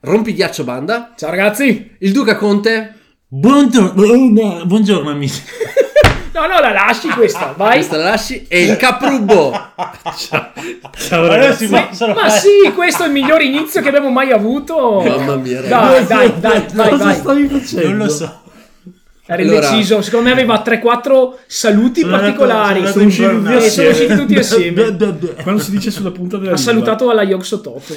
Rompighiaccio Banda, Ciao ragazzi! il Duca Conte, Buongiorno, buongiorno amici. No, no, la lasci questa, vai! questa la lasci, e il Caprubbo. Ciao ragazzi, Ma, ma sì, questo è il miglior inizio che abbiamo mai avuto! Mamma mia, ragazzi. Dai, dai, dai, vai, Cosa vai! stavi facendo? Non lo so. Era Allora- indeciso, secondo me aveva 3-4 saluti Sono particolari. Sono sono usciti, tutti assieme. Quando si dice sulla punta della Ha lingua. salutato alla Yog Sototto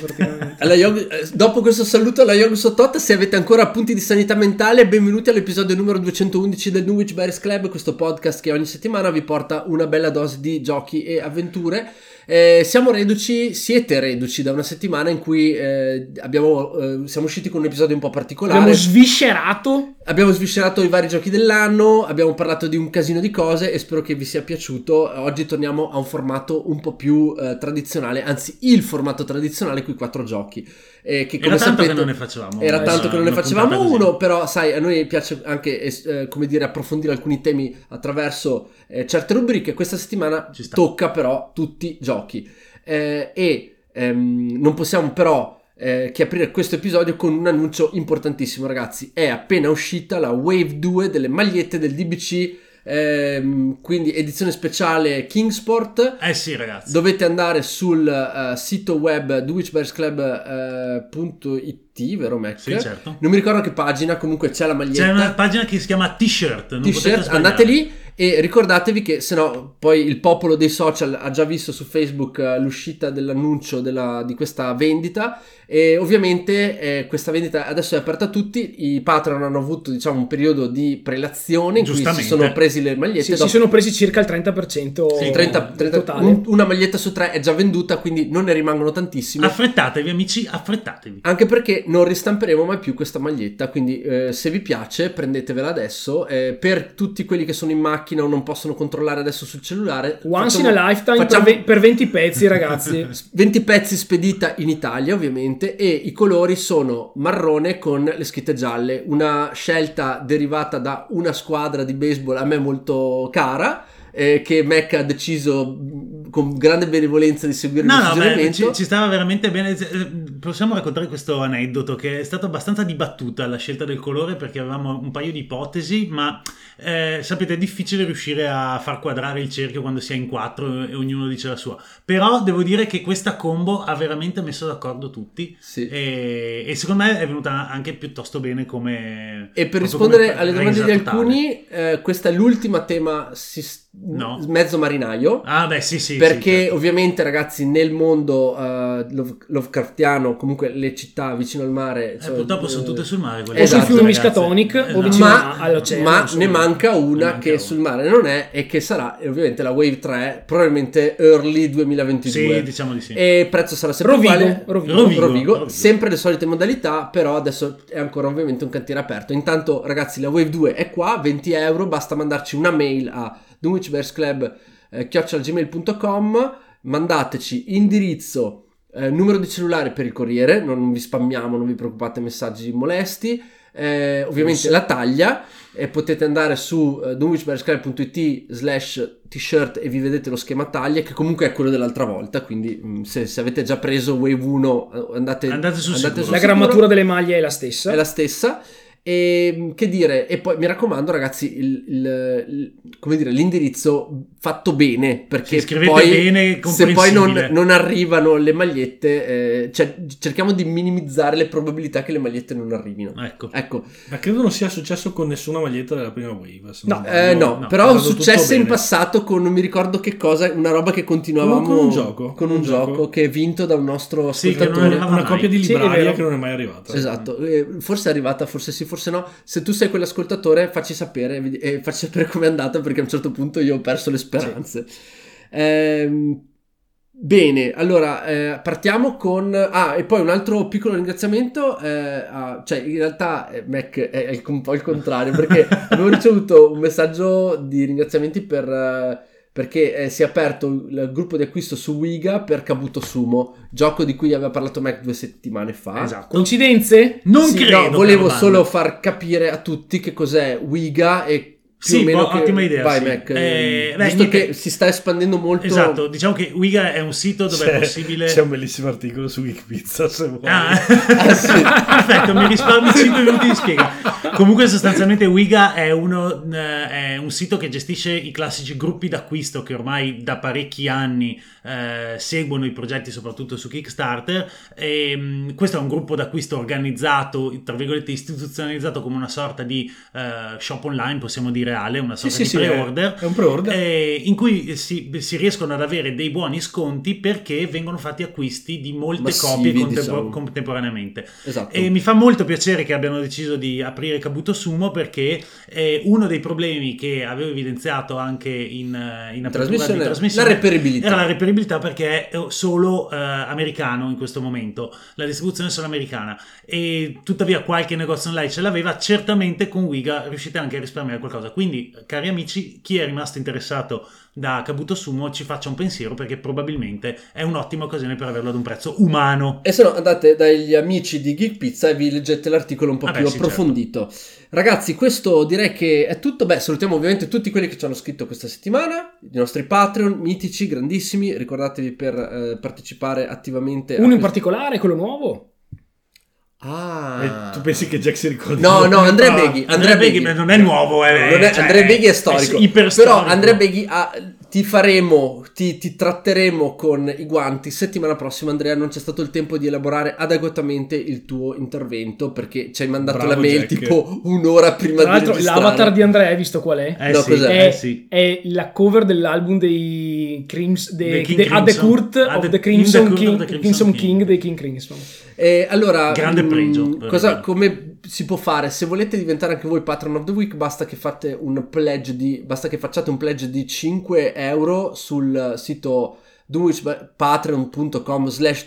Yog- eh, dopo questo saluto alla Yog Sottot, se avete ancora appunti di sanità mentale, benvenuti all'episodio numero 211 del Dunwich Bears Club, questo podcast che ogni settimana vi porta una bella dose di giochi e avventure. Eh, siamo reduci, siete reduci da una settimana in cui eh, abbiamo, eh, siamo usciti con un episodio un po' particolare. Abbiamo sviscerato. Abbiamo sviscerato i vari giochi dell'anno, abbiamo parlato di un casino di cose e spero che vi sia piaciuto. Oggi torniamo a un formato un po' più eh, tradizionale, anzi il formato tradizionale con i quattro giochi. Eh, che Era tanto sapete, che non ne facevamo. Era eh, tanto che non ne facevamo uno, però sai, a noi piace anche eh, come dire approfondire alcuni temi attraverso eh, certe rubriche. Questa settimana tocca però tutti i giochi. Eh, e ehm, non possiamo però eh, che aprire questo episodio con un annuncio importantissimo, ragazzi. È appena uscita la Wave 2 delle magliette del DBC, ehm, quindi edizione speciale Kingsport. Eh sì ragazzi. Dovete andare sul eh, sito web dwitchbearsclub.it, vero Mac? Sì, certo. Non mi ricordo che pagina, comunque c'è la maglietta. C'è una pagina che si chiama T-shirt. T-shirt, andate lì e ricordatevi che se no poi il popolo dei social ha già visto su Facebook eh, l'uscita dell'annuncio della- di questa vendita e ovviamente eh, questa vendita adesso è aperta a tutti, i patron hanno avuto diciamo un periodo di prelazione in cui si sono presi le magliette. Sì, si dopo- sono presi circa il 30% sì, 30 30 totale. un- una maglietta su tre è già venduta quindi non ne rimangono tantissime. Affrettatevi amici, affrettatevi. Anche perché non ristamperemo mai più questa maglietta, quindi eh, se vi piace prendetevela adesso. Eh, per tutti quelli che sono in macchina o non possono controllare adesso sul cellulare, Once facciamo- in a lifetime facciamo per, ve- per 20 pezzi, ragazzi. 20 pezzi spedita in Italia ovviamente e i colori sono marrone con le scritte gialle, una scelta derivata da una squadra di baseball a me molto cara. Eh, che Mac ha deciso mh, con grande benevolenza di seguire No, il no, beh, ci, ci stava veramente bene. Eh, Possiamo raccontare questo aneddoto che è stata abbastanza dibattuta la scelta del colore perché avevamo un paio di ipotesi, ma eh, sapete è difficile riuscire a far quadrare il cerchio quando si è in quattro e ognuno dice la sua. Però devo dire che questa combo ha veramente messo d'accordo tutti Sì. e, e secondo me è venuta anche piuttosto bene come... E per rispondere alle domande di alcuni, eh, questa è l'ultima tema sis- No. mezzo marinaio. Ah beh sì sì. perché sì, certo. ovviamente ragazzi nel mondo eh, Love- Lovecraftiano comunque le città vicino al mare Eh, cioè, purtroppo sono eh, tutte sul mare. quelle Esatto, fiume ragazzi. Miskatonic o Esatto. vicino ma, all'oceano, ma insomma. ne manca una Ne manca che una. sul mare non è e che sarà eh, ovviamente la Wave 3 probabilmente early 2022 Sì, diciamo di sì. e il prezzo sarà sempre Rovigo, uguale Rovigo. Rovigo, Rovigo. sempre le solite modalità però adesso è ancora ovviamente un cantiere aperto intanto ragazzi la Wave 2 è qua 20 euro basta mandarci una mail a dunwichbearsclub eh, mandateci indirizzo eh, numero di cellulare per il corriere non vi spammiamo non vi preoccupate messaggi molesti eh, ovviamente la taglia e potete andare su eh, dunwichbearsclub.it slash t-shirt e vi vedete lo schema taglia che comunque è quello dell'altra volta quindi mh, se, se avete già preso Wave 1 eh, andate, Andate sul sicuro. La sicuro. grammatura delle maglie è la stessa. è la stessa e mh, che dire? E poi mi raccomando ragazzi il, il- il- dire l'indirizzo fatto bene perché Sì, scrivete poi bene, se poi non, non arrivano le magliette eh, cioè cerchiamo di minimizzare le probabilità che le magliette non arrivino Ecco. ecco Ma credo non sia successo con nessuna maglietta della prima wave. se No, Eh, no, no, però è successe in passato con non mi ricordo che cosa, una roba che continuavamo Con un gioco, con un un gioco gioco. che è vinto da un nostro Sì, che ascoltatore. Una mai. copia di Sì, è libraria vero. che non è mai arrivata. Esatto, eh, forse è arrivata, forse sì, forse no. Se tu sei quell'ascoltatore, facci sapere e facci sapere com'è andata perché a un certo punto io ho perso le speranze. Ehm, Bene, allora eh, partiamo con... Ah, e poi un altro piccolo ringraziamento, eh, a- cioè in realtà eh, Mac è, il- un po' il contrario, perché abbiamo ricevuto un messaggio di ringraziamenti per, eh, perché eh, si è aperto il gruppo di acquisto su Wiga per Kabuto Sumo, gioco di cui aveva parlato Mac due settimane fa. Esatto. Coincidenze? Non Sì, credo. no, volevo solo far capire a tutti che cos'è Wiga e Sì, o ottima idea, Vai sì. Mac, Eh, beh, visto niente. che si sta espandendo molto... Esatto, diciamo che Wiga è un sito dove è C'è- possibile... C'è un bellissimo articolo su Wikipizza se vuoi. Ah, sì. perfetto, mi risparmi 5 minuti di spiega. Comunque, sostanzialmente, Wiga è, uno, eh, è un sito che gestisce i classici gruppi d'acquisto che ormai da parecchi anni eh, seguono i progetti, soprattutto su Kickstarter. E, mh, questo è un gruppo d'acquisto organizzato, tra virgolette, istituzionalizzato come una sorta di eh, shop online, possiamo dire, Ale, una Sì, sorta sì, di sì, è- pre-order. è un pre-order. eh, in cui si, si riescono ad avere dei buoni sconti perché vengono fatti acquisti di molte Massivi, copie contempor- diciamo. contemporaneamente. Esatto. E mi fa molto piacere che abbiano deciso di aprire Kabuto Sumo perché eh, uno dei problemi che avevo evidenziato anche in, eh, in apertura trasmissione, di trasmissione la reperibilità. era la reperibilità perché è solo eh, americano in questo momento, la distribuzione è solo americana e tuttavia qualche negozio online ce l'aveva, certamente con Wiga riuscite anche a risparmiare qualcosa. Quindi cari amici, chi è rimasto interessato da Kabuto Sumo ci faccia un pensiero perché probabilmente è un'ottima occasione per averlo ad un prezzo umano. E se no andate dagli amici di Geek Pizza e vi leggete l'articolo un po' Vabbè, più sì, approfondito. Ragazzi, questo direi che è tutto. Beh, salutiamo ovviamente tutti quelli che ci hanno scritto questa settimana, i nostri Patreon, mitici, grandissimi. Ricordatevi per eh, partecipare attivamente. a Uno in questo- particolare, quello nuovo? Ah. E tu pensi che Jack si ricorda? No, no, Andrea Ah, Beghi. Andrea Beghi non è nuovo, eh, Non è- cioè, Andrea Beghi è storico. iperstorico. Però Andrea Beghi ha- ti faremo, ti, ti tratteremo con i guanti. Settimana prossima, Andrea, non c'è stato il tempo di elaborare adeguatamente il tuo intervento perché ci hai mandato Bravo, la mail Jack. tipo un'ora prima Tra di l'altro, registrare. l'avatar di Andrea, hai visto qual è? Eh No, sì, cos'è? è, eh sì. è la cover dell'album dei Crims, de- the Crimson. Court A of the- the Crimson the King, the Crimson King. King dei King Crimson. Eh, allora, Grande mm, pregio, cosa, come si può fare? Se volete diventare anche voi patron of the week, basta che fate un pledge di, basta che facciate un pledge di 5 euro sul sito patreon.com slash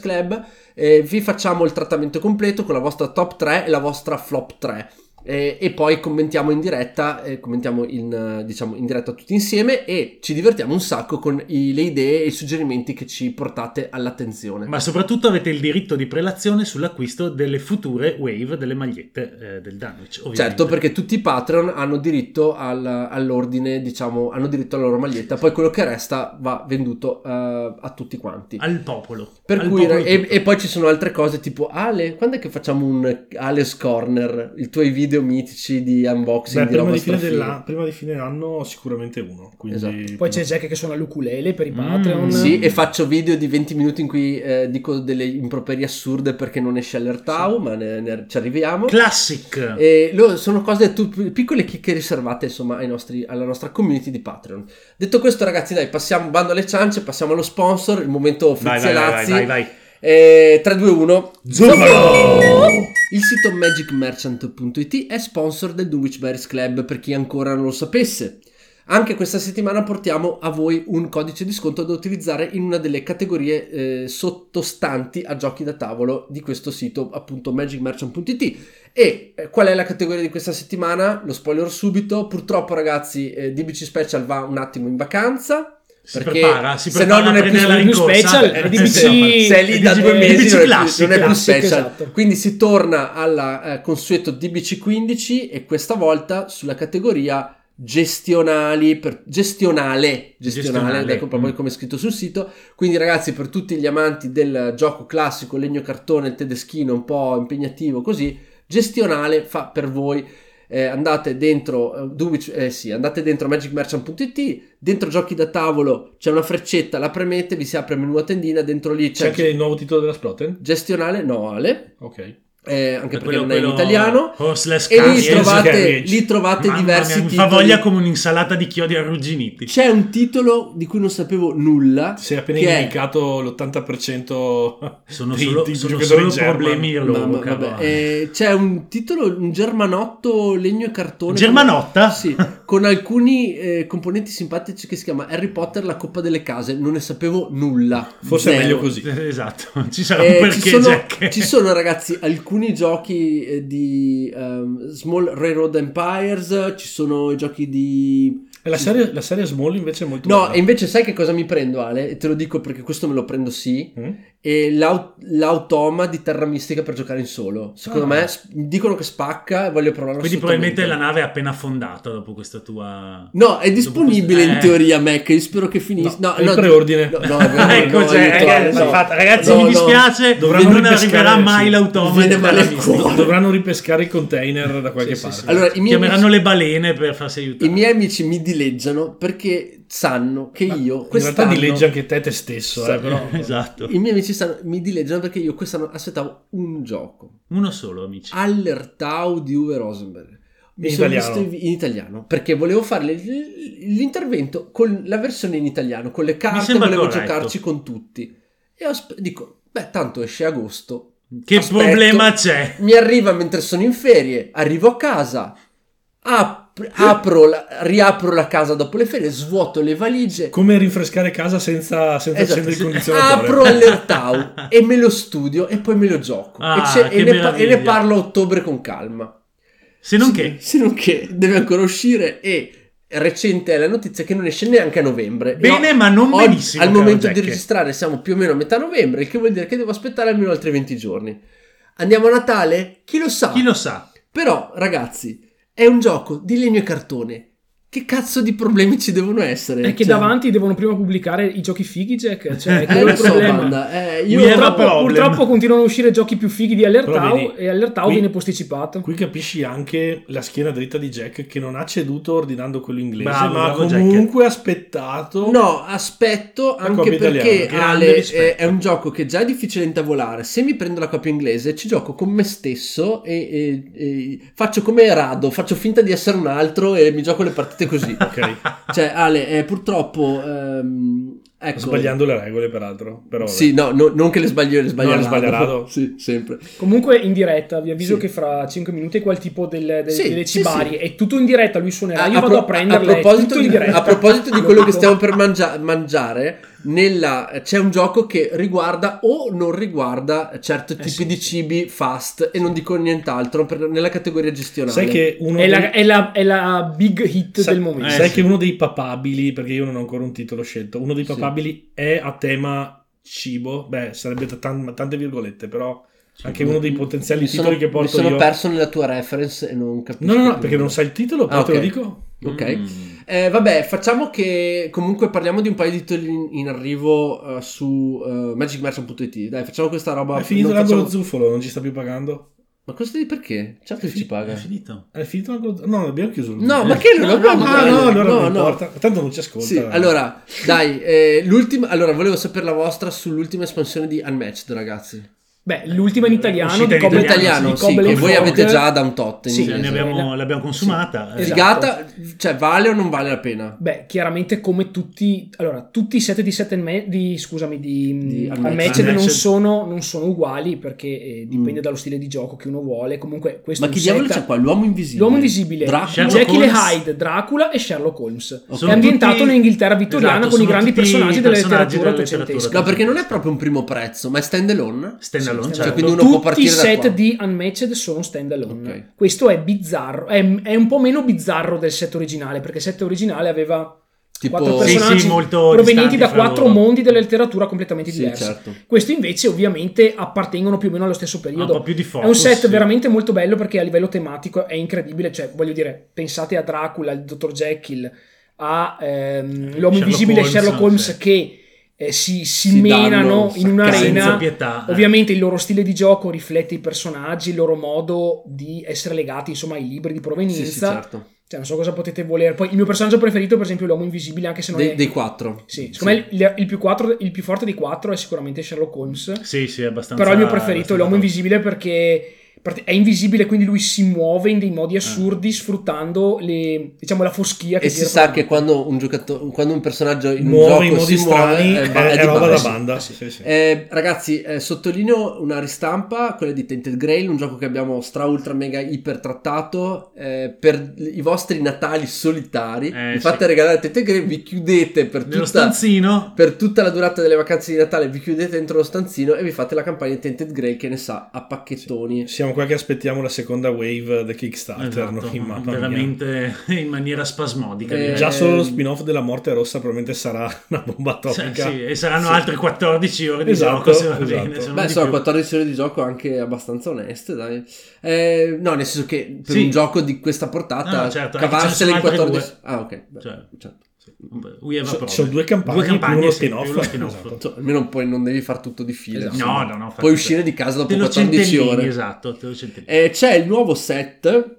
Club e vi facciamo il trattamento completo con la vostra top 3 e la vostra flop 3 e, e poi commentiamo in diretta eh, commentiamo in, eh, diciamo, in diretta tutti insieme e ci divertiamo un sacco con i- le idee e i suggerimenti che ci portate all'attenzione Ma soprattutto avete il diritto di prelazione sull'acquisto delle future wave delle magliette eh, del Danwich. ovviamente. Certo, perché tutti i patron hanno diritto al- all'ordine, diciamo, hanno diritto alla loro maglietta, poi quello che resta va venduto eh, a tutti quanti. Al popolo. Per al cui, popolo e, e poi ci sono altre cose tipo Ale, quando è che facciamo un Ale's Corner, i tuoi video mitici di unboxing Beh, di prima, di fine della- prima di fine anno sicuramente uno. Quindi Esatto. Poi c'è Jack che suona l'ukulele per i Mm, Patreon. Sì, e faccio video di 20 minuti in cui eh, dico delle improperie assurde perché non esce l'Ertau, ma ne- ne- ci arriviamo. Classic. E lo- sono cose tu- piccole chicche riservate insomma ai nostri- alla nostra community di Patreon. Detto questo, ragazzi, dai, passiamo bando alle ciance, passiamo allo sponsor. Il momento vai, Frizzi vai, e vai, Lazzi. vai, vai. Eh, 3, 2, 1. Zucchero! Il sito magicmerchant.it è sponsor del Dunwich Bears Club per chi ancora non lo sapesse. Anche questa settimana portiamo a voi un codice di sconto da utilizzare in una delle categorie eh, sottostanti a giochi da tavolo di questo sito, appunto magicmerchant.it. E eh, qual è la categoria di questa settimana? Lo spoiler subito. Purtroppo, ragazzi, eh, DBC Special va un attimo in vacanza. Si perché prepara, si se no prepara non è più la più special, Eh, è DBC sì, no, sei lì da DBC due mesi DBC non è più, classic, non è più special esatto. quindi si torna alla eh, consueto DBC15 e questa volta sulla categoria gestionali per, gestionale gestionale, Gestionale, ecco proprio mm. come è scritto sul sito quindi ragazzi per tutti gli amanti del gioco classico legno cartone il tedeschino un po' impegnativo così gestionale fa per voi eh, andate dentro eh, Dunwich- eh, sì, andate dentro magicmerchant.it dentro giochi da tavolo c'è una freccetta la premete vi si apre il menu a tendina dentro lì C'è c'è, anche il nuovo titolo della Sploten? gestionale no Ale Ok. Eh, anche perché Quello- non è in italiano. E lì trovate, lì trovate diversi mia, mi titoli. fa voglia come un'insalata di chiodi arrugginiti. C'è un titolo di cui non sapevo nulla. Si è appena che è- indicato l'80% Sono dei- solo, sono solo problemi Ma- loro, ma- cavolo. vabbè, eh, c'è un titolo, un germanotto legno e cartone. Germanotta? Sì, con alcuni eh, componenti simpatici che si chiama Harry Potter, la coppa delle case. Non ne sapevo nulla. Forse è Zero. meglio così. Esatto, ci sarà Eh, un ci, perché, sono, Jack. ci sono, ragazzi alcuni giochi eh, di ehm, Small Railroad Empires, ci sono i giochi di... La serie, la serie Small invece è molto No, bella. e invece sai che cosa mi prendo Ale? E te lo dico perché questo me lo prendo sì. Mm? E l'au- l'automa di Terra Mistica per giocare in solo. Secondo Ah. me dicono che spacca e voglio provarlo Quindi probabilmente la nave è appena affondata dopo questa tua... No, è disponibile Dopo in questo- teoria Mac, io spero che finisca. No, è il preordine. No, no, vero, ecco, no, cioè, aiuto, no. ragazzi, No, mi no. dispiace, Dovranno non arriverà mai sì. l'automa di Terra Mistica. Dovranno ripescare i container da qualche Sì, parte. sì. Allora, Chiameranno le balene per farsi aiutare. i miei amici mi dileggiano perché sanno che io in realtà quest'anno... dileggi anche te te stesso, eh, però. Esatto. I miei amici sanno- mi dileggiano perché io quest'anno aspettavo un gioco. Uno solo, amici. Allertau di Uwe Rosenberg. Mi In sono italiano. visto in italiano perché volevo fare l'intervento con la versione in italiano, con le carte, volevo corretto. giocarci con tutti. E ho sp- dico, beh, tanto esce agosto. Che Aspetto. problema c'è? Mi arriva mentre sono in ferie, arrivo a casa, ap- apro la- riapro la casa dopo le ferie, svuoto le valigie, Come rinfrescare casa senza, senza Esatto, accendere il condizionatore. apro Allertau e me lo studio e poi me lo gioco. Ah, e, e ne, e ne parlo a ottobre con calma. Se non che... Se non che deve ancora uscire e recente è la notizia che non esce neanche a novembre. Bene, ho- ma non oggi- benissimo, Al caro momento Jack. di registrare siamo più o meno a metà novembre, il che vuol dire che devo aspettare almeno altri 20 giorni. Andiamo a Natale? Chi lo sa? Chi lo sa? Però, ragazzi, è un gioco di legno e cartone. Che cazzo di problemi ci devono essere? È che Cioè, davanti devono prima pubblicare i giochi fighi, Jack. Cioè, è Eh, quello lo il so, banda, eh, io Purtroppo, problem. purtroppo continuano a uscire giochi più fighi di vedi, e Allertau qui- viene posticipato. Qui capisci anche la schiena dritta di Jack che non ha ceduto ordinando quello inglese, Bravo, ma bravo, Jack. comunque aspettato. No, aspetto anche perché Ale, è, è un gioco che già è difficile intavolare. Se mi prendo la copia inglese, ci gioco con me stesso e, e- e faccio come Rado, faccio finta di essere un altro e mi gioco le partite così. Ok, cioè, Ale, eh, purtroppo. ehm, ecco, sbagliando le regole peraltro. Però. Sì, no, no, non che le sbaglio, le sbaglio No, le Rado. Sì, sempre. Comunque in diretta, vi avviso Sì. che fra 5 minuti qua il tipo del, del, Sì, delle cibari sì. è tutto in diretta, lui suonerà, io a, vado pro- a prenderle, a proposito, tutto in di, diretta. a proposito di quello che stiamo per mangia- mangiare, nella- c'è un gioco che riguarda o non riguarda certi tipi Eh sì, di sì. cibi fast e non dico nient'altro per- nella categoria gestionale. Sai che uno È dei- la, è la- è la big hit Sai- del momento. Eh, sai sì. che uno dei papabili, perché io non ho ancora un titolo scelto, uno dei Sì. papabili è a tema cibo, beh, sarebbe t- tan- tante virgolette, però anche uno dei potenziali mi titoli sono, che mi porto sono io. perso nella tua reference e non capisco. No, no, no, perché non sai il titolo, però Ah, te lo dico. Ok. Mm. Eh, vabbè, facciamo che comunque parliamo di un paio di titoli in, in arrivo eh, su uh, magicmerchant.it. Dai, facciamo questa roba. È finito l'angolo facciamo- zufolo, non ci sta più pagando. Ma questo di perché? Certo che ci paga. È finito. È finito l'angolo zufolo? No, abbiamo chiuso il No, zufolo. ma che non No, abbiamo Ah, no, allora no, non no. importa. Tanto non ci ascolta. Sì, allora, dai, eh, l'ultima, allora volevo sapere la vostra sull'ultima espansione di Unmatched, ragazzi. Beh, l'ultima in italiano Uscita di Cobble In Italiano, sì, che voi avete già da un tot Sì, abbiamo- l'abbiamo consumata. eh. Esatto. Cioè vale o non vale la pena? Beh, chiaramente come tutti, allora, tutti i set di set ma- di, scusami, di, Di di Unmatched. Non non sono uguali perché eh, dipende Mm. dallo stile di gioco che uno vuole. Comunque, questo Ma chi diavolo set- c'è qua? L'uomo invisibile. L'uomo invisibile, Dracula. Jekyll e. Hyde, Dracula e Sherlock Holmes. Sono è ambientato tutti- in Inghilterra vittoriana Esatto, con i grandi personaggi della personaggi letteratura della ottocentesca. No, perché non è proprio un primo prezzo, ma è stand alone. Stand alone, Sì, certo. quindi uno può Tutti i set qua. di Unmatched sono stand alone. Ok. Questo è bizzarro, è, è un po' meno bizzarro del set originale, perché il set originale aveva Tipo- quattro Sì, personaggi sì, molto provenienti da quattro loro. mondi della letteratura completamente Sì, diversi. certo. Questo invece ovviamente appartengono più o meno allo stesso periodo. Un po' più di è focus, un set sì. veramente molto bello perché a livello tematico è incredibile, cioè voglio dire, pensate a Dracula, il dottor Jekyll, a ehm, l'uomo Sherlock invisibile Holmes, Sherlock Holmes sì. che eh, si, si, Si menano in un'arena. Senza pietà. eh. Ovviamente il loro stile di gioco riflette i personaggi, il loro modo di essere legati insomma ai libri di Sì, provenienza. sì, certo. Cioè, non so cosa potete volere. Poi il mio personaggio preferito, per esempio, è l'uomo invisibile, anche se non Dei, è. dei quattro. Sì, secondo me il, il più quattro- il più forte dei quattro è sicuramente Sherlock Holmes. Sì, sì, abbastanza. Però il mio preferito è l'uomo invisibile perché È invisibile, quindi lui si muove in dei modi assurdi sfruttando le, diciamo, la foschia che E si sa che quando un, giocato- quando un personaggio in un Muove in gioco modi si muove, strani, è, è, ba- è è di roba da banda. Sì, sì. Eh, ragazzi, eh, sottolineo una ristampa, quella di Tainted Grail, un gioco che abbiamo stra ultra mega iper trattato eh, per i vostri natali solitari. Eh, vi fate sì. regalare Tainted Grail, vi chiudete per tutta, per tutta la durata delle vacanze di Natale, vi chiudete dentro lo stanzino e vi fate la campagna di Tainted Grail che ne sa a pacchettoni. Siamo qua che aspettiamo la seconda wave del Kickstarter. Esatto, no? Mamma mia. veramente in maniera spasmodica. Eh. Già solo lo spin-off della morte rossa probabilmente sarà una bomba Sì, atomica. sì, e saranno altre 14 ore di Esatto, gioco se va esatto. bene. se Beh, sono più. 14 ore di gioco anche abbastanza oneste, dai. Eh, no, nel senso che per Sì. un gioco di questa portata, No, no, certo, ce in ne sono 14... altre Ah, ok. beh, Cioè, certo. We So- sono due campagne, Due campagne, più uno sì, spin-off. più uno spin-off. Esatto. Insomma, almeno poi non devi fare tutto di fila. Esatto. No, no, no. Puoi uscire di casa dopo te lo 14 centellini, ore. Esatto. Eh, c'è il nuovo set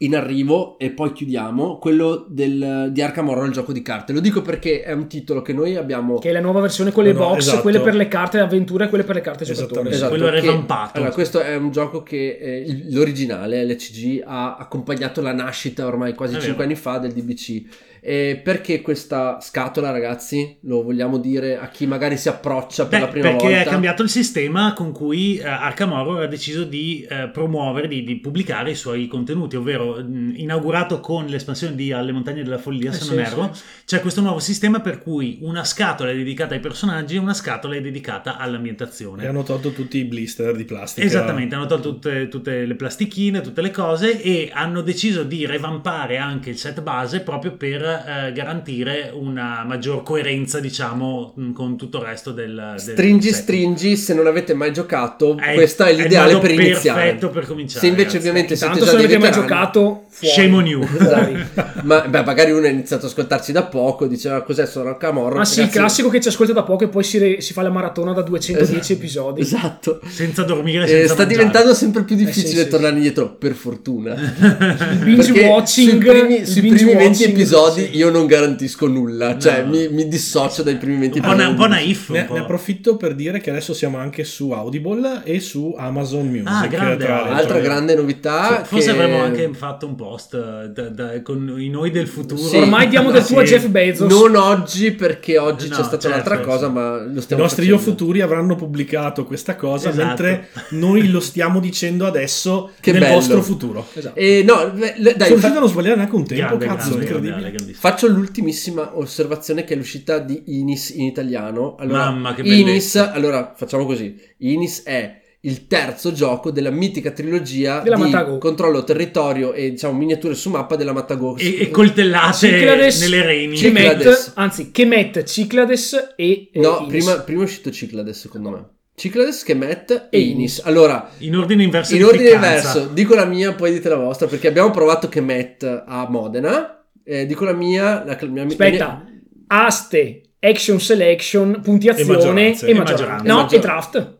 in arrivo e poi chiudiamo, quello del, di Arkham Horror, il gioco di carte. Lo dico perché è un titolo che noi abbiamo... Che è la nuova versione con le No, box, esatto. quelle per le carte d'avventura e quelle per le carte giocatore. Esattamente. Esatto, Quello che- revampato. Allora, questo è un gioco che eh, l'originale, LCG, ha accompagnato la nascita ormai quasi È 5 vero. anni fa del DBC. E perché questa scatola, ragazzi? Lo vogliamo dire a chi magari si approccia per Beh, la prima perché volta? è cambiato il sistema con cui eh, Arkham Horror ha deciso di eh, promuovere, di, di pubblicare i suoi contenuti, ovvero mh, inaugurato con l'espansione di Alle Montagne della Follia, Eh, se sì, non erro, c'è questo nuovo sistema per cui una scatola è dedicata ai personaggi e una scatola è dedicata all'ambientazione. E hanno tolto tutti i blister di plastica. Esattamente, hanno tolto tutte, tutte le plastichine, tutte le cose e hanno deciso di revampare anche il set base proprio per eh, garantire una maggior coerenza, diciamo, mh, con tutto il resto del, del Stringi, set. stringi, se non avete mai giocato, È- questa è il l'ideale modo per iniziare. perfetto per cominciare, Se invece ragazzi. ovviamente siete già se avete mai giocato, fuori. Shame on you. Fuori. Ma beh, magari uno ha iniziato ad ascoltarci da poco, diceva cos'è sono Horror. Ma sì, il classico che ci ascolta da poco e poi si, re- si fa la maratona da 210 episodi. Esatto. senza dormire, Eh, senza sta mangiare. diventando sempre più difficile Eh, sì, sì. tornare indietro, per fortuna. Il binge Perché watching, sui primi, sui binge primi 20 watching, episodi sì. io non garantisco nulla, cioè No. mi, mi dissocio dai primi 20 un po', na- episodi. un po' naif. Ne, po'. ne approfitto per dire che adesso siamo anche su Audible e su Amazon Music. Ah, grande. Altra grande novità. Forse che- avremmo anche fatto un post eh, da- da- con i noi del futuro. Sì. Ormai diamo del Sì. tuo a Jeff Bezos. Non oggi perché oggi No, c'è stata certo, un'altra cosa, sì. ma lo I stiamo nostri io facendo. futuri avranno pubblicato questa cosa Esatto. mentre noi lo stiamo dicendo adesso Che nel bello. vostro futuro. Esatto. E no, beh, dai, Sono fa- a non sbagliare neanche un tempo, Grande, cazzo, grande, incredibile. grande. Faccio l'ultimissima osservazione che è l'uscita di Inis in italiano. Allora, Mamma, che Inis, bellezza. allora facciamo così. Inis è il terzo gioco della mitica trilogia Della di Matago. controllo territorio e diciamo miniature su mappa della Matago. E, e coltellate Ciclades, nelle reni. Kemet, anzi, Kemet, Cyclades e e No, prima, prima è uscito Ciclades secondo me. Ciclades, Kemet e E Inis. Allora, In ordine inverso in di ordine inverso, dico la mia, poi dite la vostra, perché abbiamo provato Kemet a Modena. Eh, dico la mia, la, la mia Aspetta, aste, action selection, puntiazione e E maggioranza. maggioranza. No, E e draft.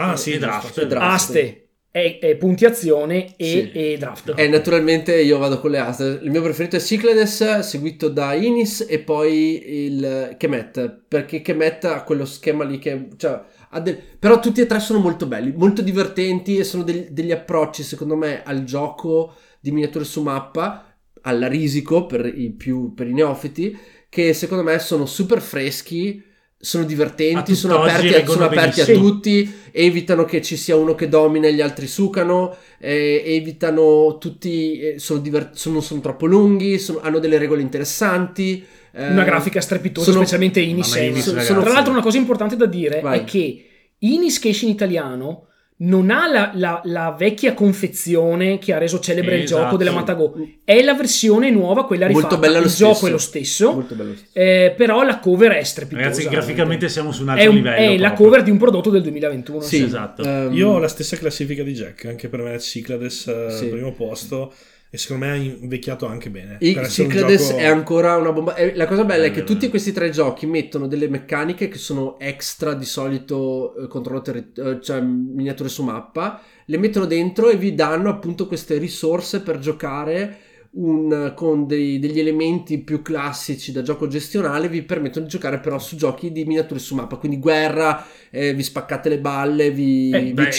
Ah, sì, E giusto. draft. E draft. Aste, e, e puntiazione e, Sì. e draft. E naturalmente io vado con le aste. Il mio preferito è Cyclades, seguito da Inis e poi il Kemet. Perché Kemet ha quello schema lì che. Cioè, ha del- Però tutti e tre sono molto belli, molto divertenti e sono del- degli approcci, secondo me, al gioco di miniature su mappa, alla risico per i, più, per i neofiti, che secondo me sono super freschi. Sono divertenti, sono aperti, a, sono aperti a tutti, evitano che ci sia uno che domina e gli altri sucano, eh, evitano tutti, eh, sono, diver- sono- non sono troppo lunghi, sono- hanno delle regole interessanti. eh, Una grafica strepitosa, sono- specialmente Inis. Inis, sono- ragazzi. sono- Tra l'altro, una cosa importante da dire Vai. è che Inis che esce in italiano non ha la, la- la vecchia confezione che ha reso celebre il Esatto. gioco della Matago, è la versione nuova, quella rifatta. Molto bella lo il stesso. gioco è lo stesso, Molto bello. eh, però la cover è strepitosa. Ragazzi, veramente. graficamente siamo su un è, altro un- livello. è la proprio. cover di un prodotto del 2021. Sì, esatto. ehm, Io ho la stessa classifica di Jack, anche per me Cyclades eh, Sì. al primo posto e secondo me ha invecchiato anche bene. I un Cyclades gioco- è ancora una bomba. e La cosa bella è che tutti questi tre giochi mettono delle meccaniche che sono extra di solito eh, controllo terri- eh, cioè miniature su mappa, le mettono dentro e vi danno appunto queste risorse per giocare un- con dei- degli elementi più classici da gioco gestionale vi permettono di giocare però su giochi di miniature su mappa, quindi guerra, eh, vi spaccate le balle, vi, Eh, vi beh,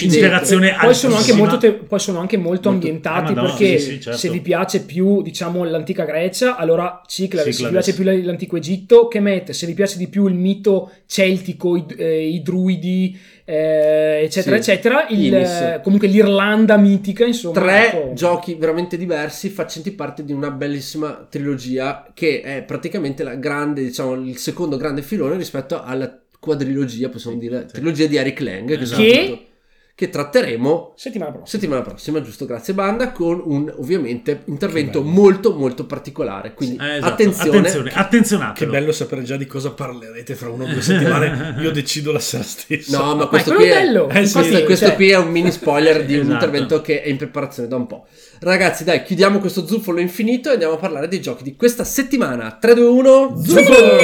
Poi sono, anche molto te- poi sono anche molto Molto- ambientati ah, Madonna, perché sì, sì, certo. se vi piace più diciamo l'antica Grecia allora Ciclades, se vi piace più l'antico Egitto che mette, se vi piace di più il mito celtico, i, eh, i druidi eh, eccetera Sì. eccetera, il, comunque l'Irlanda mitica insomma. tre ecco. giochi veramente diversi facenti parte di una bellissima trilogia che è praticamente la grande, diciamo, il secondo grande filone rispetto alla quadrilogia, possiamo dire, sì. trilogia di Eric Lang, che, Esatto. Che- appunto- che tratteremo Settimana prossima. settimana prossima, giusto? Grazie Banda, con un ovviamente intervento Che molto molto particolare. Quindi Eh, esatto. attenzione. attenzione, Che attenzionatelo. bello sapere già di cosa parlerete fra una o due settimane. Io decido la sera stessa. No, ma Ma questo quello qui è bello. Eh, sì, questo, Infatti, questo cioè, qui è un mini spoiler di un Esatto. intervento che è in preparazione da un po'. Ragazzi, dai, chiudiamo questo zuffolo infinito e andiamo a parlare dei giochi di questa settimana. 3, 2, 1, zuffolo!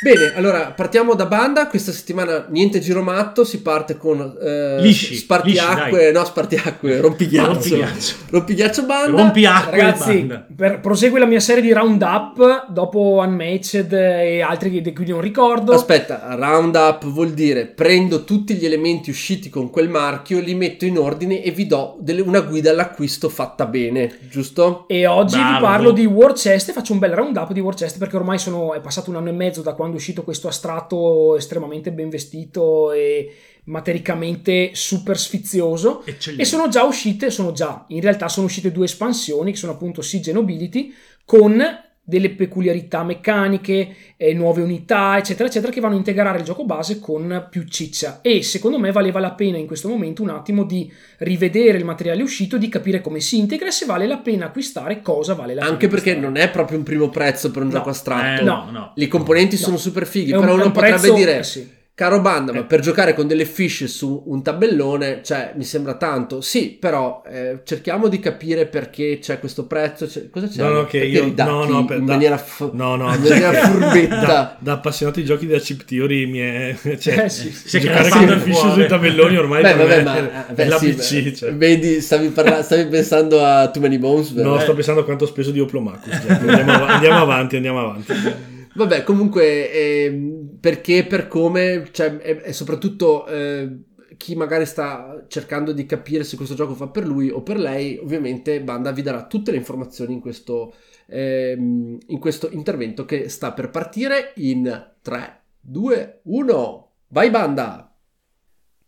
Bene, allora partiamo da banda. Questa settimana niente giro matto, si parte con eh, Lisci, spartiacque, lisci, no, spartiacque, rompighiaccio. Rompighiaccio. Rompighiaccio banda. Rompiacque Ragazzi, banda. per- prosegue la mia serie di roundup dopo Unmatched e altri di cui non ricordo. Aspetta, roundup vuol dire prendo tutti gli elementi usciti con quel marchio, li metto in ordine e vi do delle- una guida all'acquisto fatta bene, giusto? E oggi vi Bravo. parlo di War Chest e faccio un bel roundup di War Chest perché ormai sono, è passato un anno e mezzo da quando è uscito questo astratto estremamente ben vestito e matericamente super sfizioso. Eccellente. E sono già uscite, sono già, in realtà sono uscite due espansioni che sono appunto Siege e Nobility con delle peculiarità meccaniche, eh, nuove unità, eccetera, eccetera, che vanno a integrare il gioco base con più ciccia. E secondo me valeva la pena in questo momento un attimo di rivedere il materiale uscito, di capire come si integra e se vale la pena acquistare, cosa vale la pena. Anche perché acquistare. non è proprio un primo prezzo per un No. gioco astratto. Eh, No. no, no. I componenti No. sono super fighi, un- però è uno un potrebbe prezzo- dire eh sì. Caro Banda, ma Eh. per giocare con delle fish su un tabellone, cioè, mi sembra tanto. Sì, però eh, cerchiamo di capire perché c'è questo prezzo. c'è- cosa c'è? No, no, che io- no, no, per- in da- maniera, fu- No, no, in maniera furbetta. Da, da appassionato di giochi da chip theory mi è... Cioè, Eh sì. È giocare con il fish sui tabelloni ormai Beh, vabbè, ma è, eh, beh, l'ABC. sì, cioè. vedi, stavi, parla- stavi pensando a Too Many Bones? No, sto pensando a quanto ho speso di Oplomacus. cioè, andiamo, av- andiamo avanti, andiamo avanti. Vabbè, comunque, ehm, perché, per come, cioè, è, è soprattutto eh, chi magari sta cercando di capire se questo gioco fa per lui o per lei, ovviamente Banda vi darà tutte le informazioni in questo, ehm, in questo intervento che sta per partire in 3, 2, 1. Vai Banda!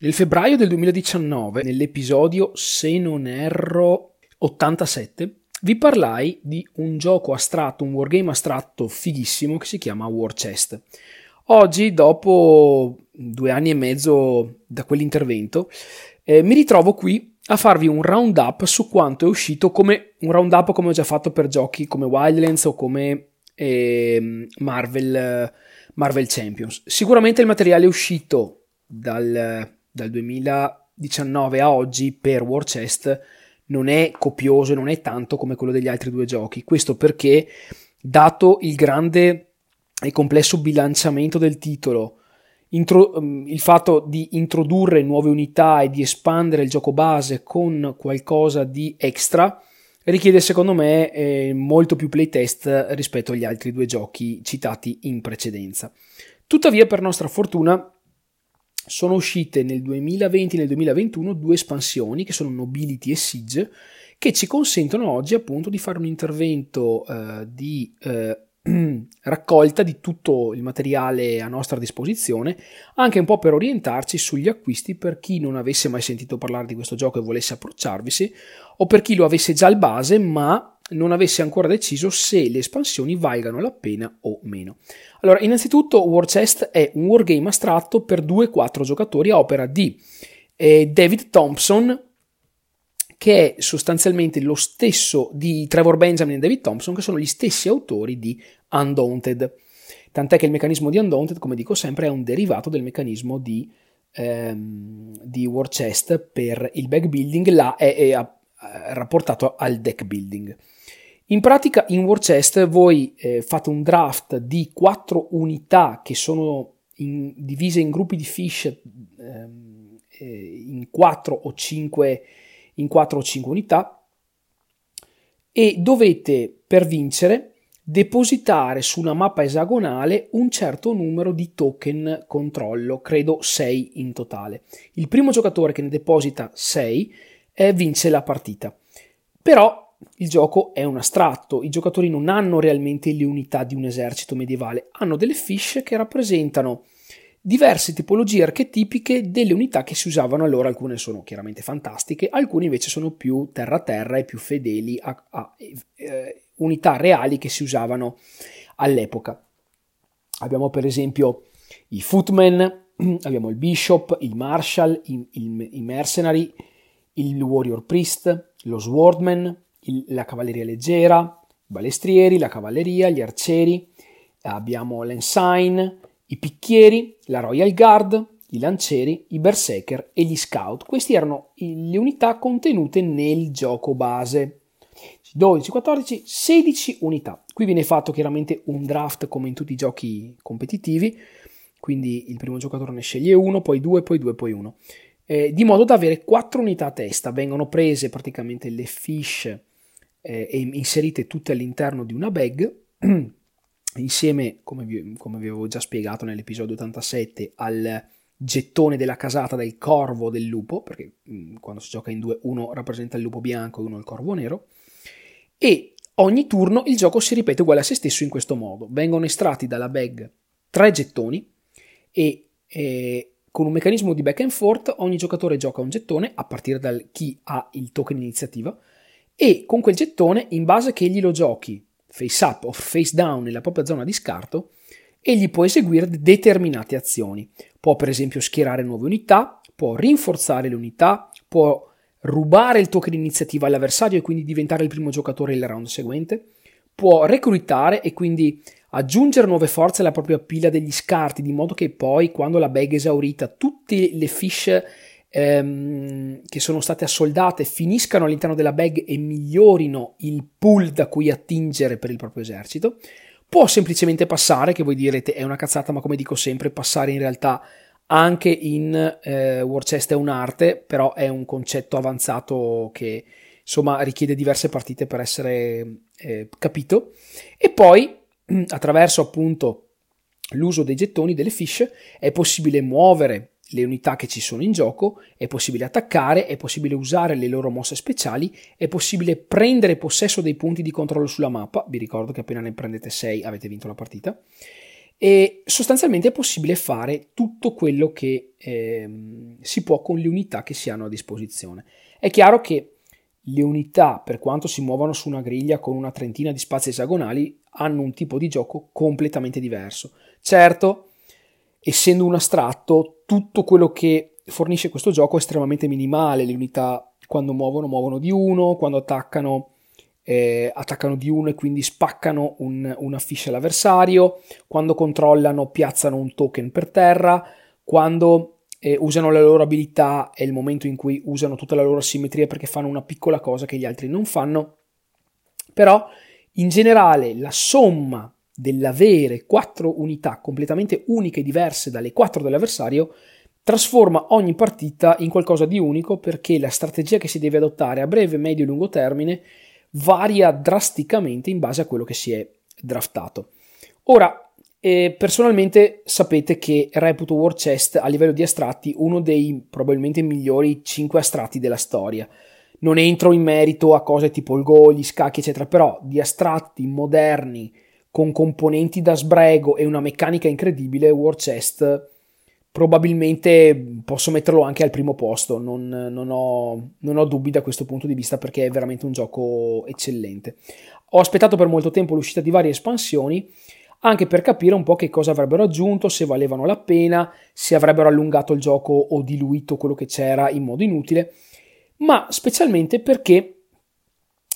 Nel febbraio del 2019, nell'episodio, se non erro, 87, vi parlai di un gioco astratto, un wargame astratto fighissimo che si chiama War Chest. Oggi, dopo due anni e mezzo da quell'intervento, eh, mi ritrovo qui a farvi un roundup su quanto è uscito come un roundup come ho già fatto per giochi come Wildlands o come ehm, Marvel, Marvel Champions. Sicuramente il materiale uscito dal, dal 2019 a oggi per War Chest non è copioso, non è tanto come quello degli altri due giochi. Questo perché, dato il grande e complesso bilanciamento del titolo, intro- um, il fatto di introdurre nuove unità e di espandere il gioco base con qualcosa di extra, richiede secondo me eh, molto più playtest rispetto agli altri due giochi citati in precedenza. Tuttavia, per nostra fortuna, sono uscite nel 2020 e nel 2021 due espansioni che sono Nobility e Siege che ci consentono oggi appunto di fare un intervento eh, di eh, raccolta di tutto il materiale a nostra disposizione anche un po' per orientarci sugli acquisti per chi non avesse mai sentito parlare di questo gioco e volesse approcciarvisi o per chi lo avesse già al base ma non avesse ancora deciso se le espansioni valgano la pena o meno. Allora, innanzitutto War Chest è un wargame astratto per 2-4 giocatori a opera di eh, David Thompson, che è sostanzialmente lo stesso di Trevor Benjamin e David Thompson, che sono gli stessi autori di Undaunted. Tant'è che il meccanismo di Undaunted, come dico sempre, è un derivato del meccanismo di, ehm, di War Chest per il backbuilding, là è, è, è rapportato al deck building. In pratica in War Chest voi eh, fate un draft di quattro unità che sono in, divise in gruppi di fish ehm, eh, in 4 o 5 in 4 o 5 unità e dovete per vincere depositare su una mappa esagonale un certo numero di token controllo, credo 6 in totale. Il primo giocatore che ne deposita 6 eh, vince la partita. Però il gioco è un astratto, i giocatori non hanno realmente le unità di un esercito medievale, hanno delle fiche che rappresentano diverse tipologie archetipiche delle unità che si usavano allora, alcune sono chiaramente fantastiche, alcune invece sono più terra-terra e più fedeli a, a eh, unità reali che si usavano all'epoca. Abbiamo per esempio i footmen, abbiamo il bishop, il marshal, i, il, i mercenary, il warrior priest, lo swordman, il, la cavalleria leggera, i balestrieri, la cavalleria, gli arcieri, abbiamo l'ensign, i picchieri, la royal guard, i lancieri, i berserker e gli scout. Queste erano le unità contenute nel gioco base. 12, 14, 16 unità. Qui viene fatto chiaramente un draft come in tutti i giochi competitivi, quindi il primo giocatore ne sceglie uno, poi due, poi due, poi uno. Eh, di modo da avere 4 unità a testa. Vengono prese praticamente le fish eh, e inserite tutte all'interno di una bag, insieme, come vi, come vi avevo già spiegato nell'episodio 87, al gettone della casata del corvo del lupo, perché mh, mm, quando si gioca in due uno rappresenta il lupo bianco e uno il corvo nero, e ogni turno il gioco si ripete uguale a se stesso in questo modo. Vengono estratti dalla bag tre gettoni e eh, con un meccanismo di back and forth ogni giocatore gioca un gettone a partire da chi ha il token iniziativa e con quel gettone in base che egli lo giochi face up o face down nella propria zona di scarto egli può eseguire determinate azioni. Può per esempio schierare nuove unità, può rinforzare le unità, può rubare il token iniziativa all'avversario e quindi diventare il primo giocatore il round seguente, può reclutare e quindi aggiungere nuove forze alla propria pila degli scarti, di modo che poi quando la bag è esaurita tutte le fish ehm, che sono state assoldate finiscano all'interno della bag e migliorino il pool da cui attingere per il proprio esercito. Può semplicemente passare, che voi direte è una cazzata, ma come dico sempre, passare in realtà anche in eh, War è un'arte, però è un concetto avanzato che insomma richiede diverse partite per essere eh, capito. E poi attraverso appunto l'uso dei gettoni, delle fish, è possibile muovere le unità che ci sono in gioco, è possibile attaccare, è possibile usare le loro mosse speciali, è possibile prendere possesso dei punti di controllo sulla mappa, vi ricordo che appena ne prendete 6 avete vinto la partita, e sostanzialmente è possibile fare tutto quello che eh, si può con le unità che si hanno a disposizione. È chiaro che le unità, per quanto si muovano su una griglia con una trentina di spazi esagonali, hanno un tipo di gioco completamente diverso. Certo, essendo un astratto, tutto quello che fornisce questo gioco è estremamente minimale. Le unità quando muovono, muovono di uno, quando attaccano eh, attaccano di uno e quindi spaccano un, una fish all'avversario, quando controllano piazzano un token per terra, quando eh, usano la loro abilità è il momento in cui usano tutta la loro simmetria perché fanno una piccola cosa che gli altri non fanno, però in generale la somma dell'avere quattro unità completamente uniche e diverse dalle quattro dell'avversario trasforma ogni partita in qualcosa di unico perché la strategia che si deve adottare a breve, medio e lungo termine varia drasticamente in base a quello che si è draftato. Ora, eh, personalmente sapete che reputo War Chest a livello di astratti uno dei probabilmente migliori 5 astratti della storia. Non entro in merito a cose tipo il Go, gli scacchi, eccetera, però di astratti moderni con componenti da sbrego e una meccanica incredibile, War Chest probabilmente posso metterlo anche al primo posto, non, non, ho, non, ho, dubbi da questo punto di vista perché è veramente un gioco eccellente. Ho aspettato per molto tempo l'uscita di varie espansioni anche per capire un po' che cosa avrebbero aggiunto, se valevano la pena, se avrebbero allungato il gioco o diluito quello che c'era in modo inutile, ma specialmente perché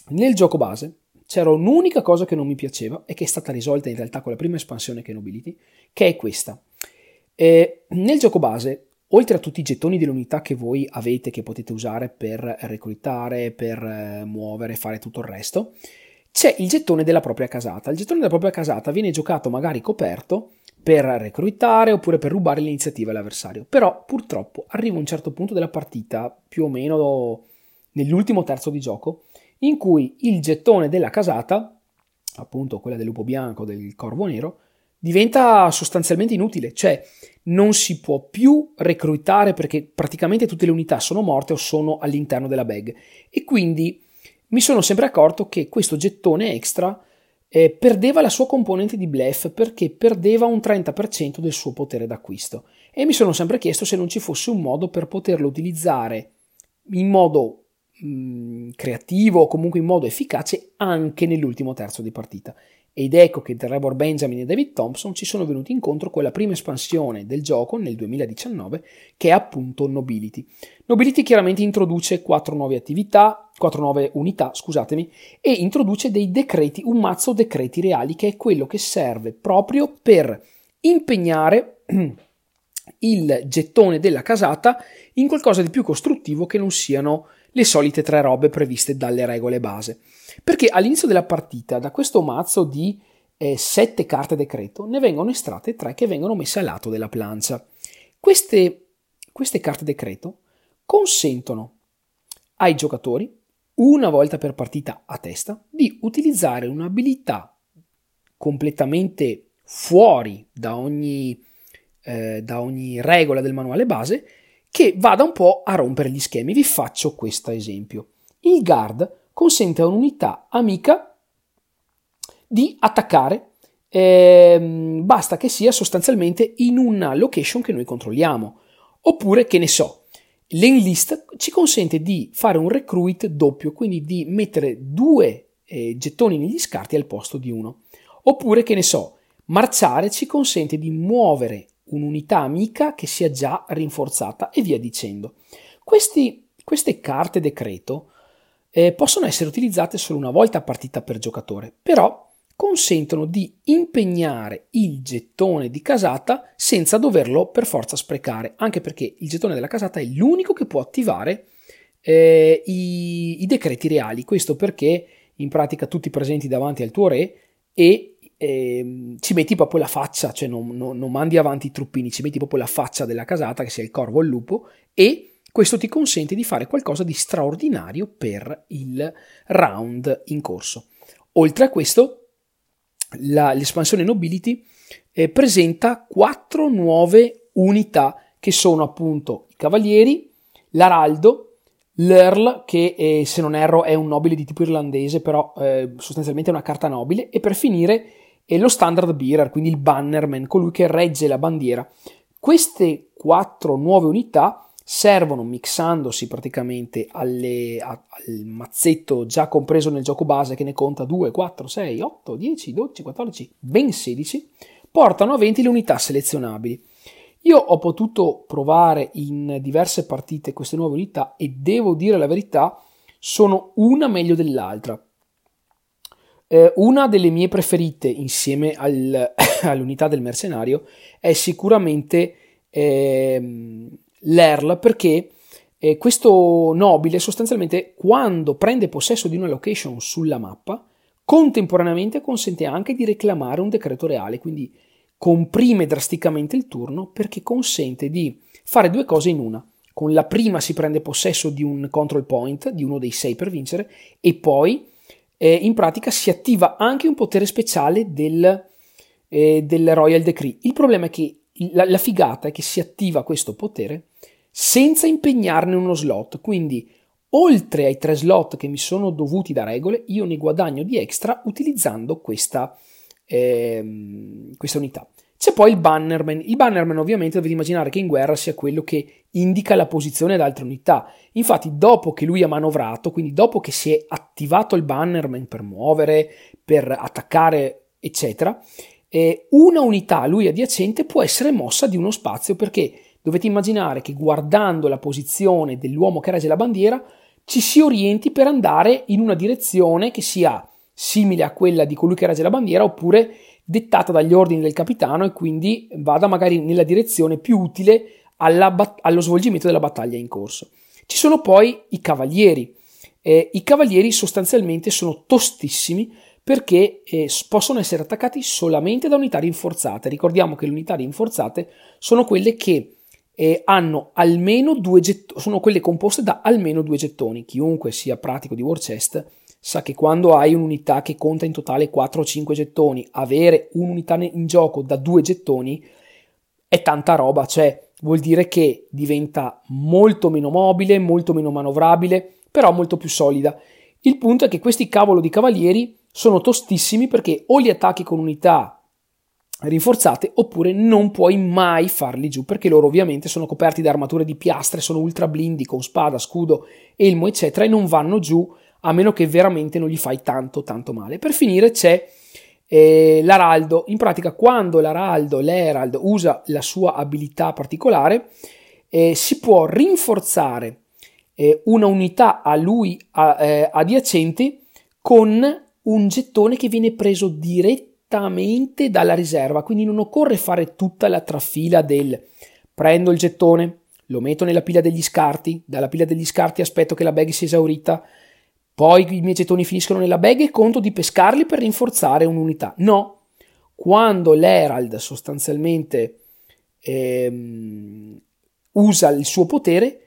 nel gioco base c'era un'unica cosa che non mi piaceva e che è stata risolta in realtà con la prima espansione che è Nobility, che è questa. E nel gioco base, oltre a tutti i gettoni dell'unità che voi avete, che potete usare per reclutare, per eh, muovere, fare tutto il resto, c'è il gettone della propria casata. Il gettone della propria casata viene giocato magari coperto per reclutare oppure per rubare l'iniziativa all'avversario. Però purtroppo arriva un certo punto della partita, più o meno nell'ultimo terzo di gioco, in cui il gettone della casata, appunto quella del lupo bianco, del corvo nero, diventa sostanzialmente inutile, cioè non si può più reclutare perché praticamente tutte le unità sono morte o sono all'interno della bag. E quindi mi sono sempre accorto che questo gettone extra eh, perdeva la sua componente di bluff perché perdeva un 30% del suo potere d'acquisto. E mi sono sempre chiesto se non ci fosse un modo per poterlo utilizzare in modo mm, creativo o comunque in modo efficace anche nell'ultimo terzo di partita ed ecco che Trevor Benjamin e David Thompson ci sono venuti incontro con la prima espansione del gioco nel 2019 che è appunto Nobility. Nobility chiaramente introduce quattro nuove attività, quattro nuove unità, scusatemi, e introduce dei decreti, un mazzo decreti reali che è quello che serve proprio per impegnare il gettone della casata in qualcosa di più costruttivo che non siano le solite tre robe previste dalle regole base. Perché all'inizio della partita, da questo mazzo di eh, sette carte decreto, ne vengono estratte tre che vengono messe a lato della plancia. Queste, queste carte decreto consentono ai giocatori, una volta per partita a testa, di utilizzare un'abilità completamente fuori da ogni, eh, da ogni regola del manuale base che vada un po' a rompere gli schemi. Vi faccio questo esempio. Il guard consente a un'unità amica di attaccare, ehm, basta che sia sostanzialmente in una location che noi controlliamo. Oppure, che ne so, l'enlist ci consente di fare un recruit doppio, quindi di mettere due eh, gettoni negli scarti al posto di uno. Oppure, che ne so, marciare ci consente di muovere un'unità amica che sia già rinforzata e via dicendo. Questi, queste carte decreto eh, possono essere utilizzate solo una volta a partita per giocatore, però consentono di impegnare il gettone di casata senza doverlo per forza sprecare, anche perché il gettone della casata è l'unico che può attivare eh, i, i, decreti reali. Questo perché in pratica tutti presenti davanti al tuo re e eh, ci metti proprio la faccia, cioè non, non, non mandi avanti i truppini, ci metti proprio la faccia della casata, che sia il corvo o il lupo, e questo ti consente di fare qualcosa di straordinario per il round in corso. Oltre a questo, la, l'espansione Nobility eh, presenta quattro nuove unità che sono appunto i cavalieri, l'araldo, l'Earl, che eh, se non erro è un nobile di tipo irlandese, però eh, sostanzialmente è una carta nobile, e per finire è lo standard bearer, quindi il bannerman, colui che regge la bandiera. Queste quattro nuove unità servono mixandosi praticamente alle, a, al mazzetto già compreso nel gioco base che ne conta 2, 4, 6, 8, 10, 12, 14, ben 16, portano a 20 le unità selezionabili. Io ho potuto provare in diverse partite queste nuove unità e devo dire la verità, sono una meglio dell'altra. Eh, una delle mie preferite insieme al, all'unità del mercenario è sicuramente eh, l'Earl perché eh, questo nobile sostanzialmente quando prende possesso di una location sulla mappa contemporaneamente consente anche di reclamare un decreto reale, quindi comprime drasticamente il turno perché consente di fare due cose in una. Con la prima si prende possesso di un control point, di uno dei sei per vincere, e poi eh, in pratica si attiva anche un potere speciale del, eh, del Royal Decree. Il problema è che la, la figata è che si attiva questo potere senza impegnarne uno slot, quindi oltre ai tre slot che mi sono dovuti da regole, io ne guadagno di extra utilizzando questa, eh, questa unità. C'è poi il bannerman. Il bannerman ovviamente dovete immaginare che in guerra sia quello che indica la posizione ad altre unità. Infatti dopo che lui ha manovrato, quindi dopo che si è attivato il bannerman per muovere, per attaccare, eccetera, eh, una unità a lui adiacente può essere mossa di uno spazio perché Dovete immaginare che guardando la posizione dell'uomo che regge la bandiera ci si orienti per andare in una direzione che sia simile a quella di colui che regge la bandiera oppure dettata dagli ordini del capitano e quindi vada magari nella direzione più utile bat- allo svolgimento della battaglia in corso. Ci sono poi i cavalieri. Eh, I cavalieri sostanzialmente sono tostissimi perché eh, possono essere attaccati solamente da unità rinforzate. Ricordiamo che le unità rinforzate sono quelle che e hanno almeno due gettoni, sono quelle composte da almeno due gettoni. Chiunque sia pratico di war chest sa che quando hai un'unità che conta in totale 4 o 5 gettoni, avere un'unità in gioco da 2 gettoni è tanta roba, cioè vuol dire che diventa molto meno mobile, molto meno manovrabile, però molto più solida. Il punto è che questi cavolo di cavalieri sono tostissimi perché o li attacchi con unità rinforzate oppure non puoi mai farli giù perché loro ovviamente sono coperti da armature di piastre, sono ultra blindi con spada, scudo, elmo eccetera e non vanno giù a meno che veramente non gli fai tanto tanto male. Per finire c'è eh, l'araldo, in pratica quando l'araldo, l'herald usa la sua abilità particolare eh, si può rinforzare eh, una unità a lui a, eh, adiacente con un gettone che viene preso direttamente dalla riserva, quindi non occorre fare tutta la trafila del prendo il gettone, lo metto nella pila degli scarti, dalla pila degli scarti aspetto che la bag sia esaurita, poi i miei gettoni finiscono nella bag e conto di pescarli per rinforzare un'unità. No, quando l'Herald sostanzialmente ehm, usa il suo potere,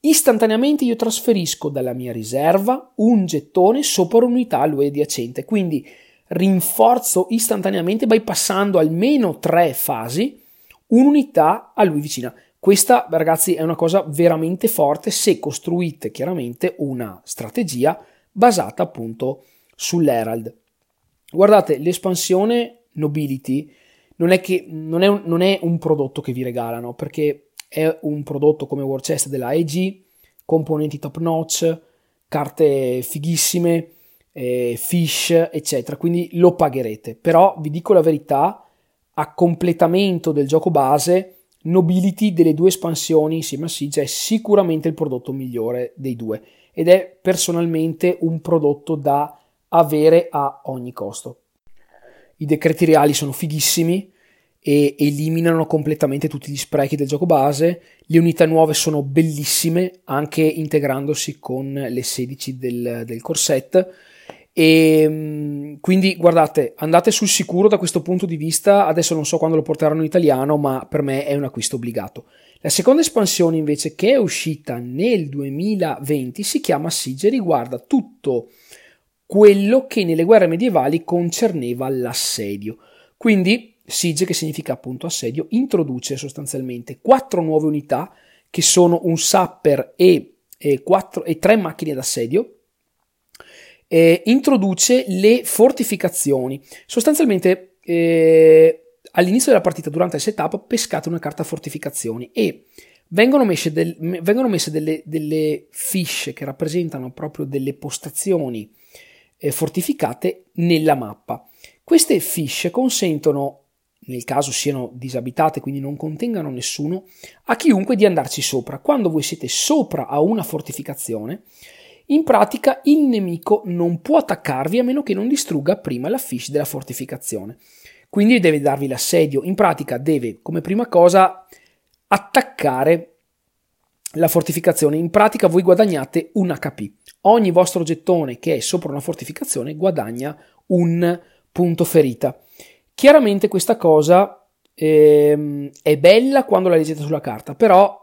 istantaneamente io trasferisco dalla mia riserva un gettone sopra un'unità a lui adiacente. Quindi rinforzo istantaneamente bypassando almeno tre fasi un'unità a lui vicina. Questa, ragazzi, è una cosa veramente forte se costruite chiaramente una strategia basata appunto sull'Herald. Guardate, l'espansione Nobility non è, che, non, è un, non è un prodotto che vi regalano, perché è un prodotto come War Chest della AEG, componenti top notch, carte fighissime, eh, fish, eccetera. Quindi lo pagherete. Però vi dico la verità, a completamento del gioco base, Nobility delle due espansioni insieme a Siege è sicuramente il prodotto migliore dei due ed è personalmente un prodotto da avere a ogni costo. I decreti reali sono fighissimi e eliminano completamente tutti gli sprechi del gioco base. Le unità nuove sono bellissime, anche integrandosi con le 16 del, del corset e ehm, quindi guardate, andate sul sicuro da questo punto di vista. Adesso non so quando lo porteranno in italiano, ma per me è un acquisto obbligato. La seconda espansione, invece, che è uscita nel 2020, si chiama Siege e riguarda tutto quello che nelle guerre medievali concerneva l'assedio. Quindi, Siege, che significa appunto assedio, introduce sostanzialmente quattro nuove unità che sono un sapper e, e, quattro, e tre macchine d'assedio eh, introduce le fortificazioni. Sostanzialmente eh, all'inizio della partita, durante il setup, pescate una carta fortificazioni e vengono messe, del, vengono messe delle, delle, fish che rappresentano proprio delle postazioni eh, fortificate nella mappa. Queste fish consentono nel caso siano disabitate, quindi non contengano nessuno, a chiunque di andarci sopra. Quando voi siete sopra a una fortificazione, in pratica il nemico non può attaccarvi a meno che non distrugga prima la fish della fortificazione. Quindi deve darvi l'assedio. In pratica deve, come prima cosa, attaccare la fortificazione. In pratica voi guadagnate un HP. Ogni vostro gettone che è sopra una fortificazione guadagna un punto ferita. Chiaramente questa cosa ehm, è bella quando la leggete sulla carta, però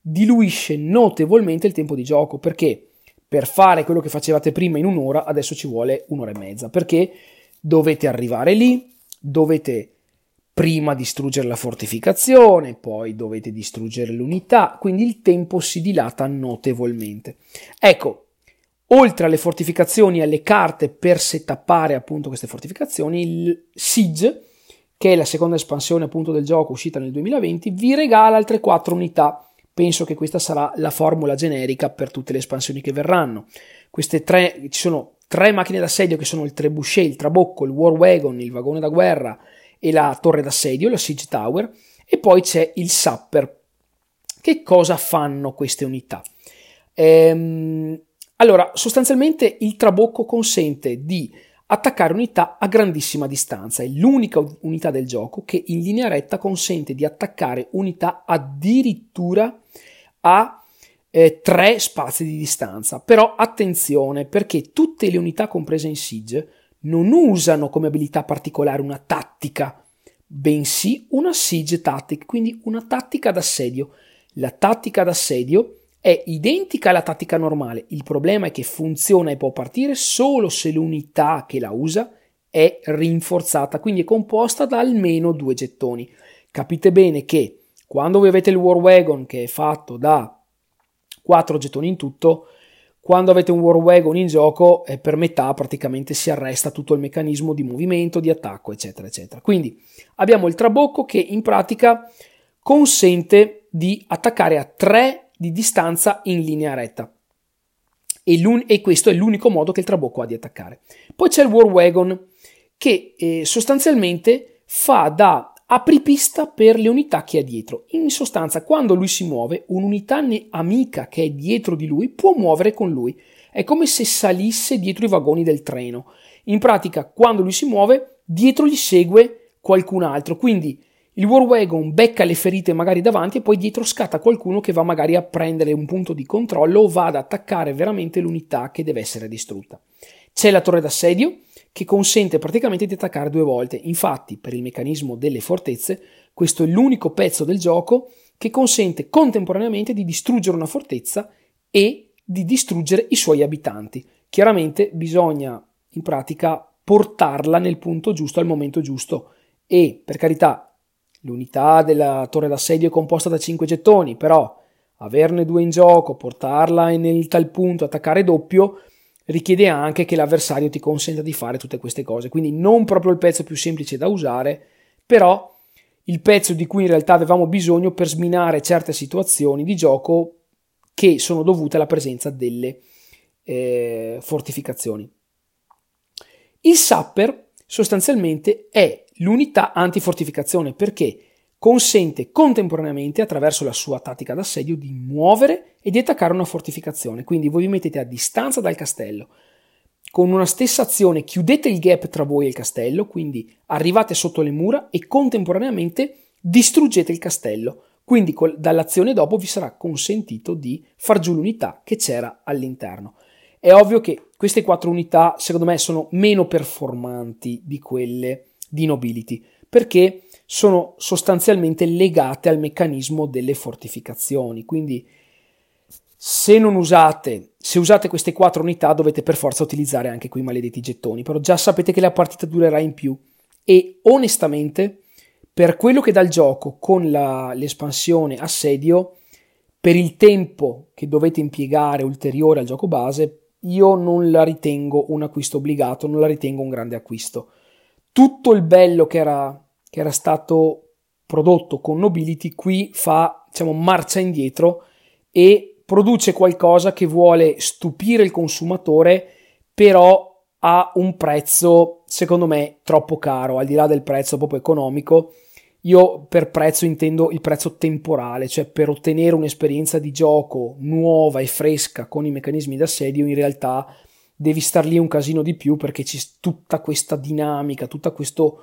diluisce notevolmente il tempo di gioco perché per fare quello che facevate prima in un'ora, adesso ci vuole un'ora e mezza, perché dovete arrivare lì, dovete prima distruggere la fortificazione, poi dovete distruggere l'unità, quindi il tempo si dilata notevolmente. Ecco, oltre alle fortificazioni e alle carte per settappare appunto queste fortificazioni, il Siege, che è la seconda espansione appunto del gioco uscita nel 2020, vi regala altre 4 unità penso che questa sarà la formula generica per tutte le espansioni che verranno. Queste tre, ci sono tre macchine d'assedio che sono il trebuchet, il trabocco, il war wagon, il vagone da guerra e la torre d'assedio, la siege tower, e poi c'è il sapper. Che cosa fanno queste unità? Ehm, allora, sostanzialmente il trabocco consente di attaccare unità a grandissima distanza. È l'unica unità del gioco che in linea retta consente di attaccare unità addirittura a eh, tre spazi di distanza. Però attenzione perché tutte le unità comprese in Siege non usano come abilità particolare una tattica, bensì una Siege Tactic, quindi una tattica d'assedio. La tattica d'assedio è identica alla tattica normale, il problema è che funziona e può partire solo se l'unità che la usa è rinforzata, quindi è composta da almeno due gettoni. Capite bene che quando voi avete il War Wagon che è fatto da 4 gettoni in tutto, quando avete un War Wagon in gioco, eh, per metà praticamente si arresta tutto il meccanismo di movimento, di attacco, eccetera, eccetera. Quindi abbiamo il trabocco che in pratica consente di attaccare a 3 di distanza in linea retta. E, e, questo è l'unico modo che il trabocco ha di attaccare. Poi c'è il War Wagon che eh, sostanzialmente fa da apripista per le unità che ha dietro. In sostanza, quando lui si muove, un'unità amica che è dietro di lui può muovere con lui. È come se salisse dietro i vagoni del treno. In pratica, quando lui si muove, dietro gli segue qualcun altro. Quindi il War Wagon becca le ferite magari davanti e poi dietro scatta qualcuno che va magari a prendere un punto di controllo o va ad attaccare veramente l'unità che deve essere distrutta. C'è la torre d'assedio che consente praticamente di attaccare due volte. Infatti, per il meccanismo delle fortezze, questo è l'unico pezzo del gioco che consente contemporaneamente di distruggere una fortezza e di distruggere i suoi abitanti. Chiaramente bisogna in pratica portarla nel punto giusto al momento giusto e per carità l'unità della torre d'assedio è composta da 5 gettoni, però averne due in gioco, portarla nel tal punto, attaccare doppio richiede anche che l'avversario ti consenta di fare tutte queste cose. Quindi non proprio il pezzo più semplice da usare, però il pezzo di cui in realtà avevamo bisogno per sminare certe situazioni di gioco che sono dovute alla presenza delle eh, fortificazioni. Il sapper sostanzialmente è l'unità antifortificazione perché consente contemporaneamente, attraverso la sua tattica d'assedio, di muovere e di attaccare una fortificazione. Quindi voi vi mettete a distanza dal castello. Con una stessa azione chiudete il gap tra voi e il castello, quindi arrivate sotto le mura e contemporaneamente distruggete il castello. Quindi dall'azione dopo vi sarà consentito di far giù l'unità che c'era all'interno. È ovvio che queste quattro unità, secondo me, sono meno performanti di quelle di Nobility, perché sono sostanzialmente legate al meccanismo delle fortificazioni. Quindi se non usate, se usate queste quattro unità dovete per forza utilizzare anche quei maledetti gettoni, però già sapete che la partita durerà in più e onestamente per quello che dà il gioco con la, l'espansione assedio, per il tempo che dovete impiegare ulteriore al gioco base, io non la ritengo un acquisto obbligato, non la ritengo un grande acquisto. Tutto il bello che era che era stato prodotto con Nobility, qui fa diciamo, marcia indietro e produce qualcosa che vuole stupire il consumatore, però a un prezzo, secondo me, troppo caro, al di là del prezzo proprio economico. Io per prezzo intendo il prezzo temporale, cioè per ottenere un'esperienza di gioco nuova e fresca con i meccanismi d'assedio, in realtà devi star lì un casino di più perché c'è tutta questa dinamica, tutto questo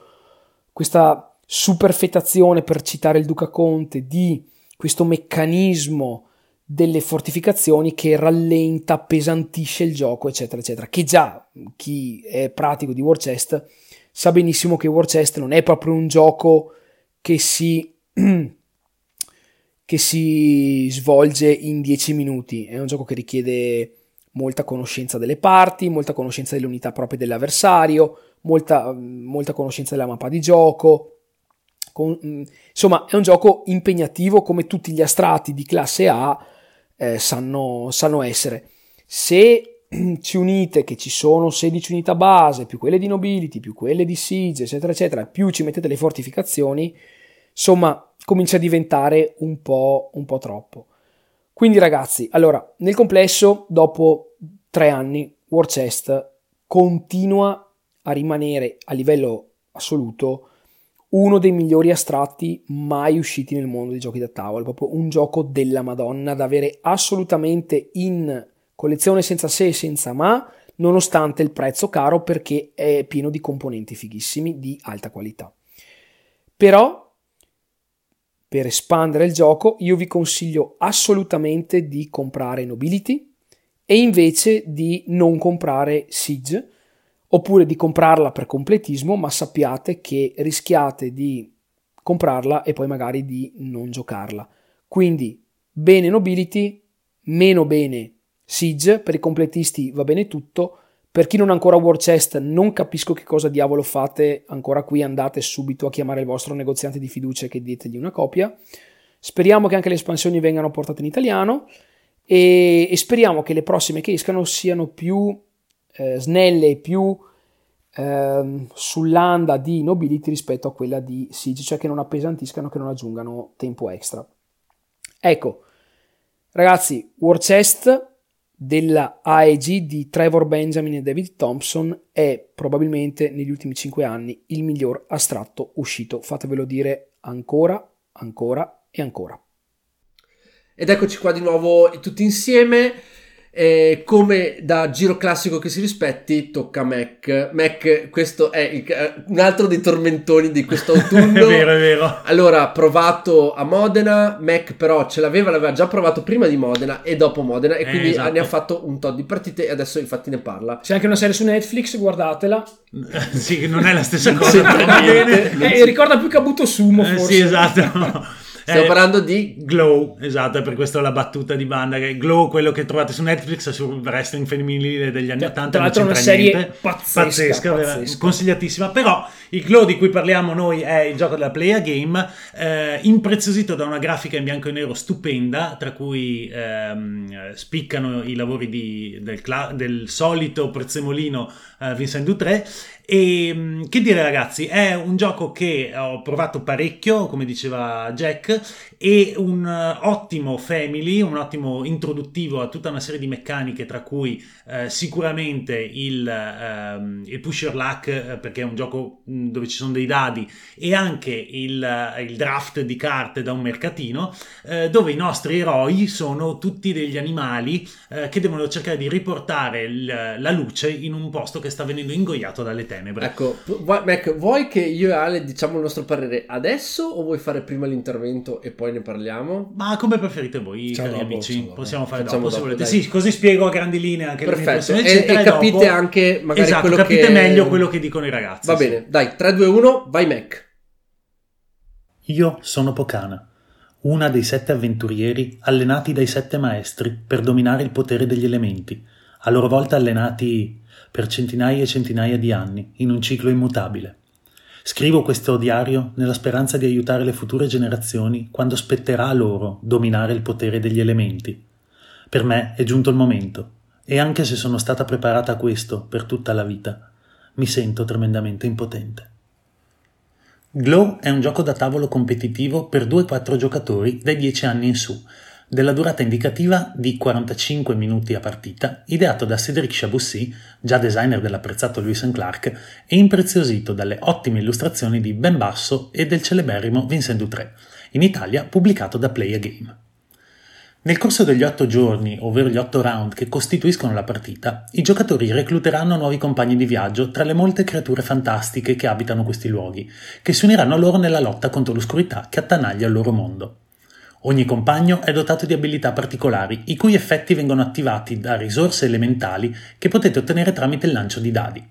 questa superfetazione, per citare il Duca Conte, di questo meccanismo delle fortificazioni che rallenta, appesantisce il gioco, eccetera, eccetera. Che già chi è pratico di War Chest sa benissimo che War Chest non è proprio un gioco che si, che si svolge in 10 minuti, è un gioco che richiede molta conoscenza delle parti, molta conoscenza delle unità proprie dell'avversario, molta, molta conoscenza della mappa di gioco. Con, mm, insomma, è un gioco impegnativo come tutti gli astratti di classe A eh, sanno, sanno essere. Se ci unite che ci sono 16 unità base, più quelle di nobility, più quelle di siege, eccetera, eccetera, più ci mettete le fortificazioni, insomma, comincia a diventare un po', un po' troppo. Quindi, ragazzi, allora, nel complesso, dopo tre anni, War Chest continua a rimanere a livello assoluto uno dei migliori astratti mai usciti nel mondo dei giochi da tavola, proprio un gioco della Madonna da avere assolutamente in collezione senza se e senza ma, nonostante il prezzo caro perché è pieno di componenti fighissimi di alta qualità. Però per espandere il gioco io vi consiglio assolutamente di comprare Nobility e invece di non comprare Siege oppure di comprarla per completismo, ma sappiate che rischiate di comprarla e poi magari di non giocarla. Quindi bene nobility, meno bene Siege, per i completisti va bene tutto. Per chi non ha ancora War Chest, non capisco che cosa diavolo fate ancora qui, andate subito a chiamare il vostro negoziante di fiducia che dietegli una copia. Speriamo che anche le espansioni vengano portate in italiano e, e speriamo che le prossime che escano siano più eh, snelle e più eh, sull'anda di Nobility rispetto a quella di Siege, cioè che non appesantiscano, che non aggiungano tempo extra. Ecco, ragazzi, War Chest della AEG di Trevor Benjamin e David Thompson è probabilmente negli ultimi 5 anni il miglior astratto uscito. Fatevelo dire ancora, ancora e ancora. Ed eccoci qua di nuovo tutti insieme. Eh, come da giro classico che si rispetti, tocca a Mac. Mac, questo è il, un altro dei tormentoni di questo autunno. è vero, è vero. Allora, provato a Modena, Mac però ce l'aveva, l'aveva già provato prima di Modena e dopo Modena, e Eh, quindi esatto. ne ha fatto un tot di partite e adesso infatti ne parla. C'è anche una serie su Netflix, guardatela. sì, che non è la stessa cosa, però bene. Eh, ricorda più Kabuto Sumo, Eh, forse. sì, esatto. Stiamo Eh, parlando di Glow, esatto, è per questo la battuta di banda. Che Glow, quello che trovate su Netflix, è sul wrestling femminile degli anni Tra- 80. tra non l'altro è una serie niente. pazzesca, vera- pazzesca. consigliatissima. Però il Glow di cui parliamo noi è il gioco della Playa Game, eh, impreziosito da una grafica in bianco e nero stupenda, tra cui ehm, spiccano i lavori di- del, cla- del solito prezzemolino eh, Vincent Dutré. E mh, che dire ragazzi, è un gioco che ho provato parecchio, come diceva Jack, e un eh, ottimo family, un ottimo introduttivo a tutta una serie di meccaniche, tra cui eh, sicuramente il, ehm, il pusher luck, eh, perché è un gioco mh, dove ci sono dei dadi, e anche il, eh, il draft di carte da un mercatino, eh, dove i nostri eroi sono tutti degli animali eh, che devono cercare di riportare il- la luce in un posto che sta venendo ingoiato dalle tenebre. Ecco, Mac, vuoi che io e Ale diciamo il nostro parere adesso o vuoi fare prima l'intervento e poi ne parliamo? Ma come preferite voi, Facciamo cari dopo, amici? Possiamo fare Facciamo dopo, se dopo, volete. dai. Sì, così spiego a grandi linee anche le mie Perfetto, impressioni, e, eccetera, e e capite dopo- anche magari esatto, quello capite che... meglio quello che dicono i ragazzi. Va sì. bene, dai, 3, 2, 1, vai Mac. Io sono Pocana, una dei sette avventurieri allenati dai sette maestri per dominare il potere degli elementi, a loro volta allenati per centinaia e centinaia di anni, in un ciclo immutabile. Scrivo questo diario nella speranza di aiutare le future generazioni quando spetterà a loro dominare il potere degli elementi. Per me è giunto il momento, e anche se sono stata preparata a questo per tutta la vita, mi sento tremendamente impotente. Glow è un gioco da tavolo competitivo per 2-4 giocatori dai 10 anni in su, della durata indicativa di 45 minuti a partita, ideato da Cédric Chaboussi, già designer dell'apprezzato Lewis Clark, e impreziosito dalle ottime illustrazioni di Ben Basso e del celeberrimo Vincent Dutré, in Italia pubblicato da Play a Game. Nel corso degli otto giorni, ovvero gli otto round che costituiscono la partita, i giocatori recluteranno nuovi compagni di viaggio tra le molte creature fantastiche che abitano questi luoghi, che si uniranno a loro nella lotta contro l'oscurità che attanaglia il loro mondo. Ogni compagno è dotato di abilità particolari, i cui effetti vengono attivati da risorse elementali che potete ottenere tramite il lancio di dadi.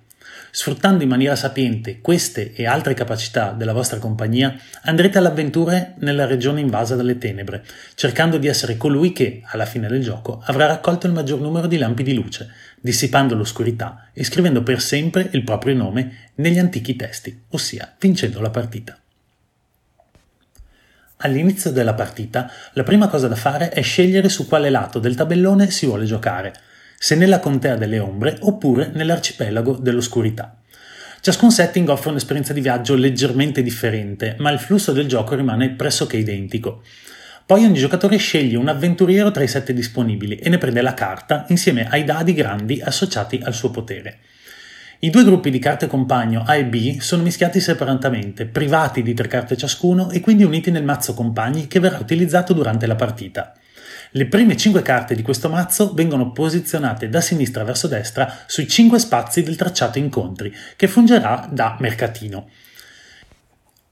Sfruttando in maniera sapiente queste e altre capacità della vostra compagnia, andrete all'avventura nella regione invasa dalle tenebre, cercando di essere colui che, alla fine del gioco, avrà raccolto il maggior numero di lampi di luce, dissipando l'oscurità e scrivendo per sempre il proprio nome negli antichi testi, ossia vincendo la partita. All'inizio della partita, la prima cosa da fare è scegliere su quale lato del tabellone si vuole giocare, se nella contea delle ombre oppure nell'arcipelago dell'oscurità. Ciascun setting offre un'esperienza di viaggio leggermente differente, ma il flusso del gioco rimane pressoché identico. Poi ogni giocatore sceglie un avventuriero tra i sette disponibili e ne prende la carta insieme ai dadi grandi associati al suo potere. I due gruppi di carte compagno A e B sono mischiati separatamente, privati di tre carte ciascuno e quindi uniti nel mazzo compagni che verrà utilizzato durante la partita. Le prime 5 carte di questo mazzo vengono posizionate da sinistra verso destra sui 5 spazi del tracciato incontri, che fungerà da mercatino.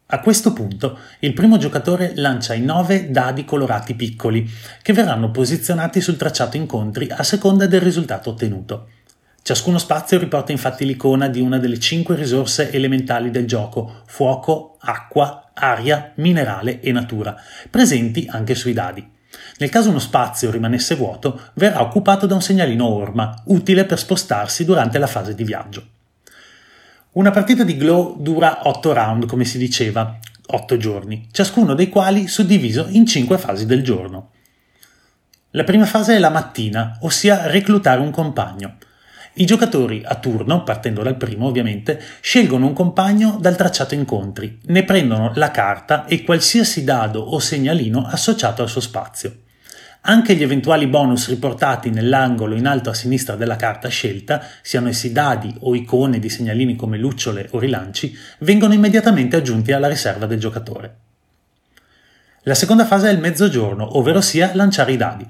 A questo punto il primo giocatore lancia i 9 dadi colorati piccoli, che verranno posizionati sul tracciato incontri a seconda del risultato ottenuto. Ciascuno spazio riporta infatti l'icona di una delle 5 risorse elementali del gioco, fuoco, acqua, aria, minerale e natura, presenti anche sui dadi. Nel caso uno spazio rimanesse vuoto, verrà occupato da un segnalino orma, utile per spostarsi durante la fase di viaggio. Una partita di Glow dura 8 round, come si diceva, 8 giorni, ciascuno dei quali suddiviso in 5 fasi del giorno. La prima fase è la mattina, ossia reclutare un compagno. I giocatori a turno, partendo dal primo ovviamente, scelgono un compagno dal tracciato incontri, ne prendono la carta e qualsiasi dado o segnalino associato al suo spazio. Anche gli eventuali bonus riportati nell'angolo in alto a sinistra della carta scelta, siano essi dadi o icone di segnalini come lucciole o rilanci, vengono immediatamente aggiunti alla riserva del giocatore. La seconda fase è il mezzogiorno, ovvero sia lanciare i dadi.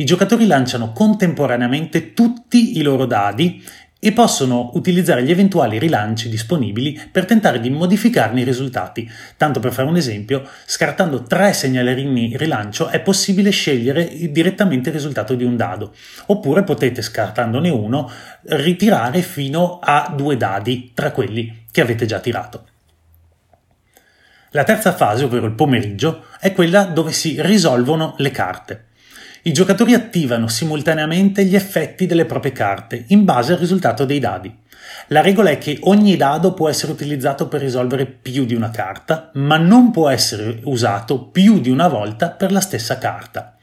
I giocatori lanciano contemporaneamente tutti i loro dadi e possono utilizzare gli eventuali rilanci disponibili per tentare di modificarne i risultati. Tanto per fare un esempio, scartando tre segnalerini rilancio è possibile scegliere direttamente il risultato di un dado, oppure potete, scartandone uno, ritirare fino a due dadi tra quelli che avete già tirato. La terza fase, ovvero il pomeriggio, è quella dove si risolvono le carte. I giocatori attivano simultaneamente gli effetti delle proprie carte in base al risultato dei dadi. La regola è che ogni dado può essere utilizzato per risolvere più di una carta, ma non può essere usato più di una volta per la stessa carta.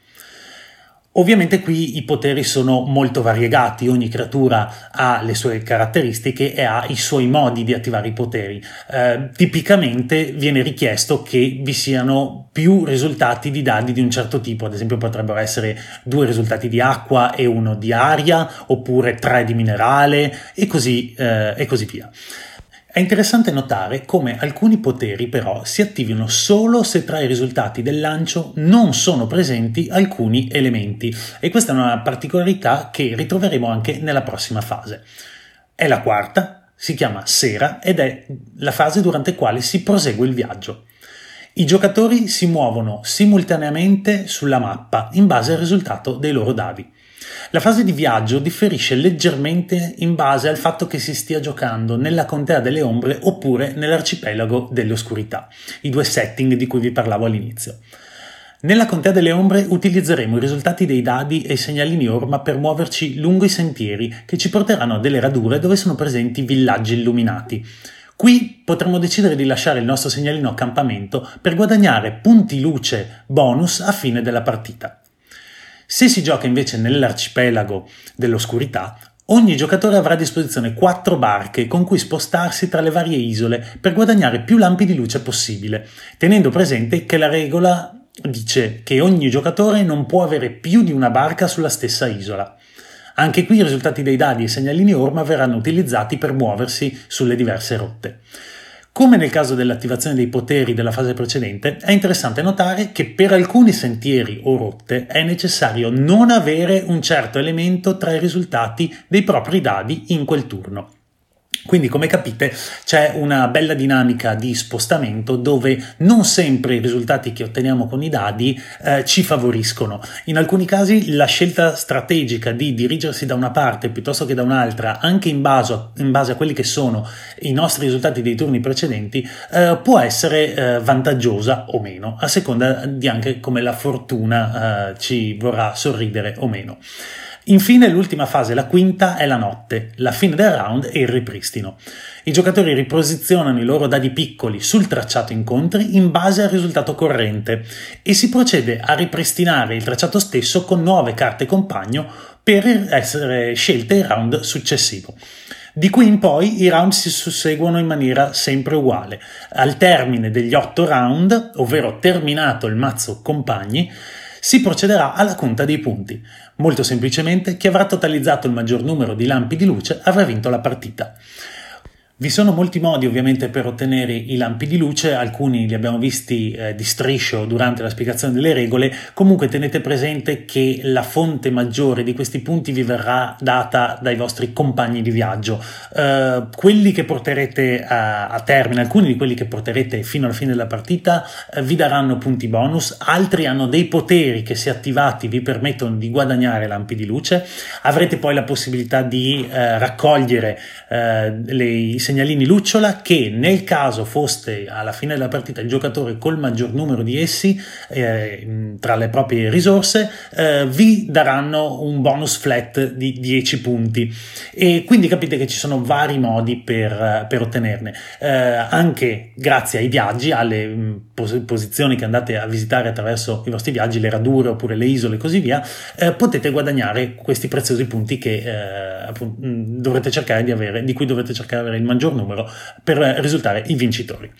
Ovviamente qui i poteri sono molto variegati, ogni creatura ha le sue caratteristiche e ha i suoi modi di attivare i poteri. Eh, tipicamente viene richiesto che vi siano più risultati di dadi di un certo tipo, ad esempio potrebbero essere due risultati di acqua e uno di aria, oppure tre di minerale e così, eh, e così via. È interessante notare come alcuni poteri però si attivino solo se tra i risultati del lancio non sono presenti alcuni elementi e questa è una particolarità che ritroveremo anche nella prossima fase. È la quarta, si chiama sera ed è la fase durante la quale si prosegue il viaggio. I giocatori si muovono simultaneamente sulla mappa in base al risultato dei loro dadi. La fase di viaggio differisce leggermente in base al fatto che si stia giocando nella contea delle ombre oppure nell'arcipelago delle oscurità, i due setting di cui vi parlavo all'inizio. Nella contea delle ombre utilizzeremo i risultati dei dadi e i segnalini orma per muoverci lungo i sentieri che ci porteranno a delle radure dove sono presenti villaggi illuminati. Qui potremo decidere di lasciare il nostro segnalino accampamento per guadagnare punti luce bonus a fine della partita. Se si gioca invece nell'arcipelago dell'oscurità, ogni giocatore avrà a disposizione quattro barche con cui spostarsi tra le varie isole per guadagnare più lampi di luce possibile, tenendo presente che la regola dice che ogni giocatore non può avere più di una barca sulla stessa isola. Anche qui i risultati dei dadi e i segnalini orma verranno utilizzati per muoversi sulle diverse rotte. Come nel caso dell'attivazione dei poteri della fase precedente, è interessante notare che per alcuni sentieri o rotte è necessario non avere un certo elemento tra i risultati dei propri dadi in quel turno. Quindi, come capite, c'è una bella dinamica di spostamento dove non sempre i risultati che otteniamo con i dadi eh, ci favoriscono. In alcuni casi la scelta strategica di dirigersi da una parte piuttosto che da un'altra, anche in base a, in base a quelli che sono i nostri risultati dei turni precedenti, eh, può essere eh, vantaggiosa o meno, a seconda di anche come la fortuna eh, ci vorrà sorridere o meno. Infine l'ultima fase, la quinta, è la notte, la fine del round e il ripristino. I giocatori riposizionano i loro dadi piccoli sul tracciato incontri in base al risultato corrente e si procede a ripristinare il tracciato stesso con nuove carte compagno per essere scelte il round successivo. Di qui in poi i round si susseguono in maniera sempre uguale. Al termine degli otto round, ovvero terminato il mazzo compagni, si procederà alla conta dei punti. Molto semplicemente, chi avrà totalizzato il maggior numero di lampi di luce avrà vinto la partita. Vi sono molti modi ovviamente per ottenere i lampi di luce, alcuni li abbiamo visti eh, di striscio durante la spiegazione delle regole, comunque tenete presente che la fonte maggiore di questi punti vi verrà data dai vostri compagni di viaggio. Eh, quelli che porterete a, a, termine, alcuni di quelli che porterete fino alla fine della partita eh, vi daranno punti bonus, altri hanno dei poteri che se attivati vi permettono di guadagnare lampi di luce, avrete poi la possibilità di eh, raccogliere eh, le, segnalini lucciola che nel caso foste alla fine della partita il giocatore col maggior numero di essi eh, tra le proprie risorse eh, vi daranno un bonus flat di 10 punti. E quindi capite che ci sono vari modi per, per ottenerne. Eh, anche grazie ai viaggi alle mh, pos- posizioni che andate a visitare attraverso i vostri viaggi le radure oppure le isole e così via eh, potete guadagnare questi preziosi punti che eh, appunto, dovrete cercare di avere di cui dovrete cercare di avere il maggior numero per risultare i vincitori.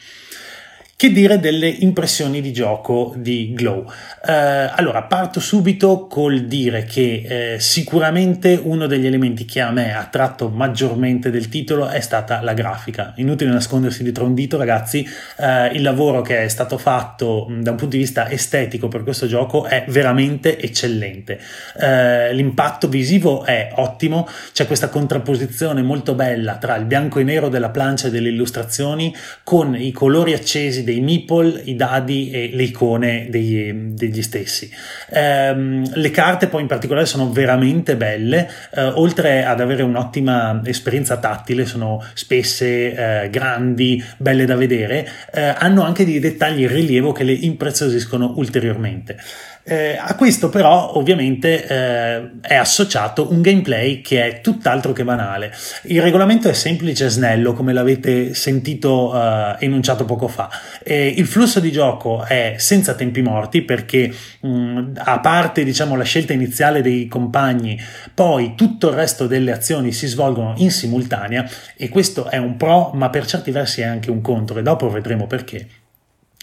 Che dire delle impressioni di gioco di Glow? Eh, allora, parto subito col dire che eh, sicuramente uno degli elementi che a me ha attratto maggiormente del titolo è stata la grafica. Inutile nascondersi dietro un dito, ragazzi, eh, il lavoro che è stato fatto da un punto di vista estetico per questo gioco è veramente eccellente. Eh, l'impatto visivo è ottimo, c'è questa contrapposizione molto bella tra il bianco e nero della plancia e delle illustrazioni con i colori accesi dei meeple, i dadi e le icone degli, degli stessi. Ehm, le carte poi in particolare sono veramente belle, eh, oltre ad avere un'ottima esperienza tattile, sono spesse, eh, grandi, belle da vedere, eh, hanno anche dei dettagli in rilievo che le impreziosiscono ulteriormente. Eh, a questo però ovviamente eh, è associato un gameplay che è tutt'altro che banale. Il regolamento è semplice e snello come l'avete sentito eh, enunciato poco fa. il flusso di gioco è senza tempi morti perché mh, a parte diciamo la scelta iniziale dei compagni poi tutto il resto delle azioni si svolgono in simultanea e questo è un pro ma per certi versi è anche un contro e dopo vedremo perché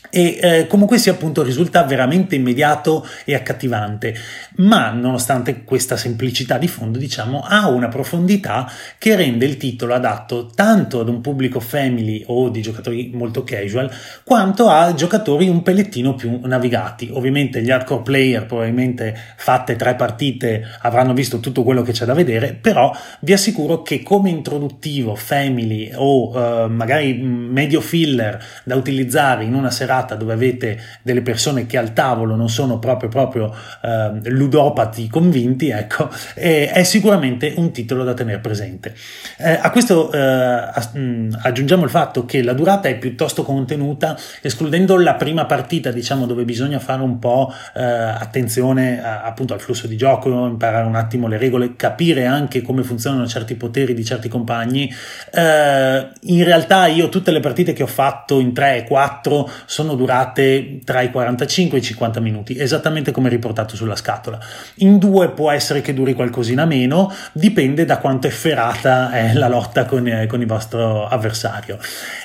e eh, comunque sia appunto risulta veramente immediato e accattivante, ma nonostante questa semplicità di fondo diciamo ha una profondità che rende il titolo adatto tanto ad un pubblico family o di giocatori molto casual quanto a giocatori un pellettino più navigati. Ovviamente gli hardcore player probabilmente fatte tre partite avranno visto tutto quello che c'è da vedere, però vi assicuro che come introduttivo family o eh, magari medio filler da utilizzare in una serata serata dove avete delle persone che al tavolo non sono proprio, proprio eh, ludopati convinti, ecco, è sicuramente un titolo da tenere presente. Eh, a questo eh, mm, aggiungiamo il fatto che la durata è piuttosto contenuta, escludendo la prima partita, diciamo, dove bisogna fare un po' eh, attenzione a, appunto al flusso di gioco, imparare un attimo le regole, capire anche come funzionano certi poteri di certi compagni. Eh, in realtà io tutte le partite che ho fatto in 3 e 4 sono durate tra i 45 e i 50 minuti, esattamente come riportato sulla scatola. In due può essere che duri qualcosina meno, dipende da quanto efferata è la lotta con, eh, con il vostro avversario.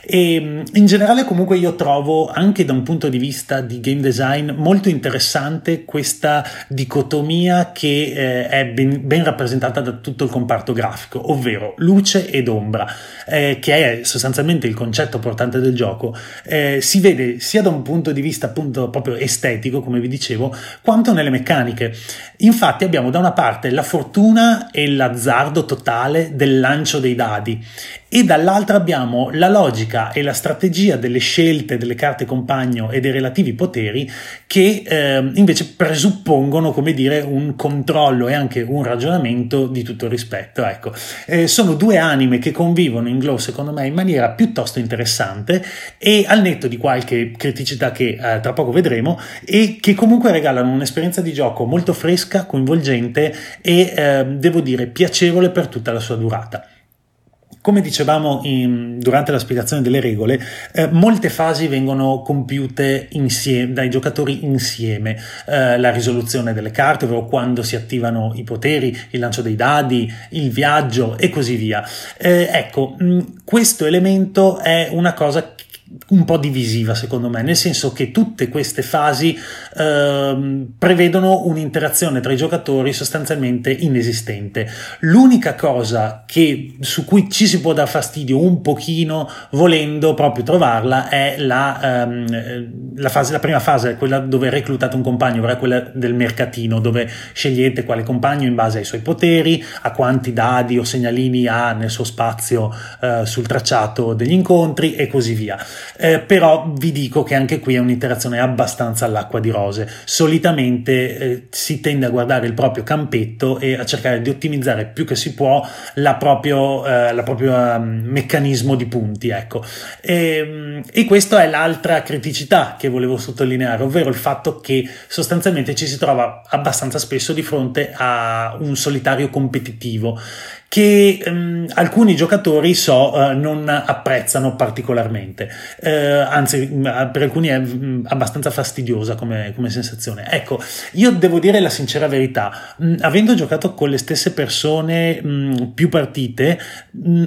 E mm, in generale comunque io trovo anche da un punto di vista di game design molto interessante questa dicotomia che eh, è ben, ben, rappresentata da tutto il comparto grafico, ovvero luce ed ombra, eh, che è sostanzialmente il concetto portante del gioco. Eh, si vede sia da un punto di vista appunto proprio estetico, come vi dicevo, quanto nelle meccaniche. Infatti abbiamo da una parte la fortuna e l'azzardo totale del lancio dei dadi e dall'altra abbiamo la logica e la strategia delle scelte delle carte compagno e dei relativi poteri che eh, invece presuppongono, come dire, un controllo e anche un ragionamento di tutto rispetto. Ecco, eh, sono due anime che convivono in Glow, secondo me, in maniera piuttosto interessante e al netto di qualche criticità che eh, tra poco vedremo e che comunque regalano un'esperienza di gioco molto fresca, coinvolgente e, eh, devo dire, piacevole per tutta la sua durata. Come dicevamo in, durante la spiegazione delle regole, eh, molte fasi vengono compiute insieme, dai giocatori insieme. Eh, la risoluzione delle carte, ovvero quando si attivano i poteri, il lancio dei dadi, il viaggio e così via. Eh, ecco, mh, questo elemento è una cosa un po' divisiva secondo me, nel senso che tutte queste fasi eh, prevedono un'interazione tra i giocatori sostanzialmente inesistente. L'unica cosa che, su cui ci si può dar fastidio un pochino, volendo proprio trovarla, è la, ehm, la, fase, la prima fase, quella dove reclutate un compagno, ovvero quella del mercatino, dove scegliete quale compagno in base ai suoi poteri, a quanti dadi o segnalini ha nel suo spazio eh, sul tracciato degli incontri e così via. Eh, però vi dico che anche qui è un'interazione abbastanza all'acqua di rose. Solitamente eh, si tende a guardare il proprio campetto e a cercare di ottimizzare più che si può la proprio, eh, la proprio um, meccanismo di punti, ecco. E, e questa è l'altra criticità che volevo sottolineare, ovvero il fatto che sostanzialmente ci si trova abbastanza spesso di fronte a un solitario competitivo che um, alcuni giocatori so uh, non apprezzano particolarmente, uh, anzi per alcuni è um, abbastanza fastidiosa come, come, sensazione. Ecco, io devo dire la sincera verità, um, avendo giocato con le stesse persone più partite,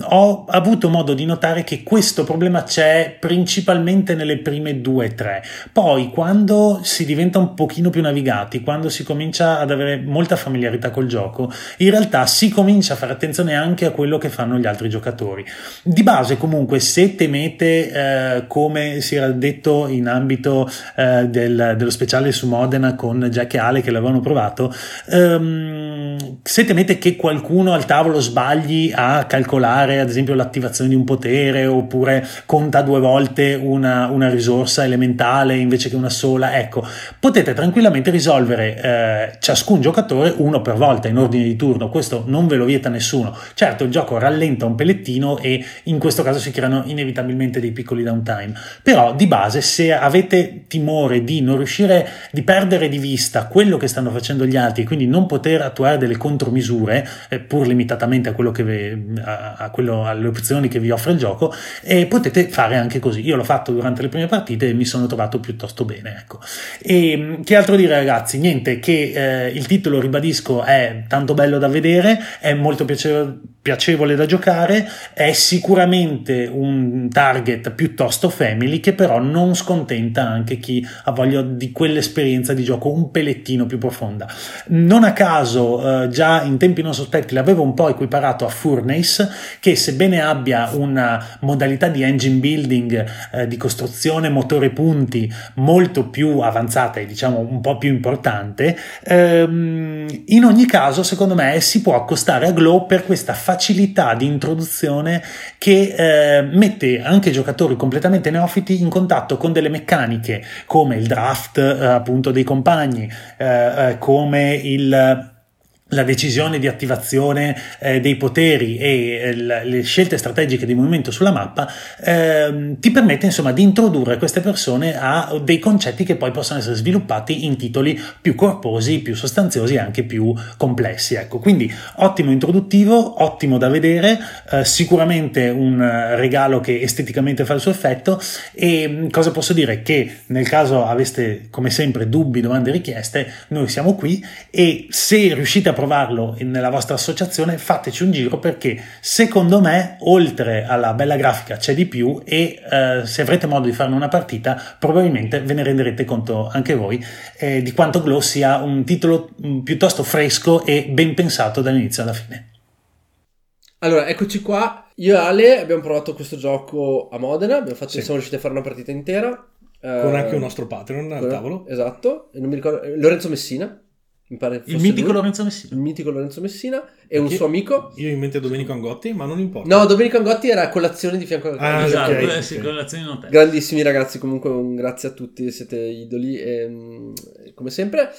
ho avuto modo di notare che questo problema c'è principalmente nelle prime due o tre. Poi quando si diventa un pochino più navigati, quando si comincia ad avere molta familiarità col gioco, in realtà si comincia a fare attenzione attenzione anche a quello che fanno gli altri giocatori. Di base, comunque, se temete, eh, come si era detto in ambito eh, del, dello speciale su Modena con Jack e Ale che l'avevano provato, ehm, se temete che qualcuno al tavolo sbagli a calcolare, ad esempio, l'attivazione di un potere oppure conta due volte una, una risorsa elementale invece che una sola, ecco, potete tranquillamente risolvere eh, ciascun giocatore uno per volta in ordine di turno. Questo non ve lo vieta nessuno nessuno. Certo, il gioco rallenta un pellettino e in questo caso si creano inevitabilmente dei piccoli downtime, però di base se avete timore di non riuscire, di perdere di vista quello che stanno facendo gli altri, quindi non poter attuare delle contromisure, eh, pur limitatamente a quello che vi, a, a quello, alle opzioni che vi offre il gioco, eh, potete fare anche così. Io l'ho fatto durante le prime partite e mi sono trovato piuttosto bene. Ecco. E che altro dire ragazzi? Niente, che eh, il titolo, ribadisco, è tanto bello da vedere, è molto piacevole piacevole da giocare, è sicuramente un target piuttosto family che però non scontenta anche chi ha voglia di quell'esperienza di gioco un pelettino più profonda. Non a caso, eh, già in tempi non sospetti l'avevo un po' equiparato a Furnace, che sebbene abbia una modalità di engine building, eh, di costruzione motore punti molto più avanzata e diciamo un po' più importante, ehm, in ogni caso secondo me si può accostare a Glow per questa facilità di introduzione che eh, mette anche giocatori completamente neofiti in contatto con delle meccaniche come il draft eh, appunto dei compagni, eh, eh come il la decisione di attivazione eh, dei poteri e eh, le scelte strategiche di movimento sulla mappa eh, ti permette insomma di introdurre queste persone a dei concetti che poi possono essere sviluppati in titoli più corposi, più sostanziosi e anche più complessi. Ecco, quindi ottimo introduttivo, ottimo da vedere, eh, sicuramente un regalo che esteticamente fa il suo effetto e mm, cosa posso dire? Che nel caso aveste come sempre dubbi, domande, richieste, noi siamo qui e se riuscite a provarlo nella vostra associazione, fateci un giro perché secondo me, oltre alla bella grafica, c'è di più e eh, se avrete modo di farne una partita, probabilmente ve ne renderete conto anche voi eh, di quanto Glow sia un titolo mm, piuttosto fresco e ben pensato dall'inizio alla fine. Allora, eccoci qua. Io e Ale abbiamo provato questo gioco a Modena, abbiamo fatto, sì. siamo riusciti a fare una partita intera. Con anche un nostro Patreon al tavolo. Esatto, non mi ricordo, Lorenzo Messina mi pare il mitico lui, Lorenzo Messina. Il mitico Lorenzo Messina e un suo amico. Io in mente Domenico Angotti, ma non importa. No, Domenico Angotti era a colazione di fianco a Ah, esatto, okay. sì, colazione in hotel. Grandissimi ragazzi, comunque un grazie a tutti, siete idoli e, mm, come sempre.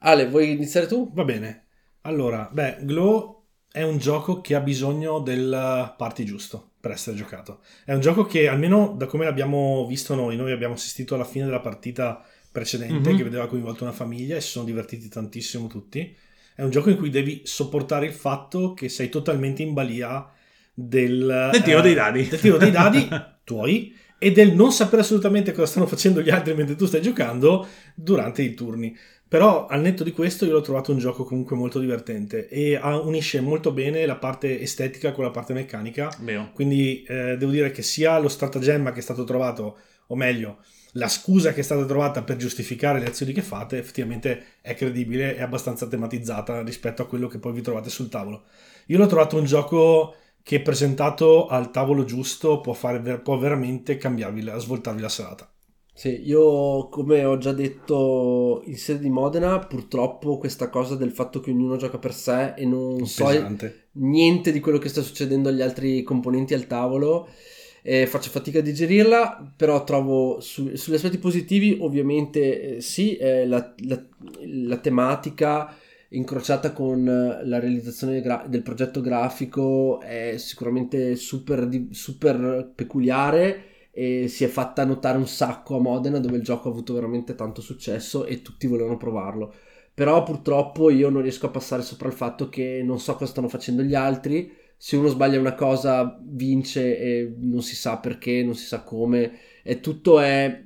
Ale, vuoi iniziare tu? Va bene. Allora, beh, Glow è un gioco che ha bisogno del party giusto per essere giocato. È un gioco che almeno da come l'abbiamo visto noi, noi abbiamo assistito alla fine della partita precedente mm-hmm. che vedeva coinvolto una famiglia e si sono divertiti tantissimo tutti. È un gioco in cui devi sopportare il fatto che sei totalmente in balia del, del tiro eh, dei dadi, del tiro dei dadi tuoi e del non sapere assolutamente cosa stanno facendo gli altri mentre tu stai giocando durante i turni. Però al netto di questo io l'ho trovato un gioco comunque molto divertente e unisce molto bene la parte estetica con la parte meccanica. Beh. Quindi eh, devo dire che sia lo stratagemma che è stato trovato, o meglio, la scusa che è stata trovata per giustificare le azioni che fate effettivamente è credibile e abbastanza tematizzata rispetto a quello che poi vi trovate sul tavolo. Io l'ho trovato un gioco che presentato al tavolo giusto può, fare, può veramente cambiarvi, svoltarvi la serata. Sì, io come ho già detto in sede di Modena, purtroppo questa cosa del fatto che ognuno gioca per sé e non so niente di quello che sta succedendo agli altri componenti al tavolo e faccio fatica a digerirla, però trovo su- sugli aspetti positivi ovviamente eh, sì, eh, la, la- la tematica incrociata con eh, la realizzazione gra- del progetto grafico è sicuramente super, super peculiare e si è fatta notare un sacco a Modena dove il gioco ha avuto veramente tanto successo e tutti volevano provarlo. Però purtroppo io non riesco a passare sopra il fatto che non so cosa stanno facendo gli altri. Se uno sbaglia una cosa vince e non si sa perché, non si sa come. E tutto è,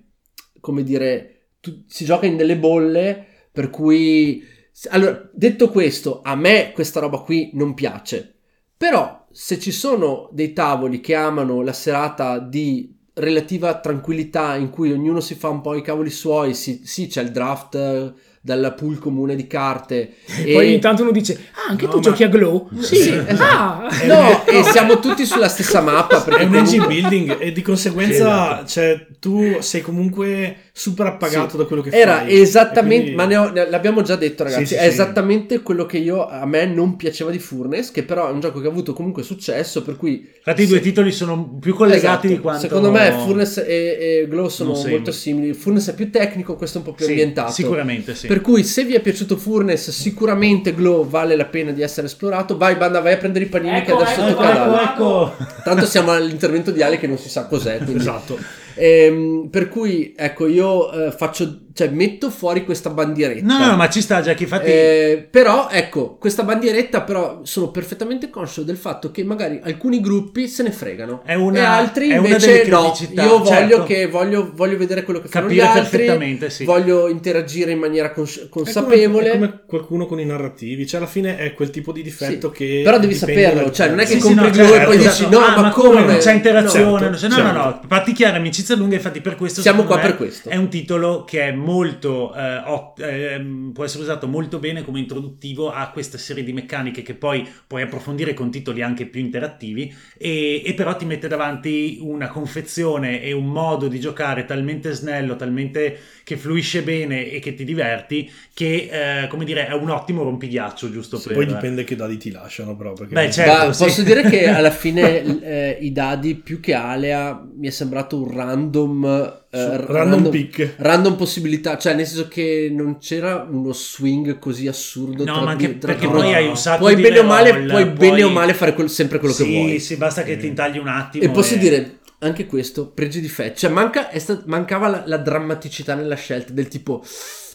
come dire, tu- si gioca in delle bolle per cui... Allora, detto questo, a me questa roba qui non piace. Però se ci sono dei tavoli che amano la serata di relativa tranquillità in cui ognuno si fa un po' i cavoli suoi, sì, sì c'è il draft eh, dal pool comune di carte e Poi ogni tanto uno dice, ah, anche No, tu ma- giochi a Glow? Sì, Sì, esatto. ah, No, e siamo tutti sulla stessa mappa perché È un engine comunque- building e di conseguenza cioè, tu sei comunque super appagato Sì. da quello che Era fai. esattamente, E quindi- ma ne ho- ne- l'abbiamo già detto ragazzi, Sì, sì, è sì. esattamente quello che io a me non piaceva di Furnace, che però è un gioco che ha avuto comunque successo, per cui Infatti i due titoli sono più collegati Esatto. di quanto... Secondo me Furnace e, e Glow sono Non sembra. molto simili. Furnace è più tecnico, questo è un po' più Sì, ambientato. Sicuramente sì. Per cui se vi è piaciuto Furnace, sicuramente Glow vale la pena di essere esplorato. Vai, banda, vai a prendere i panini che Ecco, adesso ecco, tocca ecco, ecco. Tanto siamo all'intervento di Ale che non si sa cos'è. quindi- Esatto. Ehm, per cui, ecco, io eh, faccio, cioè, metto fuori questa bandieretta. No, no, ma ci sta Jack, infatti... Eh, però ecco, questa bandieretta però sono perfettamente conscio del fatto che magari alcuni gruppi se ne fregano È una- e altri è una invece delle no, criticità, io voglio, certo. che, voglio, voglio vedere quello che fanno gli Capire altri, perfettamente, sì. voglio interagire in maniera cons- È come, consapevole. è come qualcuno con i narrativi, cioè alla fine è quel tipo di difetto Sì. che... Però devi saperlo, dal- cioè, non è che Sì, sì, compri no, Glow e certo, poi esatto. dici, no, Ah, ma come come? non c'è interazione Certo, non c'è- no certo. no no fatti chiara amicizia lunga infatti per questo Siamo qua per questo. è un titolo che è molto eh, ot- ehm, può essere usato molto bene come introduttivo a questa serie di meccaniche che poi puoi approfondire con titoli anche più interattivi e, e però ti mette davanti una confezione e un modo di giocare talmente snello talmente che fluisce bene e che ti diverti che eh, come dire è un ottimo rompighiaccio giusto Sì, per Poi dipende che dadi ti lasciano però. Perché Beh, certo. Ma sì. posso dire che alla fine eh, i dadi più che Alea mi è sembrato un random eh, Random pick. random possibilità, cioè nel senso che non c'era uno swing così assurdo. No, tra ma anche tra perché turno- poi hai un sacco puoi di bene o male, reroll, puoi bene poi- o male fare quel- sempre quello che sì, vuoi. sì, basta che ti intagli un attimo E posso dire anche questo, pregi di difetti, cioè manca, è sta- mancava la, la drammaticità nella scelta del tipo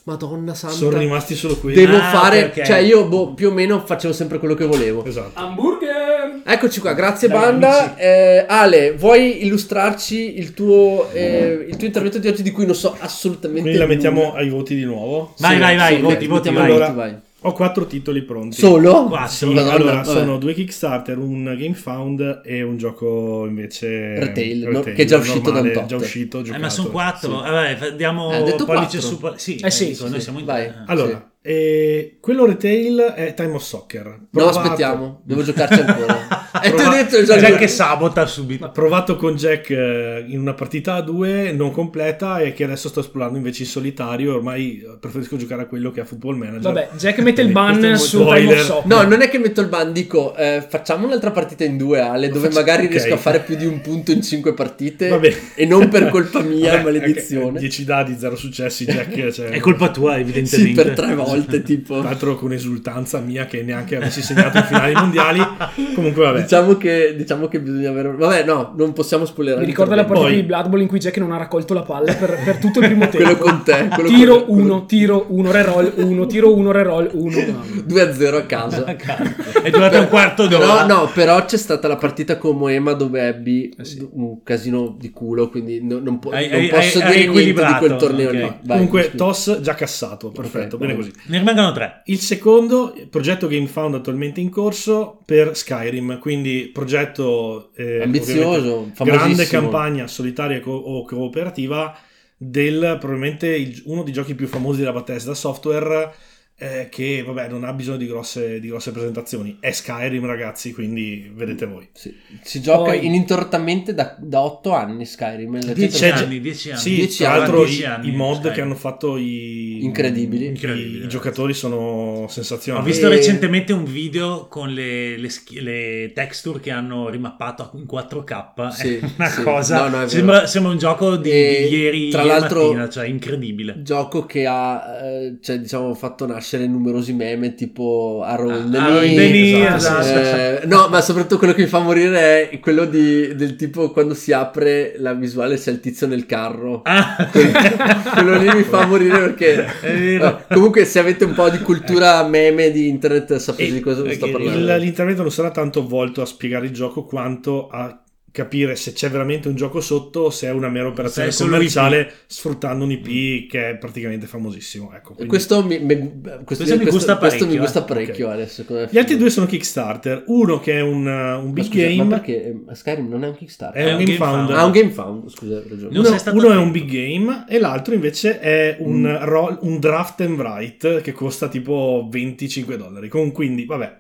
Madonna santa. Sono rimasti solo quelli. Devo Ah, fare, ok, ok. cioè io boh, più o meno facevo sempre quello che volevo. Esatto. Hamburger! Eccoci qua, grazie Dai, banda. Eh, Ale, vuoi illustrarci il tuo, eh, il tuo intervento di oggi di cui non so assolutamente Quindi la mettiamo nulla? ai voti di nuovo. Vai, vai, vai, voti, voti, mettiamo vai. voti, Allora, vai. Ho quattro titoli pronti. Solo? Quattro. Sì, allora vabbè. sono due Kickstarter, un Game Found e un gioco invece Retail, no? Che è già uscito da un normale, tot. già uscito, Eh, giocato. ma sono quattro. Sì. Vabbè, fa- diamo Eh, ha detto pollice quattro. su Sì, Eh sì, dico, sì, noi sì. siamo in Vai. eh. Allora, eh, quello retail è Time of Soccer. No, Provato- aspettiamo, devo giocarci ancora. e tu hai Prova- detto già Già che sabota subito. Provato con Jack eh, in una partita a due non completa e che adesso sto esplorando invece in solitario. Ormai eh, preferisco giocare a quello che a Football Manager. Vabbè, Jack mette il ban su Time of. Soccer. No, non è che metto il ban, dico eh, facciamo un'altra partita in due Ale, dove faccio- magari ok. riesco a fare più di un punto in cinque partite Vabbè. e non per colpa mia, Vabbè, maledizione. 10 dadi, 0 successi, Jack. Cioè, È colpa tua, Sì, evidentemente. per tre volte tipo. Tra l'altro con esultanza mia che neanche avessi segnato in finali mondiali. Comunque vabbè. Diciamo che, diciamo che bisogna avere... Vabbè, no, non possiamo spoilerare. Mi ricorda la partita Poi- di Blood Bowl in cui Jack non ha raccolto la palla per, per tutto il primo tempo. Quello con te. Quello Tiro con- 1, tiro 1, reroll 1, tiro 1, reroll 1. 2 a 0 a casa. È durato un quarto d'ora. Però, no, però c'è stata la partita con Moema dove ebbi Eh sì. un casino di culo, quindi no- non, po- Hai- non hai- posso hai- hai dire niente di quel equilibrato, torneo ok. lì. Vai, Comunque, toss già cassato. Perfetto, Ok, bene così. Ne rimangono tre. Il secondo, progetto Game Found attualmente in corso per Skyrim, quindi progetto eh, Ambizioso, grande campagna solitaria co- o cooperativa del probabilmente il- uno dei giochi più famosi della Bethesda Software eh, che vabbè non ha bisogno di grosse, di grosse presentazioni. È Skyrim ragazzi, quindi vedete voi. Sì. Si gioca Poi- ininterrottamente da, da 8 anni Skyrim. La Dieci gente- C'è- anni, dieci anni. Sì, Dieci tra l'altro i, anni, i mod Skyrim. che hanno fatto i, Incredibili. i- Incredibili, i giocatori sono sensazionali. Ho visto E- recentemente un video con le, le le texture che hanno rimappato in 4K. Sì, è una sì. cosa. No, no, è sembra, sembra un gioco di, E di ieri, tra ieri l'altro- mattina, cioè incredibile. Gioco che ha, eh, cioè, diciamo, fatto nascere numerosi meme tipo the Ah, the Knee, esatto, Eh, no, ma soprattutto quello che mi fa morire è quello di, del tipo quando si apre la visuale c'è il tizio nel carro. Ah. quello lì mi fa morire perché vero. Eh, comunque se avete un po' di cultura meme di internet sapete di cosa sto parlando l'intervento non sarà tanto volto a spiegare il gioco quanto a capire se c'è veramente un gioco sotto o se è una mera operazione commerciale sfruttando un IP che è praticamente famosissimo. Ecco, quindi- questo mi, mi- questo, Questo mi gusta questo mi parecchio, gusta eh. parecchio Ok. Adesso, come Gli altri due sono Kickstarter. Uno che è un, uh, un big scusa, game. ma perché eh, Skyrim non è un Kickstarter? È È un un game founder. Ah, un game found, scusa, ragione. Non Uno, uno è un big game e l'altro invece è un, Mm. roll- un draft and write che costa tipo 25 dollari. Con quindi, vabbè.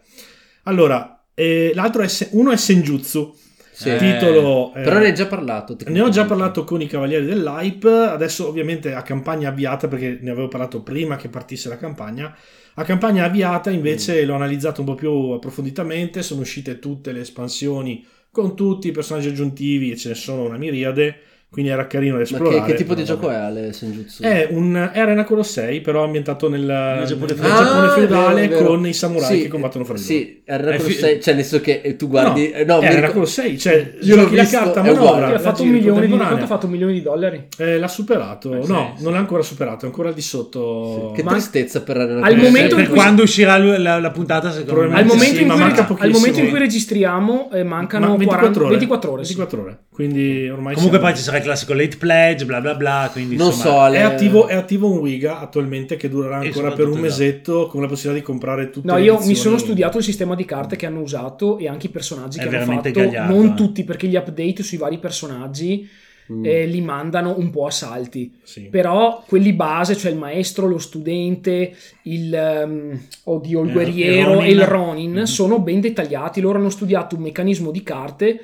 Allora, eh, l'altro è uno è Senjutsu, Sì. Eh, titolo... eh, Però ne hai già parlato. ne ho già parlato con i Cavalieri dell'Hype, adesso ovviamente a campagna avviata perché ne avevo parlato prima che partisse la campagna. A campagna avviata invece l'ho analizzato un po' più approfonditamente, sono uscite tutte le espansioni con tutti i personaggi aggiuntivi e ce ne sono una miriade, quindi era carino da Ma esplorare. che, che tipo di gioco è Ale Senjutsu? È un è Arena Colossei, però ambientato nel, nel Giappone nel feudale. Giappone Ah, feudale vero, vero. con i samurai Sì, che combattono fra di loro. Sì, Arena fi- Colossei, cioè nel senso che eh, tu guardi... no, eh, no, è mi Arena ricordo- Colossei, cioè Io l'ho la visto, carta è manovra. ha fatto un milione di, ha fatto un milione di dollari? Eh, l'ha superato, Eh, sì, no, sì. non l'ha ancora superato, è ancora al di sotto. Che Ma- tristezza per Arena Al Colossei. momento per in cui- quando uscirà la, la- la puntata, secondo me. Al momento, in ma cui, al cui registriamo eh, mancano Ma 40 ore. 24 ore. sì. 24 ore. Quindi ormai Comunque siamo- poi ci sarà il classico late pledge, bla bla bla, quindi Non insomma... so, Ale... è attivo, è attivo un Wiga attualmente che durerà E ancora per un soprattutto, mesetto con la possibilità di comprare tutte No, le io mi sono studiato il sistema di carte che hanno usato e anche i personaggi È che hanno veramente fatto. gagliardo, non eh. tutti, perché gli update sui vari personaggi Mm. eh, li mandano un po' a salti. Sì. Però quelli base, cioè il maestro, lo studente, il, ehm, oddio, il Eh, guerriero il Ronin. e il Ronin Mhm. sono ben dettagliati. Loro hanno studiato un meccanismo di carte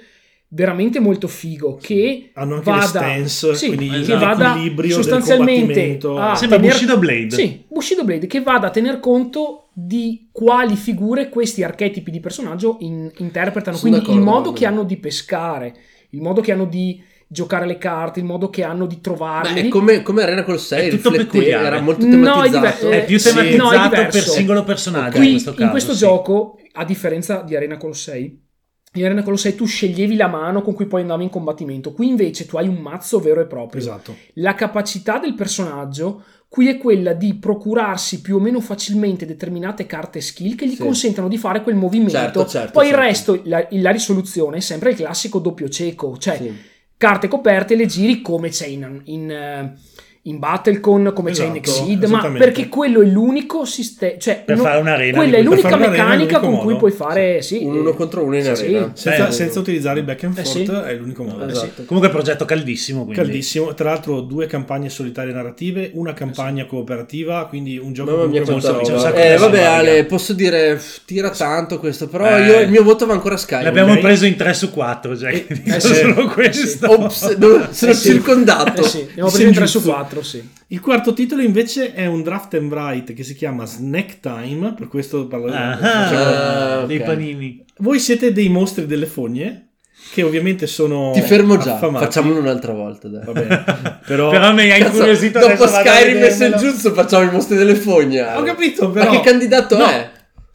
veramente molto figo che Hanno anche vada, stance, sì, quindi che vada sostanzialmente a Sembra tener- Bushido Blade. Sì, Bushido Blade che vada a tener conto di quali figure questi archetipi di personaggio in- interpretano. Sono Quindi il modo che hanno di pescare, il modo che hanno di giocare le carte, il modo che hanno di Ma trovarli. è come, come Arena Colossei, È tutto peculiare. era molto No, è tematizzato. diver- È più Sì. tematizzato No, è per diverso. singolo personaggio Qui, in questo caso. in questo sì. gioco, a differenza di Arena Colossei, in Arena Colossei tu sceglievi la mano con cui poi andavi in combattimento. Qui invece tu hai un mazzo vero e proprio. Esatto. La capacità del personaggio qui è quella di procurarsi più o meno facilmente determinate carte skill che gli Sì. consentano di fare quel movimento. Certo, certo, Poi certo. il resto, la, la risoluzione è sempre il classico doppio cieco, cioè Sì. carte coperte le giri come c'è in, in, eh, in Battlecon come esatto, c'è in esatto, Exceed, ma perché quello è l'unico sistema, cioè per no, fare un'arena, quella è l'unica meccanica con modo. cui puoi fare sì. Sì, un uno contro uno in sì, arena. Senza, senza, utilizzare il back and eh, forth eh è l'unico modo. Esatto. esatto. Comunque progetto caldissimo, quindi. Caldissimo, tra l'altro due campagne solitarie narrative, una campagna eh, cooperativa, quindi un gioco Mamma mia, molto roba. Eh vabbè Ale, posso dire tira tanto questo, però eh. io il mio voto va ancora a Sky. L'abbiamo preso in 3 su 4, cioè, solo questo. Sono circondato. Sì, abbiamo preso in 3 su 4 titolo, sì. Il quarto titolo invece è un draft and write che si chiama Snack Time, per questo parlo ah, ah, ah, dei okay. panini. Voi siete dei mostri delle fogne? Che ovviamente sono. Ti fermo già. Affamati. Facciamolo un'altra volta. Dai. Va bene. Però, però mi hai incuriosito. Dopo Skyrim e Senjutsu facciamo i mostri delle fogne. Ho capito, però. Ma che candidato no. è?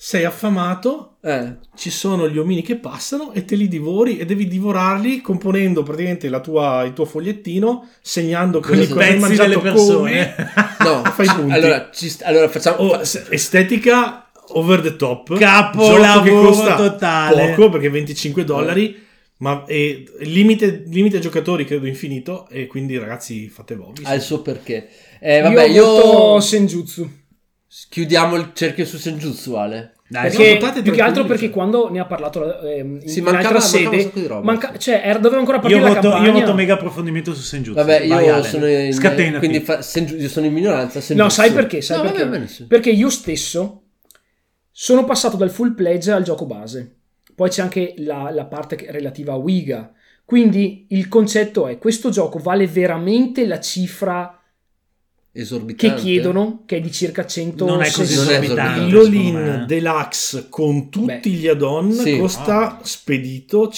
Sei affamato, Eh. ci sono gli omini che passano e te li divori e devi divorarli componendo praticamente la tua, il tuo fogliettino, segnando Con i pezzi delle persone. come. No, Fai punti. allora, ci st- allora facciamo... Oh, estetica over the top. Capolavoro Gioco che costa totale. Poco perché 25 dollari. Ma è limite, limite giocatori credo infinito e quindi ragazzi fate voi. ha il suo perché. Eh, vabbè, io, io... Senjutsu. Chiudiamo il cerchio su Senjutsu, Ale. Dai, Perché, più che altro perché quando ne ha parlato eh, in, Sì, in mancava- altra mancava un sede, sacco di roba, manca- cioè, era- doveva ancora partire Io la voto, campagna. io voto mega approfondimento su Senjutsu. Vabbè, Vai, io Ale. sono in, Scatenati. quindi fa- Senju- io sono in minoranza. No, Senjutsu. sai perché? Sai No, perché? vabbè, benissimo. Perché io stesso sono passato dal full pledge al gioco base. Poi c'è anche la, la parte relativa a Wiga. Quindi il concetto è: questo gioco vale veramente la cifra che Esorbitante. chiedono, che è di circa 100 Non è così esorbitante. Lolin. Deluxe con tutti Beh. gli add-on Sì. costa spedito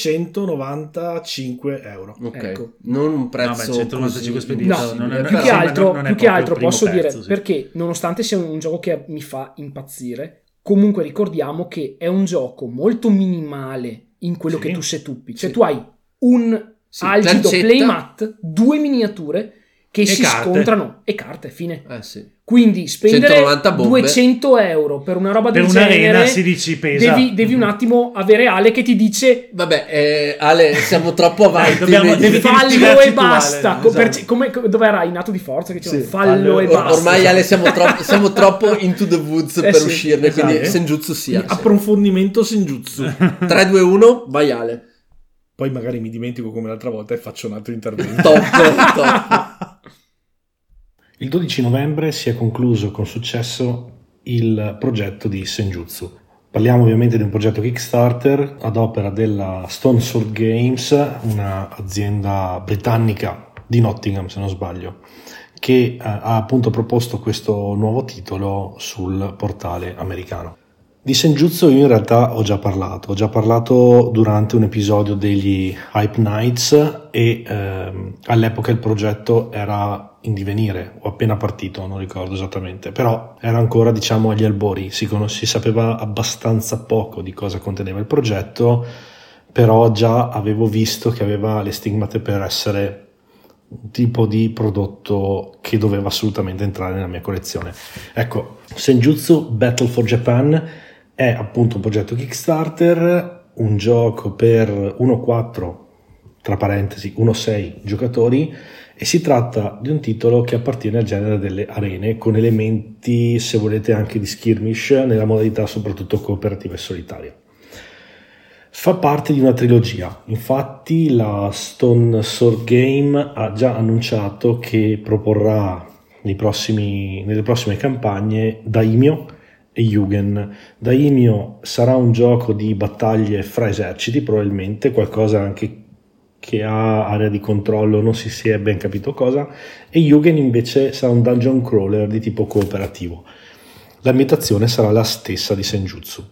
195 euro. Ok, Ecco. non un prezzo No, beh, 195 così spedito. No, non è- più che altro, non più che altro posso dire pezzo, sì. perché nonostante sia un gioco che mi fa impazzire, comunque ricordiamo che è un gioco molto minimale in quello Sì. che tu setuppi. Cioè Sì. tu hai un Sì, algido playmat, due miniature che E si carte. scontrano e carte, fine. Eh sì. Quindi spendere 190 bombe. 200 euro per una roba Per del un'arena genere 16 pesa. devi, devi un attimo avere Ale che ti dice Vabbè, eh, Ale, siamo troppo avanti. dobbiamo- devi- fallo e tu, Ale, basta. Co- per- esatto. come, dove era in nato di forza che diceva Sì, fallo, fallo- e basta. ormai Ale siamo troppo, siamo troppo into the woods Eh per sì, uscirne, esatto. quindi Senjutsu sia. sì. Approfondimento Senjutsu. 3, 2, 1, vai Ale. Poi magari mi dimentico come l'altra volta e faccio un altro intervento. Top, top. Il 12 novembre si è concluso con successo il progetto di Senjutsu. Parliamo ovviamente di un progetto Kickstarter ad opera della Stone Sword Games, un'azienda britannica di Nottingham se non sbaglio, che eh, ha appunto proposto questo nuovo titolo sul portale americano. Di Senjutsu io in realtà ho già parlato, ho già parlato durante un episodio degli Hype Nights e ehm, all'epoca il progetto era in divenire, o appena partito, non ricordo esattamente, però era ancora diciamo agli albori, si, conos- si sapeva abbastanza poco di cosa conteneva il progetto, però già avevo visto che aveva le stigmate per essere un tipo di prodotto che doveva assolutamente entrare nella mia collezione. Ecco, Senjutsu Battle for Japan è appunto un progetto Kickstarter, un gioco per 1-4, tra parentesi 1-6 giocatori e si tratta di un titolo che appartiene al genere delle arene con elementi, se volete, anche di skirmish nella modalità soprattutto cooperativa e solitaria. Fa parte di una trilogia, infatti la Stone Sword Game ha già annunciato che proporrà prossimi- nelle prossime campagne Daimyo e Yugen. Daimyo sarà un gioco di battaglie fra eserciti, probabilmente qualcosa anche che ha area di controllo, non si, si è ben capito cosa, e Yugen invece sarà un dungeon crawler di tipo cooperativo. L'ambientazione sarà la stessa di Senjutsu.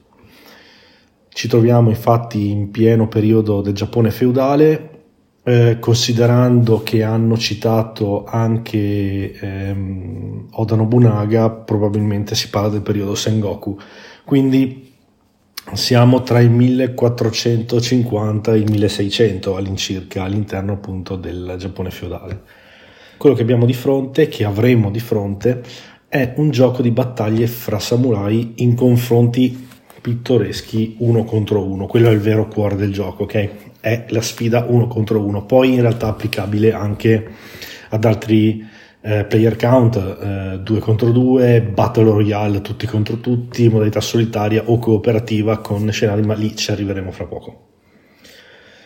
Ci troviamo infatti in pieno periodo del Giappone feudale, eh, considerando che hanno citato anche ehm, Oda Nobunaga, probabilmente si parla del periodo Sengoku. Quindi siamo tra il 1450 e il 1600 all'incirca all'interno appunto del Giappone feudale. Quello che abbiamo di fronte, che avremo di fronte, è un gioco di battaglie fra samurai in confronti pittoreschi uno contro uno. Quello è il vero cuore del gioco, ok? È la sfida uno contro uno. Poi in realtà applicabile anche ad altri eh, player count, 2 contro 2, battle royale tutti contro tutti, modalità solitaria o cooperativa con scenari, ma lì ci arriveremo fra poco.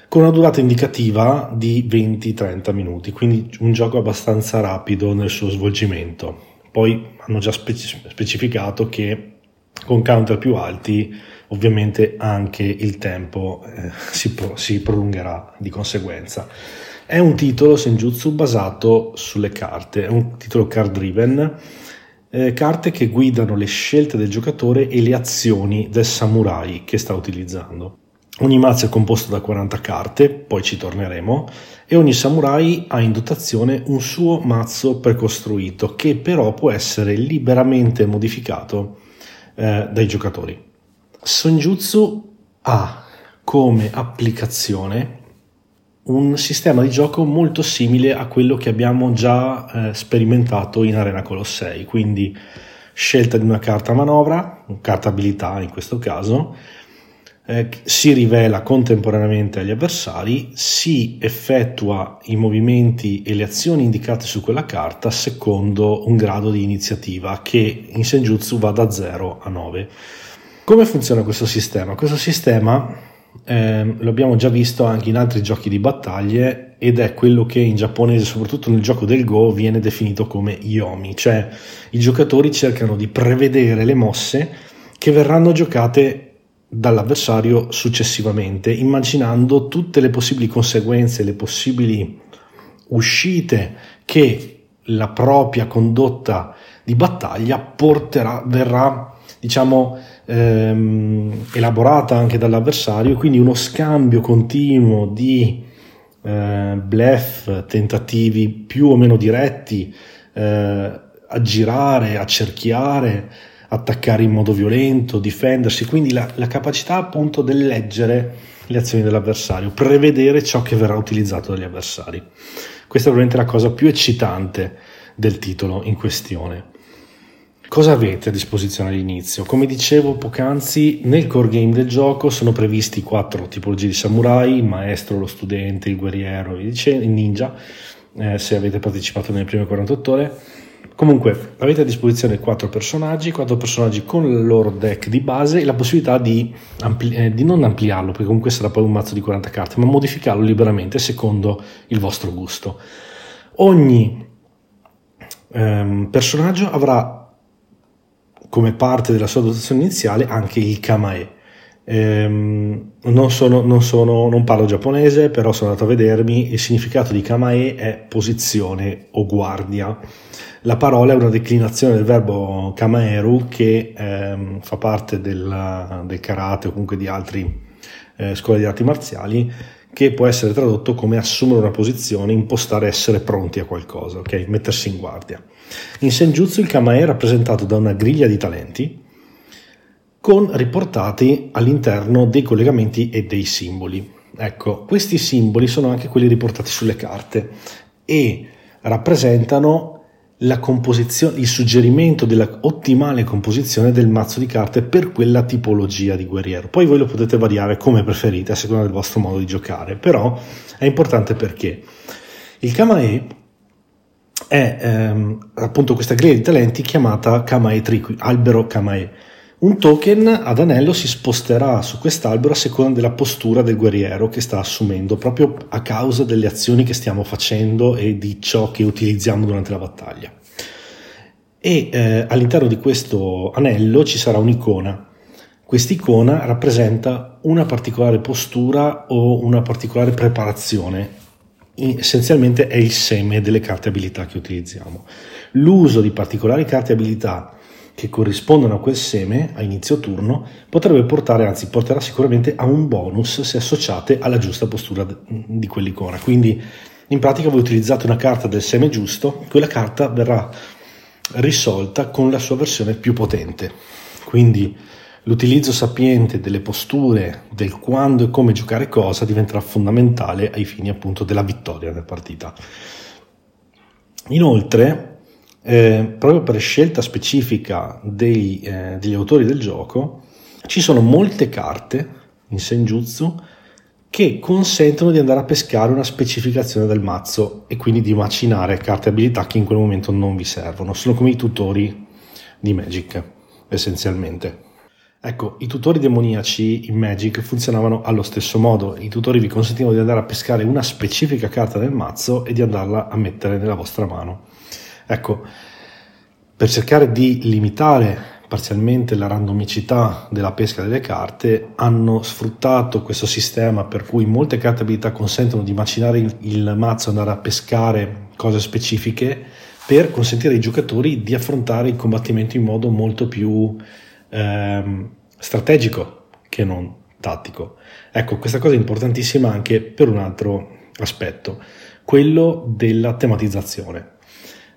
Con una durata indicativa di 20-30 minuti, quindi un gioco abbastanza rapido nel suo svolgimento. Poi hanno già speci- specificato che con counter più alti ovviamente anche il tempo eh, si, pro- si prolungherà di conseguenza. È un titolo Senjutsu basato sulle carte, è un titolo card driven, eh, carte che guidano le scelte del giocatore e le azioni del samurai che sta utilizzando. Ogni mazzo è composto da 40 carte, poi ci torneremo, e ogni samurai ha in dotazione un suo mazzo precostruito che però può essere liberamente modificato eh, dai giocatori. Senjutsu ha come applicazione un sistema di gioco molto simile a quello che abbiamo già eh, sperimentato in Arena Colossei, quindi scelta di una carta manovra, carta abilità in questo caso, eh, si rivela contemporaneamente agli avversari, si effettua i movimenti e le azioni indicate su quella carta secondo un grado di iniziativa che in Senjutsu va da 0 a 9. Come funziona questo sistema? Questo sistema eh, lo abbiamo già visto anche in altri giochi di battaglie ed è quello che in giapponese, soprattutto nel gioco del Go, viene definito come Yomi, cioè i giocatori cercano di prevedere le mosse che verranno giocate dall'avversario successivamente, immaginando tutte le possibili conseguenze, le possibili uscite che la propria condotta di battaglia porterà, verrà diciamo ehm, elaborata anche dall'avversario, quindi uno scambio continuo di eh, bluff, tentativi più o meno diretti, eh, a girare, a cerchiare, attaccare in modo violento, difendersi, quindi la, la capacità appunto del leggere le azioni dell'avversario, prevedere ciò che verrà utilizzato dagli avversari. Questa è probabilmente la cosa più eccitante del titolo in questione. Cosa avete a disposizione all'inizio? Come dicevo poc'anzi, nel core game del gioco sono previsti quattro tipologie di samurai, il maestro, lo studente, il guerriero, il ninja, eh, se avete partecipato nelle prime 48 ore Comunque, avete a disposizione quattro personaggi, quattro personaggi con il loro deck di base e la possibilità di, ampli- eh, di, non ampliarlo, perché comunque sarà poi un mazzo di 40 carte, ma modificarlo liberamente secondo il vostro gusto. Ogni ehm, personaggio avrà come parte della sua dotazione iniziale anche il Kamae. Ehm, non, sono, non, sono, non parlo giapponese, però sono andato a vedermi. Il significato di Kamae è posizione o guardia la parola è una declinazione del verbo kamaeru che ehm, fa parte del, del, karate o comunque di altre eh, scuole di arti marziali che può essere tradotto come assumere una posizione, impostare, essere pronti a qualcosa, ok? Mettersi in guardia. In Senjutsu il Kamae è rappresentato da una griglia di talenti con riportati all'interno dei collegamenti e dei simboli. Ecco, questi simboli sono anche quelli riportati sulle carte e rappresentano il suggerimento della ottimale composizione del mazzo di carte per quella tipologia di guerriero. Poi voi lo potete variare come preferite a seconda del vostro modo di giocare, però è importante perché il Kamae è ehm, appunto questa griglia di talenti chiamata Kamae Tree, albero Kamae un token ad anello si sposterà su quest'albero a seconda della postura del guerriero che sta assumendo, proprio a causa delle azioni che stiamo facendo e di ciò che utilizziamo durante la battaglia. E eh, all'interno di questo anello ci sarà un'icona. Quest'icona rappresenta una particolare postura o una particolare preparazione. Essenzialmente è il seme delle carte abilità che utilizziamo. L'uso di particolari carte abilità che corrispondono a quel seme a inizio turno potrebbe portare, anzi porterà sicuramente a un bonus se associate alla giusta postura di quell'icona. Quindi in pratica voi utilizzate una carta del seme giusto, quella carta verrà risolta con la sua versione più potente. Quindi l'utilizzo sapiente delle posture, del quando e come giocare cosa diventerà fondamentale ai fini appunto della vittoria della partita. Inoltre, eh, proprio per scelta specifica dei, eh, degli autori del gioco, ci sono molte carte in Senjutsu che consentono di andare a pescare una specificazione del mazzo e quindi di macinare carte abilità che in quel momento non vi servono. Sono come i tutori di Magic, essenzialmente. Ecco, i tutori demoniaci in Magic funzionavano allo stesso modo. I tutori vi consentivano di andare a pescare una specifica carta del mazzo e di andarla a mettere nella vostra mano. Ecco, per cercare di limitare parzialmente la randomicità della pesca delle carte, hanno sfruttato questo sistema per cui molte carte abilità consentono di macinare il, mazzo, andare a pescare cose specifiche per consentire ai giocatori di affrontare il combattimento in modo molto più ehm, strategico che non tattico. Ecco, questa cosa è importantissima anche per un altro aspetto, quello della tematizzazione.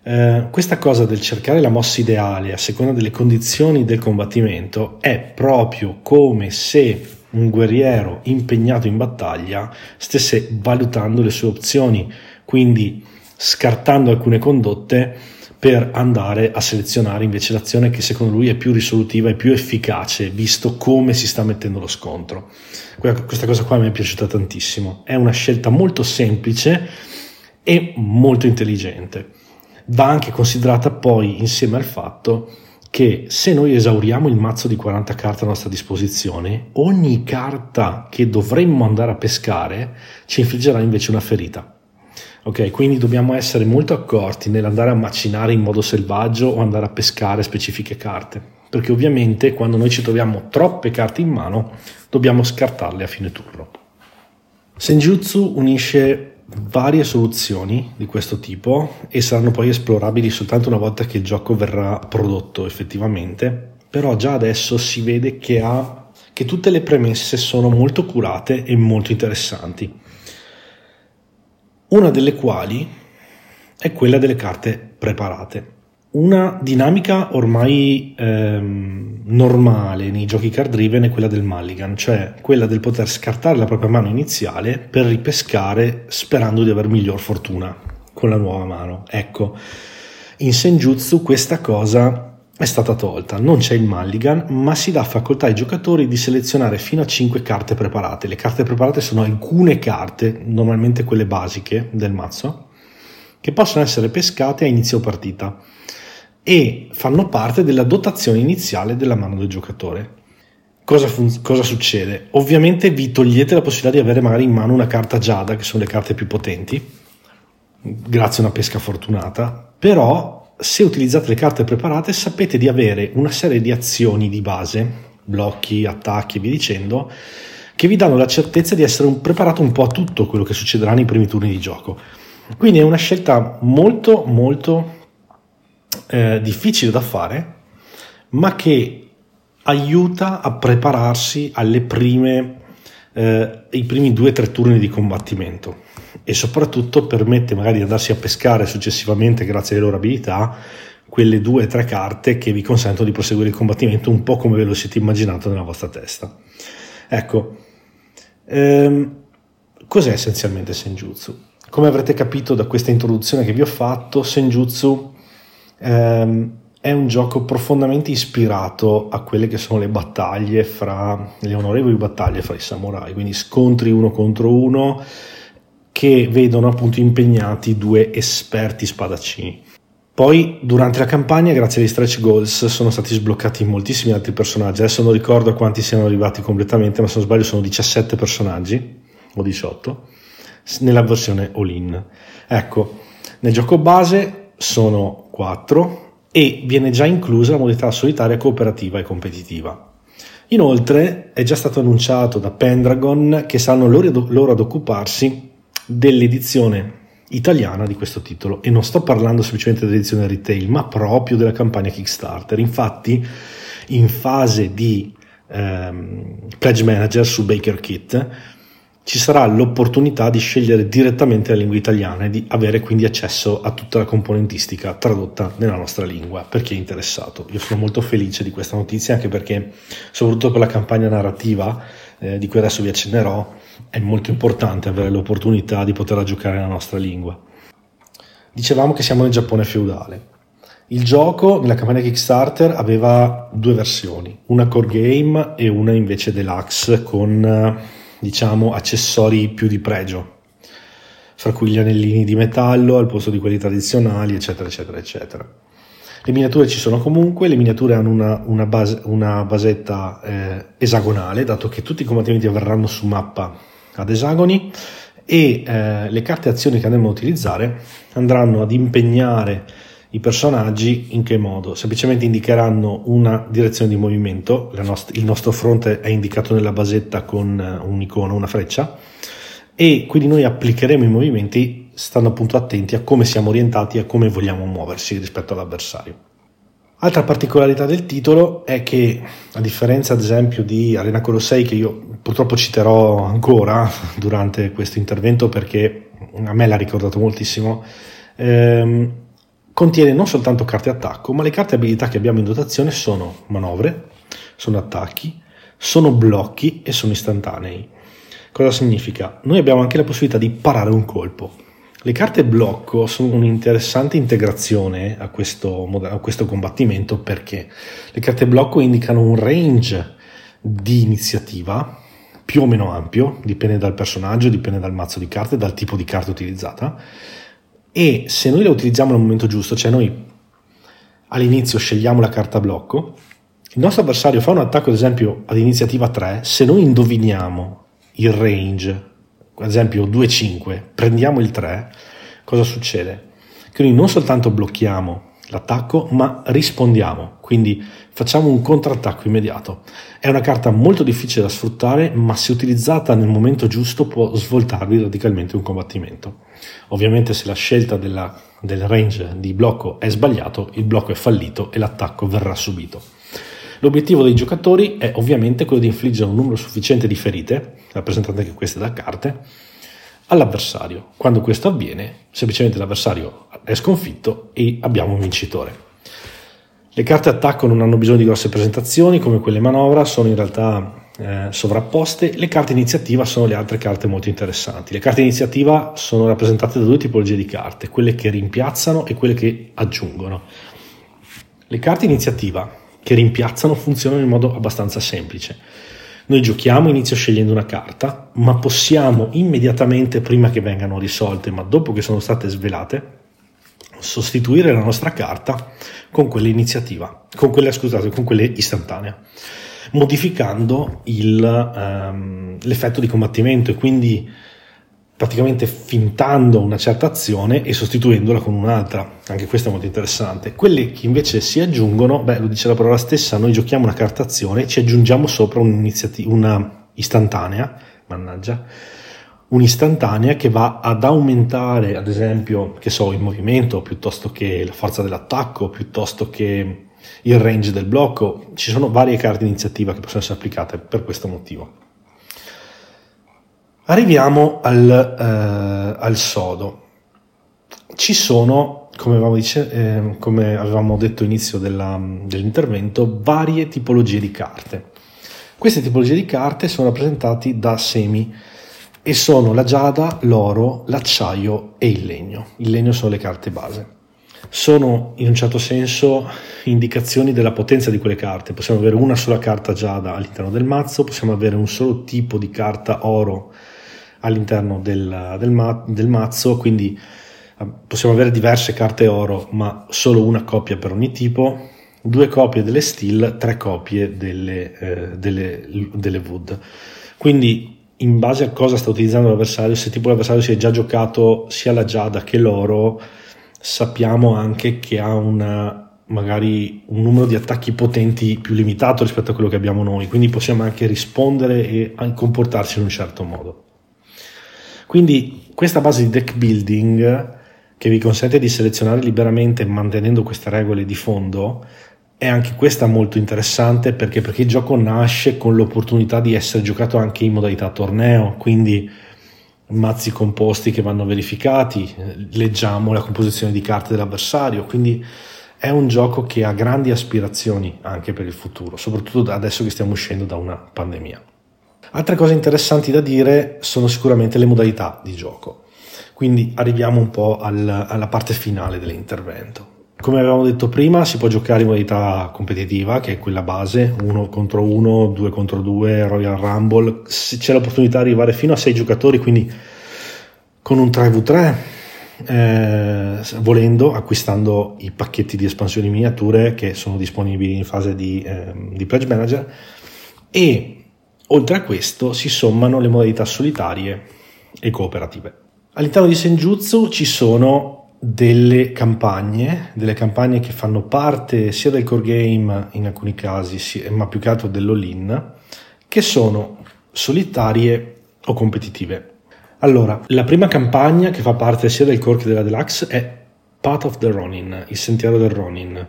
Eh, questa cosa del cercare la mossa ideale a seconda delle condizioni del combattimento è proprio come se un guerriero impegnato in battaglia stesse valutando le sue opzioni, quindi scartando alcune condotte per andare a selezionare invece l'azione che secondo lui è più risolutiva e più efficace visto come si sta mettendo lo scontro. Questa cosa qua mi è piaciuta tantissimo. È una scelta molto semplice e molto intelligente. Va anche considerata poi insieme al fatto che se noi esauriamo il mazzo di 40 carte a nostra disposizione, ogni carta che dovremmo andare a pescare ci infliggerà invece una ferita. Ok, quindi dobbiamo essere molto accorti nell'andare a macinare in modo selvaggio o andare a pescare specifiche carte, perché ovviamente quando noi ci troviamo troppe carte in mano dobbiamo scartarle a fine turno. Senjutsu unisce varie soluzioni di questo tipo e saranno poi esplorabili soltanto una volta che il gioco verrà prodotto effettivamente, però già adesso si vede che, ha, che tutte le premesse sono molto curate e molto interessanti una delle quali è quella delle carte preparate. Una dinamica ormai ehm, normale nei giochi card driven è quella del mulligan, cioè quella del poter scartare la propria mano iniziale per ripescare sperando di aver miglior fortuna con la nuova mano. Ecco, in Senjutsu questa cosa è stata tolta, non c'è il mulligan, ma si dà facoltà ai giocatori di selezionare fino a 5 carte preparate. Le carte preparate sono alcune carte, normalmente quelle basiche del mazzo, che possono essere pescate a inizio partita e fanno parte della dotazione iniziale della mano del giocatore. Cosa, fun- cosa, succede? Ovviamente vi togliete la possibilità di avere magari in mano una carta Giada, che sono le carte più potenti, grazie a una pesca fortunata, però se utilizzate le carte preparate sapete di avere una serie di azioni di base, blocchi, attacchi e via dicendo, che vi danno la certezza di essere un, preparato un po' a tutto quello che succederà nei primi turni di gioco. Quindi è una scelta molto molto eh, difficile da fare, ma che aiuta a prepararsi alle prime, eh, i primi due o tre turni di combattimento e soprattutto permette magari di andarsi a pescare successivamente grazie alle loro abilità quelle due o tre carte che vi consentono di proseguire il combattimento un po' come ve lo siete immaginato nella vostra testa. Ecco, ehm, cos'è essenzialmente Senjutsu? Come avrete capito da questa introduzione che vi ho fatto, Senjutsu ehm, è un gioco profondamente ispirato a quelle che sono le battaglie fra le onorevoli battaglie fra i samurai, quindi scontri uno contro uno che vedono appunto impegnati due esperti spadaccini. Poi durante la campagna, grazie agli stretch goals, sono stati sbloccati moltissimi altri personaggi. Adesso non ricordo quanti siano arrivati completamente, ma se non sbaglio sono 17 personaggi o 18 nella versione all-in. Ecco, nel gioco base sono 4 e viene già inclusa la modalità solitaria cooperativa e competitiva. Inoltre è già stato annunciato da Pendragon che saranno loro, loro ad occuparsi dell'edizione italiana di questo titolo e non sto parlando semplicemente dell'edizione retail ma proprio della campagna Kickstarter infatti in fase di ehm, pledge manager su Baker Kit ci sarà l'opportunità di scegliere direttamente la lingua italiana e di avere quindi accesso a tutta la componentistica tradotta nella nostra lingua per chi è interessato. Io sono molto felice di questa notizia anche perché soprattutto per la campagna narrativa eh, di cui adesso vi accennerò è molto importante avere l'opportunità di poterla giocare nella nostra lingua. Dicevamo che siamo nel Giappone feudale. Il gioco nella campagna Kickstarter aveva due versioni, una core game e una invece deluxe con diciamo accessori più di pregio, fra cui gli anellini di metallo al posto di quelli tradizionali, eccetera, eccetera, eccetera. Le miniature ci sono comunque, le miniature hanno una, una, base, una basetta eh, esagonale, dato che tutti i combattimenti avverranno su mappa ad esagoni e eh, le carte azioni che andremo a utilizzare andranno ad impegnare i personaggi in che modo? Semplicemente indicheranno una direzione di movimento, nost- il nostro fronte è indicato nella basetta con uh, un'icona, una freccia, e quindi noi applicheremo i movimenti stando appunto attenti a come siamo orientati e a come vogliamo muoversi rispetto all'avversario. Altra particolarità del titolo è che, a differenza ad esempio di Arena Colossei, che io purtroppo citerò ancora durante questo intervento perché a me l'ha ricordato moltissimo, ehm, contiene non soltanto carte attacco, ma le carte abilità che abbiamo in dotazione sono manovre, sono attacchi, sono blocchi e sono istantanei. Cosa significa? Noi abbiamo anche la possibilità di parare un colpo. Le carte blocco sono un'interessante integrazione a questo, a questo combattimento perché le carte blocco indicano un range di iniziativa più o meno ampio, dipende dal personaggio, dipende dal mazzo di carte, dal tipo di carta utilizzata e se noi la utilizziamo nel momento giusto, cioè noi all'inizio scegliamo la carta blocco, il nostro avversario fa un attacco ad esempio ad iniziativa 3, se noi indoviniamo il range ad esempio 2-5, prendiamo il 3, cosa succede? Che noi non soltanto blocchiamo l'attacco, ma rispondiamo, quindi facciamo un contrattacco immediato. È una carta molto difficile da sfruttare, ma se utilizzata nel momento giusto può svoltarvi radicalmente un combattimento. Ovviamente se la scelta della, del range di blocco è sbagliato, il blocco è fallito e l'attacco verrà subito. L'obiettivo dei giocatori è ovviamente quello di infliggere un numero sufficiente di ferite, rappresentate anche queste da carte, all'avversario. Quando questo avviene, semplicemente l'avversario è sconfitto e abbiamo un vincitore. Le carte attacco non hanno bisogno di grosse presentazioni, come quelle manovra, sono in realtà eh, sovrapposte. Le carte iniziativa sono le altre carte molto interessanti. Le carte iniziativa sono rappresentate da due tipologie di carte, quelle che rimpiazzano e quelle che aggiungono. Le carte iniziativa che rimpiazzano funzionano in modo abbastanza semplice. Noi giochiamo, inizio scegliendo una carta, ma possiamo immediatamente, prima che vengano risolte, ma dopo che sono state svelate, sostituire la nostra carta con quella iniziativa, con quella, scusate, con quella istantanea, modificando il, um, l'effetto di combattimento e quindi praticamente fintando una certa azione e sostituendola con un'altra. Anche questo è molto interessante. Quelle che invece si aggiungono, beh, lo dice la parola stessa, noi giochiamo una carta azione, ci aggiungiamo sopra una istantanea, mannaggia, un'istantanea che va ad aumentare, ad esempio, che so, il movimento, piuttosto che la forza dell'attacco, piuttosto che il range del blocco. Ci sono varie carte iniziativa che possono essere applicate per questo motivo. Arriviamo al, eh, al sodo. Ci sono, come avevamo, dice, eh, come avevamo detto all'inizio della, dell'intervento, varie tipologie di carte. Queste tipologie di carte sono rappresentate da semi e sono la giada, l'oro, l'acciaio e il legno. Il legno sono le carte base. Sono in un certo senso indicazioni della potenza di quelle carte. Possiamo avere una sola carta giada all'interno del mazzo, possiamo avere un solo tipo di carta oro all'interno del, del, ma, del mazzo, quindi eh, possiamo avere diverse carte oro, ma solo una coppia per ogni tipo, due copie delle steel, tre copie delle, eh, delle, delle wood. Quindi in base a cosa sta utilizzando l'avversario, se tipo l'avversario si è già giocato sia la giada che l'oro, sappiamo anche che ha una magari un numero di attacchi potenti più limitato rispetto a quello che abbiamo noi, quindi possiamo anche rispondere e comportarci in un certo modo. Quindi questa base di deck building che vi consente di selezionare liberamente mantenendo queste regole di fondo è anche questa molto interessante perché, perché il gioco nasce con l'opportunità di essere giocato anche in modalità torneo, quindi mazzi composti che vanno verificati, leggiamo la composizione di carte dell'avversario, quindi è un gioco che ha grandi aspirazioni anche per il futuro, soprattutto adesso che stiamo uscendo da una pandemia. Altre cose interessanti da dire sono sicuramente le modalità di gioco. Quindi arriviamo un po' al, alla parte finale dell'intervento. Come avevamo detto prima, si può giocare in modalità competitiva, che è quella base, 1 contro 1, 2 contro 2, Royal Rumble. C'è l'opportunità di arrivare fino a 6 giocatori, quindi con un 3v3, eh, volendo, acquistando i pacchetti di espansioni miniature che sono disponibili in fase di, eh, di Pledge Manager. E Oltre a questo si sommano le modalità solitarie e cooperative. All'interno di Senjutsu ci sono delle campagne, delle campagne che fanno parte sia del core game in alcuni casi, ma più che altro dell'all-in, che sono solitarie o competitive. Allora, la prima campagna che fa parte sia del core che della deluxe è Path of the Ronin, il sentiero del Ronin.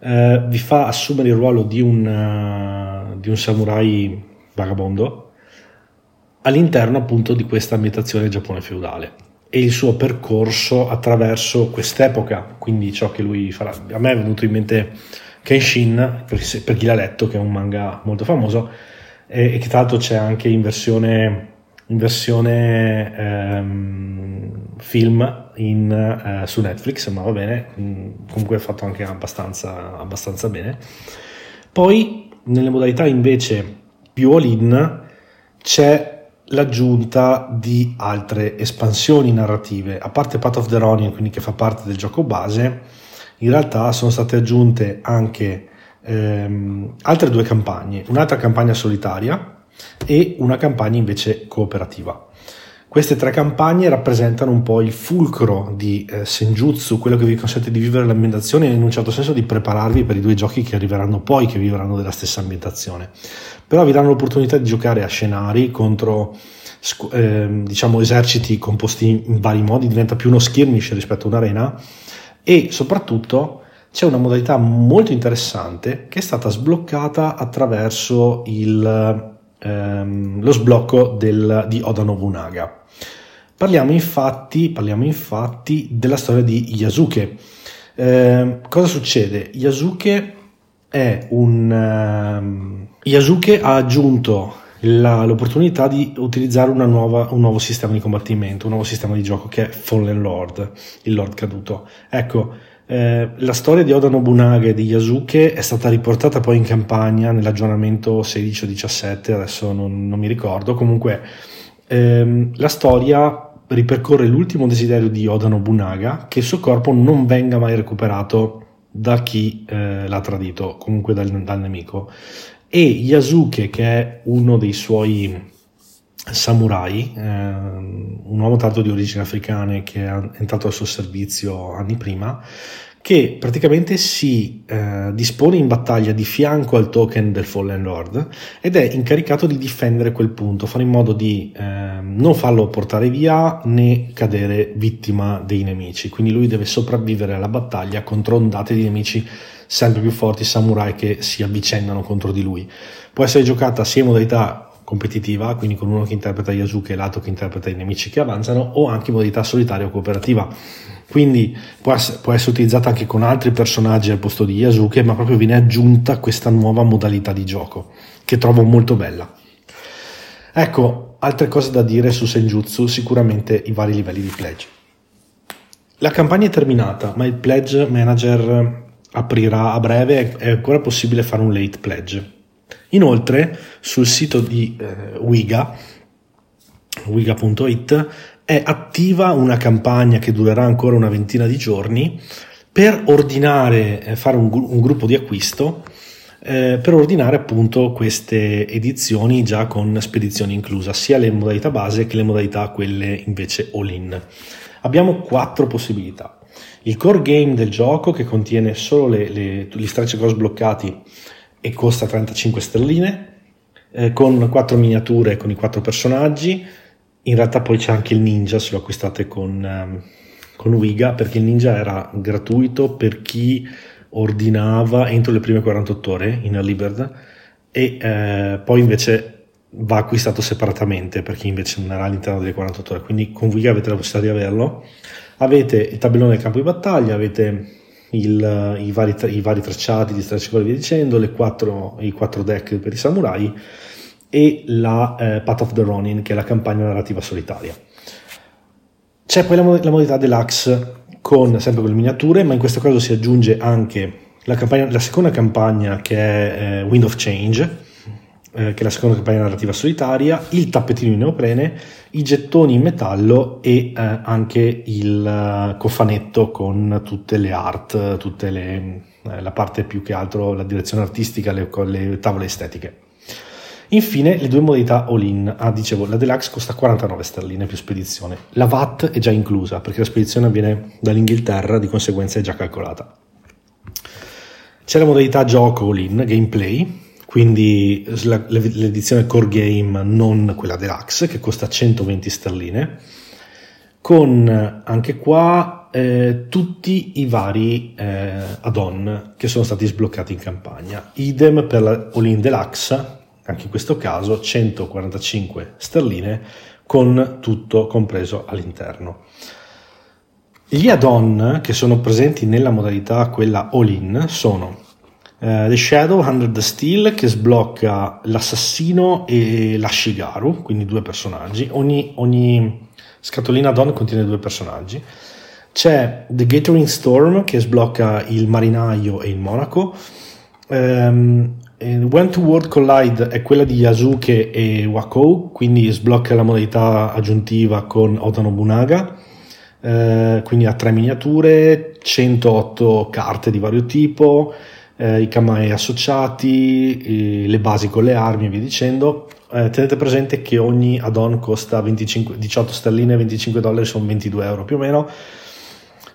Eh, vi fa assumere il ruolo di un, uh, di un samurai vagabondo all'interno appunto di questa ambientazione Giappone feudale e il suo percorso attraverso quest'epoca, quindi ciò che lui farà. A me è venuto in mente Kenshin, per, chi l'ha letto, che è un manga molto famoso e, che tra l'altro c'è anche in versione in versione ehm, film in, eh, su Netflix, ma va bene, comunque è fatto anche abbastanza, abbastanza bene. Poi nelle modalità invece più all-in c'è l'aggiunta di altre espansioni narrative, a parte Path of the Ronin, quindi che fa parte del gioco base, in realtà sono state aggiunte anche ehm, altre due campagne, un'altra campagna solitaria e una campagna invece cooperativa. Queste tre campagne rappresentano un po' il fulcro di eh, Senjutsu, quello che vi consente di vivere l'ambientazione e in un certo senso di prepararvi per i due giochi che arriveranno poi, che vivranno della stessa ambientazione. Però vi danno l'opportunità di giocare a scenari contro eh, diciamo eserciti composti in vari modi, diventa più uno skirmish rispetto a un'arena e soprattutto c'è una modalità molto interessante che è stata sbloccata attraverso il, ehm, lo sblocco del, di Oda Nobunaga. Parliamo infatti, parliamo infatti della storia di Yasuke. Eh, cosa succede? Yasuke è un... Um, Yasuke ha aggiunto la, l'opportunità di utilizzare nuova, un nuovo sistema di combattimento, un nuovo sistema di gioco che è Fallen Lord, il Lord caduto. Ecco, eh, la storia di Oda Nobunaga e di Yasuke è stata riportata poi in campagna nell'aggiornamento 16 o 17, adesso non, non mi ricordo. Comunque, ehm, la storia ripercorre l'ultimo desiderio di Oda Nobunaga che il suo corpo non venga mai recuperato da chi eh, l'ha tradito, comunque dal, dal nemico. E Yasuke, che è uno dei suoi samurai, eh, un uomo tanto di origini africane che è entrato al suo servizio anni prima, che praticamente si eh, dispone in battaglia di fianco al token del Fallen Lord ed è incaricato di difendere quel punto, fare in modo di eh, non farlo portare via né cadere vittima dei nemici. Quindi lui deve sopravvivere alla battaglia contro ondate di nemici sempre più forti, samurai che si avvicendano contro di lui. Può essere giocata sia in modalità competitiva, quindi con uno che interpreta Yasuke e l'altro che interpreta i nemici che avanzano, o anche in modalità solitaria o cooperativa. Quindi può essere, può essere utilizzata anche con altri personaggi al posto di Yasuke, ma proprio viene aggiunta questa nuova modalità di gioco, che trovo molto bella. Ecco, altre cose da dire su Senjutsu, sicuramente i vari livelli di pledge. La campagna è terminata, ma il pledge manager aprirà a breve, è ancora possibile fare un late pledge Inoltre, sul sito di eh, Wiga, wiga.it, è attiva una campagna che durerà ancora una ventina di giorni per ordinare, eh, fare un, un, gruppo di acquisto eh, per ordinare appunto queste edizioni già con spedizione inclusa, sia le modalità base che le modalità quelle invece all-in. Abbiamo quattro possibilità. Il core game del gioco che contiene solo le, le, gli stretch cross bloccati e costa 35 sterline, eh, con quattro miniature con i quattro personaggi. In realtà poi c'è anche il ninja se lo acquistate con, um, con Wiga, perché il ninja era gratuito per chi ordinava entro le prime 48 ore in bird e eh, poi invece va acquistato separatamente per chi invece non era all'interno delle 48 ore. Quindi con Wiga avete la possibilità di averlo. Avete il tabellone del campo di battaglia, avete il, i, vari, i, vari, tracciati di stretch e via dicendo, quattro, i quattro deck per i samurai e la eh, Path of the Ronin che è la campagna narrativa solitaria. C'è poi la, la modalità deluxe con sempre con le miniature, ma in questo caso si aggiunge anche la, campagna, la seconda campagna che è eh, Wind of Change, eh, che è la seconda campagna narrativa solitaria, il tappetino in neoprene, i gettoni in metallo e eh, anche il uh, cofanetto con tutte le art, tutte le, eh, la parte più che altro, la direzione artistica, le, le tavole estetiche. Infine le due modalità all-in. Ah, dicevo, la deluxe costa 49 sterline più spedizione. La VAT è già inclusa perché la spedizione avviene dall'Inghilterra, di conseguenza è già calcolata. C'è la modalità gioco all-in, gameplay, quindi l'edizione core game non quella deluxe che costa 120 sterline con anche qua eh, tutti i vari eh, add-on che sono stati sbloccati in campagna. Idem per la all-in deluxe anche in questo caso 145 sterline con tutto compreso all'interno. Gli add-on che sono presenti nella modalità quella all-in sono Eh, the Shadow Under the Steel che sblocca l'assassino e la Shigaru, quindi due personaggi. Ogni, ogni scatolina Don contiene due personaggi. C'è The Gathering Storm che sblocca il marinaio e il monaco. Um, When to World Collide è quella di Yasuke e Wakou, quindi sblocca la modalità aggiuntiva con Oda Nobunaga. Eh, quindi ha tre miniature, 108 carte di vario tipo, eh, i kamae associati, le basi con le armi e via dicendo. Eh, tenete presente che ogni add-on costa 25, 18 sterline, 25 dollari, sono 22 euro più o meno.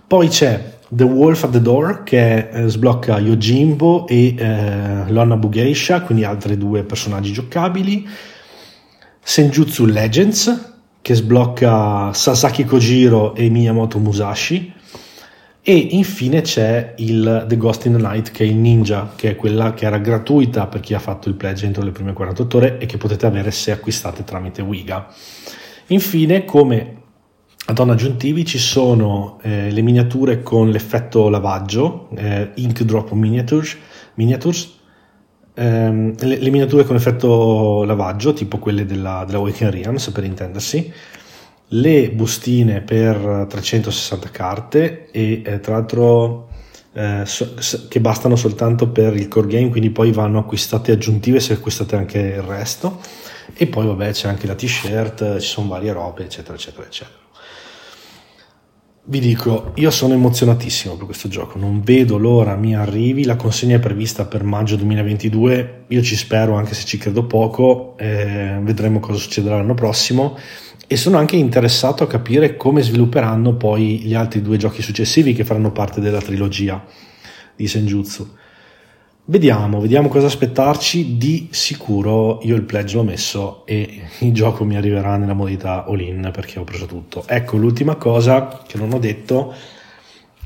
Poi c'è The Wolf at the Door che eh, sblocca Yojimbo e eh, Lonna Bugeisha, quindi altri due personaggi giocabili. Senjutsu Legends che sblocca Sasaki Kojiro e Miyamoto Musashi e infine c'è il The Ghost in the Night che è il ninja che è quella che era gratuita per chi ha fatto il pledge entro le prime 48 ore e che potete avere se acquistate tramite Wiga infine come add-on aggiuntivi ci sono eh, le miniature con l'effetto lavaggio eh, Ink Drop Miniatures, miniatures ehm, le, le, miniature con effetto lavaggio tipo quelle della, della Waken Realms per intendersi le bustine per 360 carte e eh, tra l'altro eh, so, che bastano soltanto per il core game quindi poi vanno acquistate aggiuntive se acquistate anche il resto. E poi vabbè c'è anche la t-shirt ci sono varie robe eccetera eccetera eccetera. Vi dico, io sono emozionatissimo per questo gioco, non vedo l'ora mi arrivi, la consegna è prevista per maggio 2022, io ci spero anche se ci credo poco, eh, vedremo cosa succederà l'anno prossimo e sono anche interessato a capire come svilupperanno poi gli altri due giochi successivi che faranno parte della trilogia di Senjutsu. Vediamo, vediamo cosa aspettarci. Di sicuro io il pledge l'ho messo e il gioco mi arriverà nella modalità all-in perché ho preso tutto. Ecco l'ultima cosa che non ho detto.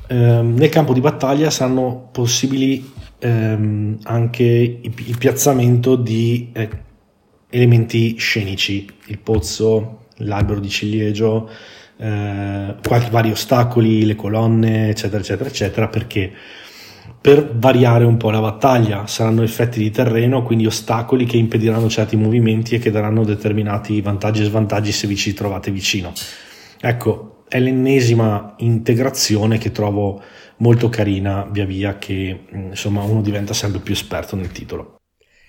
Ehm, nel campo di battaglia saranno possibili ehm, anche il piazzamento di eh, elementi scenici, il pozzo, l'albero di ciliegio, eh, qualche vari ostacoli, le colonne, eccetera, eccetera, eccetera, perché per variare un po' la battaglia. Saranno effetti di terreno, quindi ostacoli che impediranno certi movimenti e che daranno determinati vantaggi e svantaggi se vi ci trovate vicino. Ecco, è l'ennesima integrazione che trovo molto carina via via che insomma uno diventa sempre più esperto nel titolo.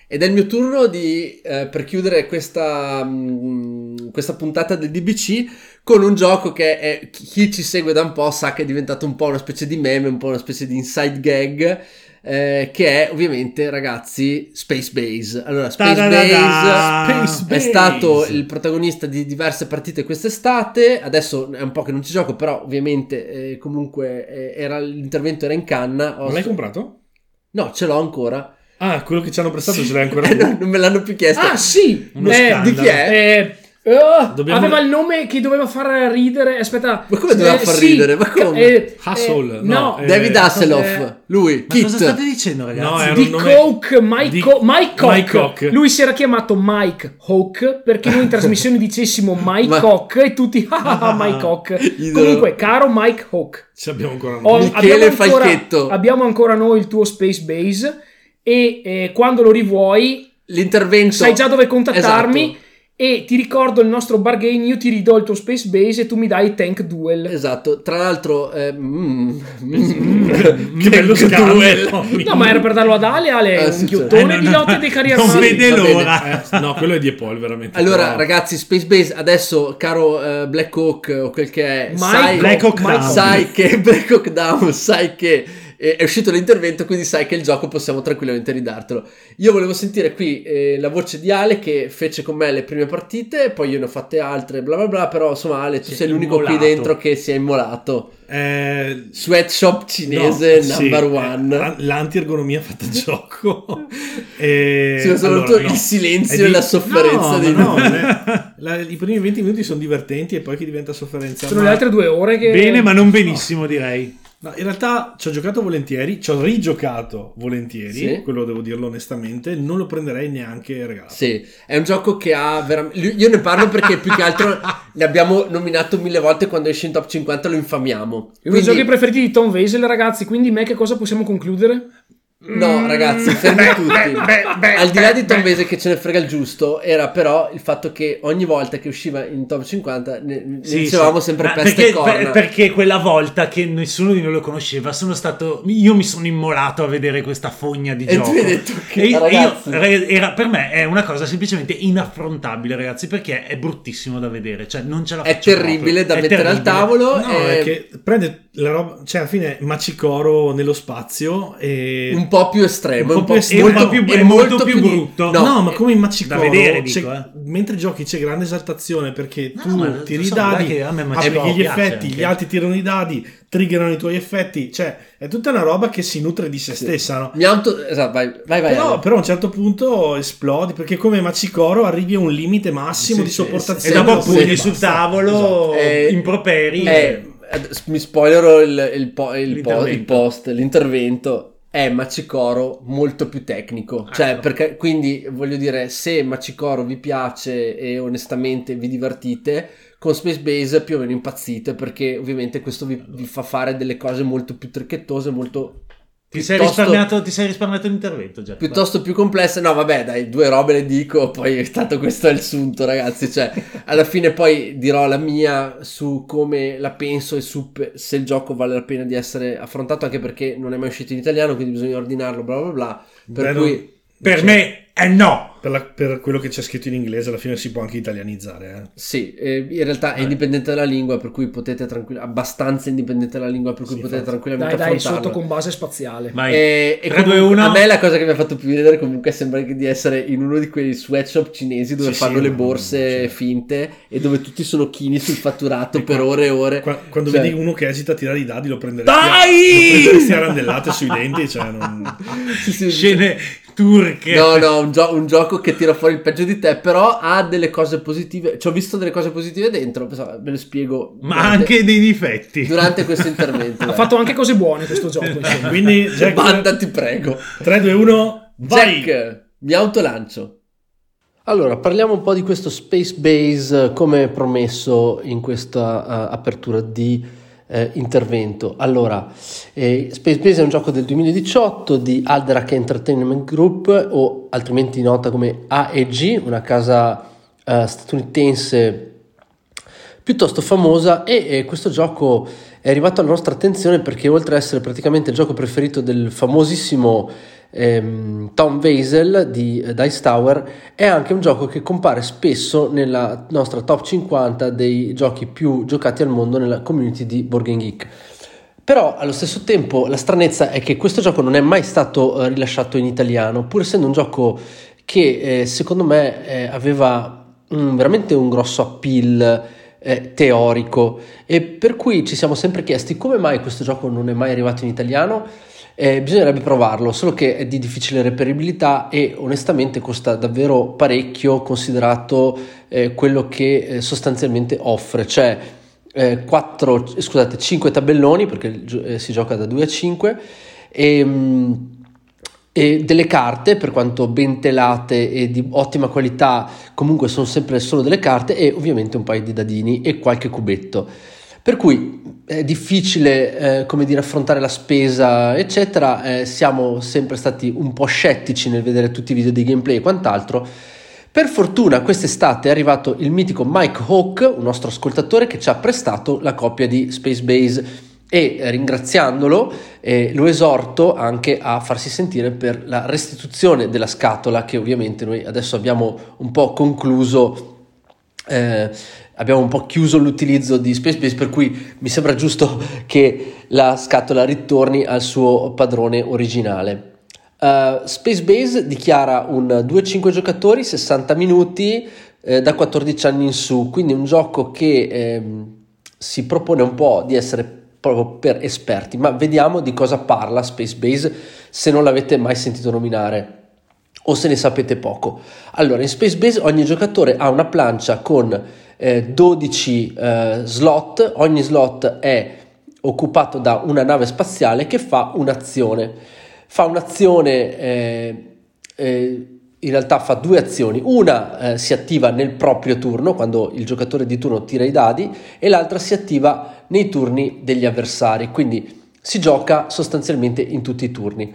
Ed è il mio turno di, eh, per chiudere questa, mh, mm, questa puntata del DBC con un gioco che è, chi ci segue da un po' sa che è diventato un po' una specie di meme, un po' una specie di inside gag. Eh, che è ovviamente ragazzi Space Base. Allora Space Base, Space Base, è stato il protagonista di diverse partite quest'estate. Adesso è un po' che non ci gioco però ovviamente eh, comunque eh, era, l'intervento era in canna. Ho... l'hai comprato? no ce l'ho ancora Ah, quello che ci hanno prestato sì. ce l'hai ancora tu? non me l'hanno più chiesto. Ah, sì! Eh, di chi è? Eh, Oh, Dobbiamo... Aveva il nome che doveva far ridere. Aspetta, ma come doveva eh, far sì, ridere? Ma come? Eh, Hustle, eh, no, eh, David Hasselhoff. Eh, lui, ma Kit. cosa state dicendo, ragazzi? No, di Coke, Mike, di... Mike, Mike Cock. Lui si era chiamato Mike Hawk perché noi in trasmissione dicessimo Mike ma... Cock e tutti ah, Mike Cock. Comunque, caro Mike Hawk, ci abbiamo ancora noi. Oh, abbiamo, ancora, abbiamo ancora noi il tuo Space Base e eh, quando lo rivuoi l'intervento sai già dove contattarmi. Esatto e ti ricordo il nostro bargain, io ti ridò il tuo Space Base e tu mi dai Tank Duel. Esatto, tra l'altro... Eh, mm, mm, che bello Duel. No, ma era per darlo ad Ale, Ale, eh, un ghiottone eh, di lotte dei carriera. Non vede l'ora. Eh, no, quello è di Paul, veramente. Allora, però... ragazzi, Space Base, adesso, caro uh, Black Hawk o quel che è... Mike, sai, Black Hawk Down. Sai che... Black Hawk Down, sai che è uscito l'intervento, quindi sai che il gioco possiamo tranquillamente ridartelo. Io volevo sentire qui eh, la voce di Ale che fece con me le prime partite, poi io ne ho fatte altre, bla bla bla, però insomma Ale, tu sei l'unico immolato. qui dentro che si è immolato. Eh, Sweatshop cinese no, number sì, one. Eh, l'anti-ergonomia fatta gioco. e, sì, soprattutto allora, no. il silenzio di... e la sofferenza no, dei no, le, la, I primi 20 minuti sono divertenti e poi che diventa sofferenza. Sono ma... le altre due ore che... Bene, ma non benissimo direi. No, in realtà ci ho giocato volentieri, ci ho rigiocato volentieri, sì. quello devo dirlo onestamente, non lo prenderei neanche regalato. Sì, è un gioco che ha veramente... Io ne parlo perché più che altro ne abbiamo nominato mille volte quando esce in top 50 lo infamiamo. Quindi... Uno dei giochi preferiti di Tom Weisel ragazzi, quindi me che cosa possiamo concludere? No, ragazzi, fermi tutti. beh, beh, beh, Al di là di Tom beh. Base che ce ne frega il giusto, era però il fatto che ogni volta che usciva in top 50 ne, ne Sì, dicevamo sì. sempre Ma peste perché, e corna. per- perché quella volta che nessuno di noi lo conosceva sono stato io mi sono immolato a vedere questa fogna di E tu gioco hai detto che- E ragazzi. io- era, per me è una cosa semplicemente inaffrontabile ragazzi perché è bruttissimo da vedere cioè non ce la È terribile proprio. da È mettere al terribile. tavolo. No, e è che prende la roba, cioè alla fine Machicoro nello spazio e... un po' più estremo, Un po' più e un po' più, e è molto più brutto No, No, ma come in Machicoro, da vedere, dico, eh. mentre giochi c'è grande esaltazione perché No, tu ma tiri i dadi, che a me Machicoro applichi gli effetti, anche. gli altri tirano i dadi, triggerano i tuoi effetti, cioè è tutta una roba che si nutre di se stessa, no? Mi auto... Esatto, vai, vai, vai. Però, Ale. però a un certo punto esplodi perché come Machicoro arrivi a un limite massimo Sì, di sì, e sopportazione. dopo Sì, pugni sì, sul basta. tavolo Eh, improperi Eh, ad- mi spoilerò il, il, po- il po- il post, l'intervento. È Machicoro molto più tecnico, cioè Ecco. perché quindi voglio dire se Machicoro vi piace e onestamente vi divertite con Space Base più o meno impazzite perché ovviamente questo vi, vi fa fare delle cose molto più tricchettose, molto ti, sei risparmiato, ti sei risparmiato l'intervento Jack piuttosto più complesse. No, vabbè, dai, due robe le dico, poi tanto questo è il sunto, ragazzi. Cioè, alla fine poi dirò la mia su come la penso e su se il gioco vale la pena di essere affrontato, anche perché non è mai uscito in italiano, quindi bisogna ordinarlo, bla bla bla. Per Beh, cui non- per cioè, me è no Per, la- per quello che c'è scritto in inglese alla fine si può anche italianizzare. eh. sì, eh, in realtà è indipendente dalla lingua, per cui potete tranquillamente abbastanza indipendente dalla lingua, per cui Sì, potete infatti. tranquillamente Dai, dai, sotto con base spaziale. vai E, e 3, 2, comunque 1 a me la cosa che mi ha fatto più ridere comunque sembra di essere in uno di quei sweatshop cinesi dove Sì, fanno sì, le ma- borse cioè. finte e dove tutti sono chini sul fatturato per ore e ore. Qua- quando Cioè, vedi uno che esita a tirare i dadi lo prenderesti, Dai! lo prenderesti a randellate sui denti. Cioè non... sì, sì. scene turche No, no, un, gio- un gioco che tira fuori il peggio di te, però ha delle cose positive. Ci ho visto delle cose positive dentro, ve le spiego. ma durante- anche dei difetti durante questo intervento. Ha fatto anche cose buone questo gioco. insomma. Quindi Jack, Banda, ti prego. 3, 2, 1, vai! Jack, mi autolancio. Allora, parliamo un po' di questo Space Base come promesso in questa eh, apertura di eh, intervento. Allora, eh, Space Base è un gioco del 2018 di Alderac Entertainment Group o altrimenti nota come AEG, una casa eh, statunitense piuttosto famosa e eh, questo gioco è arrivato alla nostra attenzione perché oltre ad essere praticamente il gioco preferito del famosissimo ehm, Tom Vasel di Dice Tower è anche un gioco che compare spesso nella nostra top 50 dei giochi più giocati al mondo nella community di Board Game Geek. Però allo stesso tempo la stranezza è che questo gioco non è mai stato eh, rilasciato in italiano, pur essendo un gioco che eh, secondo me eh, aveva mm, veramente un grosso appeal eh, teorico e per cui ci siamo sempre chiesti come mai questo gioco non è mai arrivato in italiano. Eh, bisognerebbe provarlo, solo che è di difficile reperibilità e onestamente costa davvero parecchio considerato eh, quello che eh, sostanzialmente offre, cioè eh, 4, scusate, 5 tabelloni perché eh, si gioca da 2 a 5 e, mm, e delle carte per quanto ben telate e di ottima qualità comunque sono sempre solo delle carte e ovviamente un paio di dadini e qualche cubetto per cui è difficile eh, come dire affrontare la spesa eccetera. Eh, siamo sempre stati un po' scettici nel vedere tutti i video di gameplay e quant'altro. Per fortuna quest'estate è arrivato il mitico Mike Hawk, un nostro ascoltatore che ci ha prestato la copia di Space Base. E eh, ringraziandolo eh, lo esorto anche a farsi sentire per la restituzione della scatola che ovviamente noi adesso abbiamo un po' concluso eh, abbiamo un po' chiuso l'utilizzo di Space Base per cui mi sembra giusto che la scatola ritorni al suo padrone originale Uh, Space Base dichiara un 2-5 giocatori, 60 minuti eh, da 14 anni in su, quindi un gioco che ehm, si propone un po' di essere proprio per esperti, ma vediamo di cosa parla Space Base se non l'avete mai sentito nominare o se ne sapete poco. Allora, in Space Base ogni giocatore ha una plancia con eh, 12 eh, slot, ogni slot è occupato da una nave spaziale che fa un'azione. Fa un'azione, eh, eh, in realtà fa due azioni, una eh, si attiva nel proprio turno quando il giocatore di turno tira i dadi e l'altra si attiva nei turni degli avversari, quindi si gioca sostanzialmente in tutti i turni.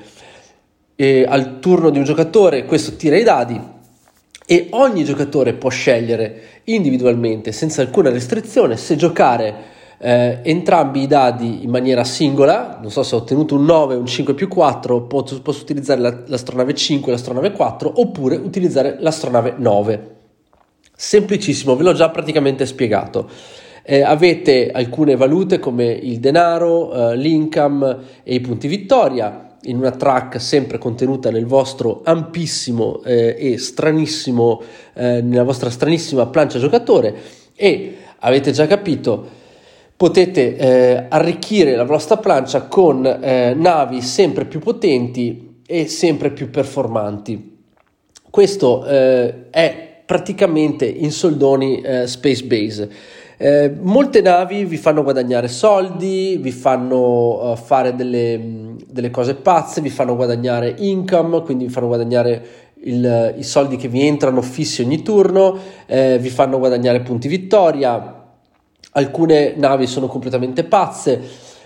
eh, al turno di un giocatore questo tira i dadi e ogni giocatore può scegliere individualmente senza alcuna restrizione se giocare eh, entrambi i dadi in maniera singola, non so se ho ottenuto un 9 o un 5 più 4, posso, posso utilizzare la, l'astronave 5 e l'astronave 4 oppure utilizzare l'astronave 9. Semplicissimo, ve l'ho già praticamente spiegato. Eh, avete alcune valute come il denaro, eh, l'income e i punti vittoria in una track sempre contenuta nel vostro ampissimo eh, e stranissimo, eh, nella vostra stranissima plancia giocatore e avete già capito potete eh, arricchire la vostra plancia con eh, navi sempre più potenti e sempre più performanti. Questo eh, è praticamente in soldoni eh, Space Base. Eh, molte navi vi fanno guadagnare soldi, vi fanno uh, fare delle, delle, cose pazze, vi fanno guadagnare income, quindi vi fanno guadagnare il, i soldi che vi entrano fissi ogni turno, eh, vi fanno guadagnare punti vittoria, alcune navi sono completamente pazze,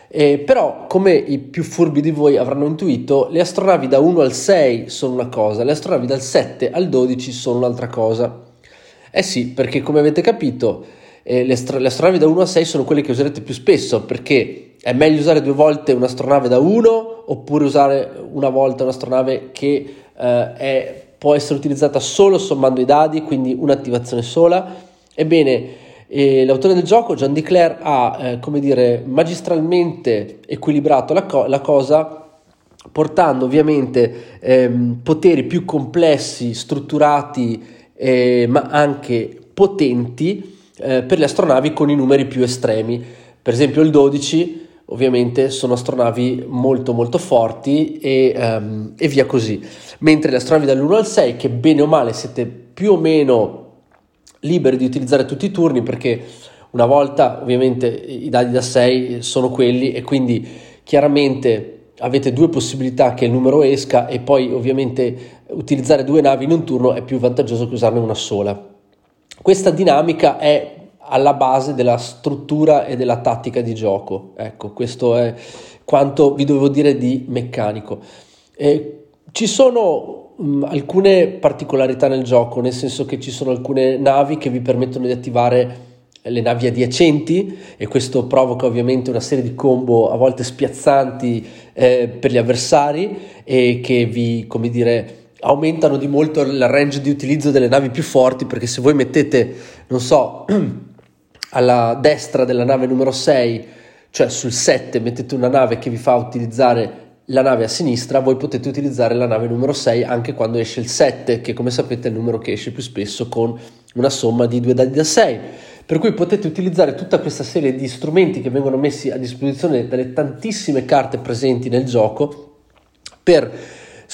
eh, però come i più furbi di voi avranno intuito, le astronavi da 1 al 6 sono una cosa, le astronavi dal 7 al 12 sono un'altra cosa. Eh sì, perché come avete capito, eh, le, astro- le, astronavi da 1 a 6 sono quelle che userete più spesso, perché è meglio usare due volte un'astronave da 1 oppure usare una volta un'astronave che eh, è, può essere utilizzata solo sommando i dadi, quindi un'attivazione sola. Ebbene, e l'autore del gioco, John DeClaire, ha, eh, come dire, magistralmente equilibrato la, co- la cosa portando ovviamente ehm, poteri più complessi, strutturati, eh, ma anche potenti eh, per le astronavi con i numeri più estremi. Per esempio il 12 ovviamente sono astronavi molto molto forti e, um, e via così. Mentre le astronavi dall'1 al 6, che bene o male siete più o meno liberi di utilizzare tutti i turni perché una volta ovviamente i dadi da 6 sono quelli e quindi chiaramente avete due possibilità che il numero esca e poi ovviamente utilizzare due navi in un turno è più vantaggioso che usarne una sola. Questa dinamica è alla base della struttura e della tattica di gioco. Ecco, questo è quanto vi dovevo dire di meccanico. Eh, ci sono mh, alcune particolarità nel gioco, nel senso che ci sono alcune navi che vi permettono di attivare le navi adiacenti e questo provoca ovviamente una serie di combo a volte spiazzanti eh, per gli avversari e che vi, come dire, aumentano di molto il range di utilizzo delle navi più forti perché se voi mettete, non so, alla destra della nave numero 6, cioè sul 7 mettete una nave che vi fa utilizzare la nave a sinistra, voi potete utilizzare la nave numero 6 anche quando esce il 7, che come sapete è il numero che esce più spesso con una somma di due dadi da 6. Per cui potete utilizzare tutta questa serie di strumenti che vengono messi a disposizione dalle tantissime carte presenti nel gioco per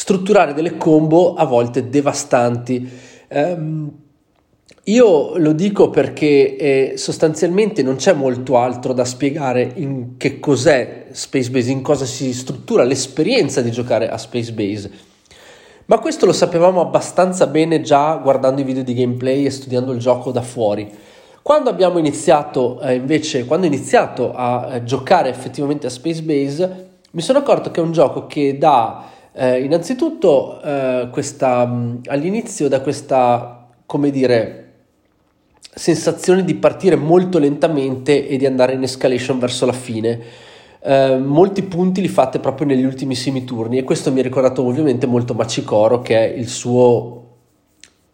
strutturare delle combo a volte devastanti. Um, io lo dico perché eh, sostanzialmente non c'è molto altro da spiegare in che cos'è Space Base, in cosa si struttura l'esperienza di giocare a Space Base. Ma questo lo sapevamo abbastanza bene già guardando i video di gameplay e studiando il gioco da fuori. Quando abbiamo iniziato eh, invece, quando ho iniziato a eh, giocare effettivamente a Space Base, mi sono accorto che è un gioco che dà eh, innanzitutto eh, questa, all'inizio da questa, come dire, sensazione di partire molto lentamente e di andare in escalation verso la fine. Eh, molti punti li fate proprio negli ultimissimi turni e questo mi ha ricordato ovviamente molto Machicoro che è il suo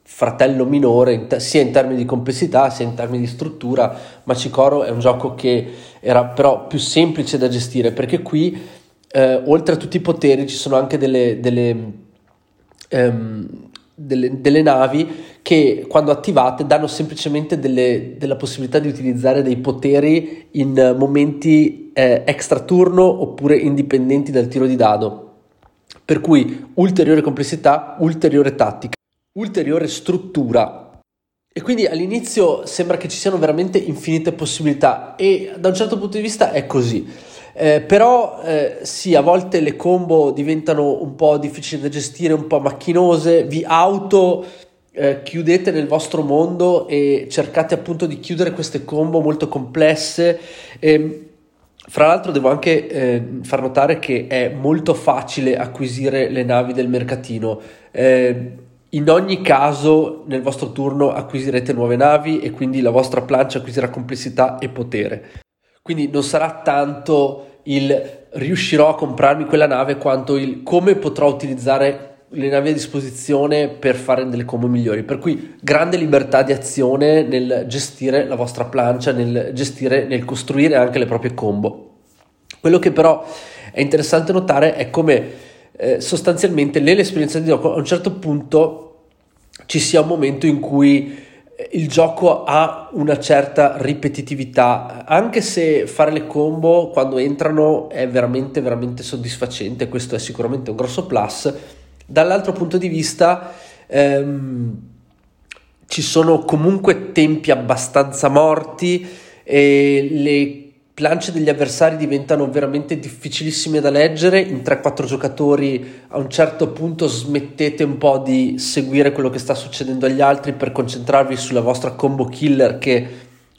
fratello minore in te- sia in termini di complessità sia in termini di struttura Machicoro è un gioco che era però più semplice da gestire perché qui eh, oltre a tutti i poteri ci sono anche delle, delle um, delle, delle, navi che quando attivate danno semplicemente delle, della possibilità di utilizzare dei poteri in momenti eh, extra turno oppure indipendenti dal tiro di dado. Per cui ulteriore complessità, ulteriore tattica, ulteriore struttura. E quindi all'inizio sembra che ci siano veramente infinite possibilità e da un certo punto di vista è così. Eh, però eh, sì, a volte le combo diventano un po' difficili da gestire, un po' macchinose, vi auto eh, chiudete nel vostro mondo e cercate appunto di chiudere queste combo molto complesse. E, Fra l'altro devo anche eh, far notare che è molto facile acquisire le navi del mercatino. Eh, in ogni caso nel vostro turno acquisirete nuove navi e quindi la vostra plancia acquisirà complessità e potere. Quindi non sarà tanto il riuscirò a comprarmi quella nave quanto il come potrò utilizzare le navi a disposizione per fare delle combo migliori. Per cui grande libertà di azione nel gestire la vostra plancia, nel gestire, nel costruire anche le proprie combo. Quello che però è interessante notare è come eh, sostanzialmente nell'esperienza di gioco a un certo punto ci sia un momento in cui il gioco ha una certa ripetitività, anche se fare le combo quando entrano è veramente veramente soddisfacente, questo è sicuramente un grosso plus. Dall'altro punto di vista ehm, ci sono comunque tempi abbastanza morti e le plance degli avversari diventano veramente difficilissime da leggere, in 3-4 giocatori a un certo punto smettete un po' di seguire quello che sta succedendo agli altri per concentrarvi sulla vostra combo killer che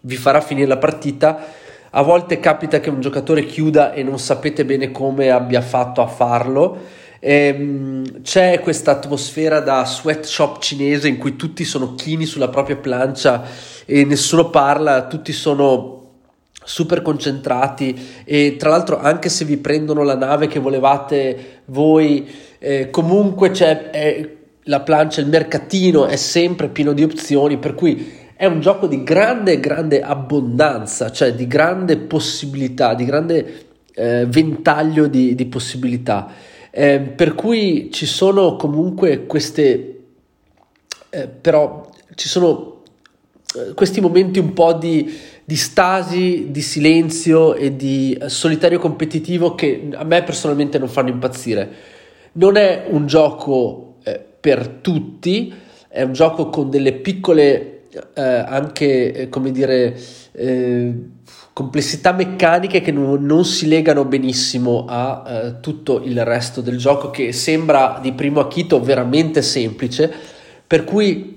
vi farà finire la partita. A volte capita che un giocatore chiuda e non sapete bene come abbia fatto a farlo. Ehm, c'è questa atmosfera da sweatshop cinese in cui tutti sono chini sulla propria plancia e nessuno parla, tutti sono super concentrati e tra l'altro anche se vi prendono la nave che volevate voi eh, comunque c'è è, la plancia, il mercatino è sempre pieno di opzioni per cui è un gioco di grande grande abbondanza cioè di grande possibilità di grande eh, ventaglio di, di possibilità. Eh, per cui ci sono comunque queste eh, però ci sono eh, questi momenti un po' di di stasi, di silenzio e di solitario competitivo che a me personalmente non fanno impazzire. Non è un gioco eh, per tutti, è un gioco con delle piccole eh, anche eh, come dire eh, complessità meccaniche che non, non, si legano benissimo a eh, tutto il resto del gioco che sembra di primo acchito veramente semplice per cui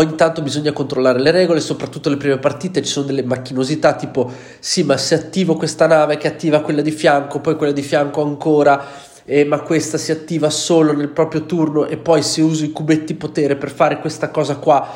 Ogni tanto bisogna controllare le regole, soprattutto le prime partite ci sono delle macchinosità tipo sì ma se attivo questa nave che attiva quella di fianco, poi quella di fianco ancora, eh, ma questa si attiva solo nel proprio turno e poi se uso i cubetti potere per fare questa cosa qua,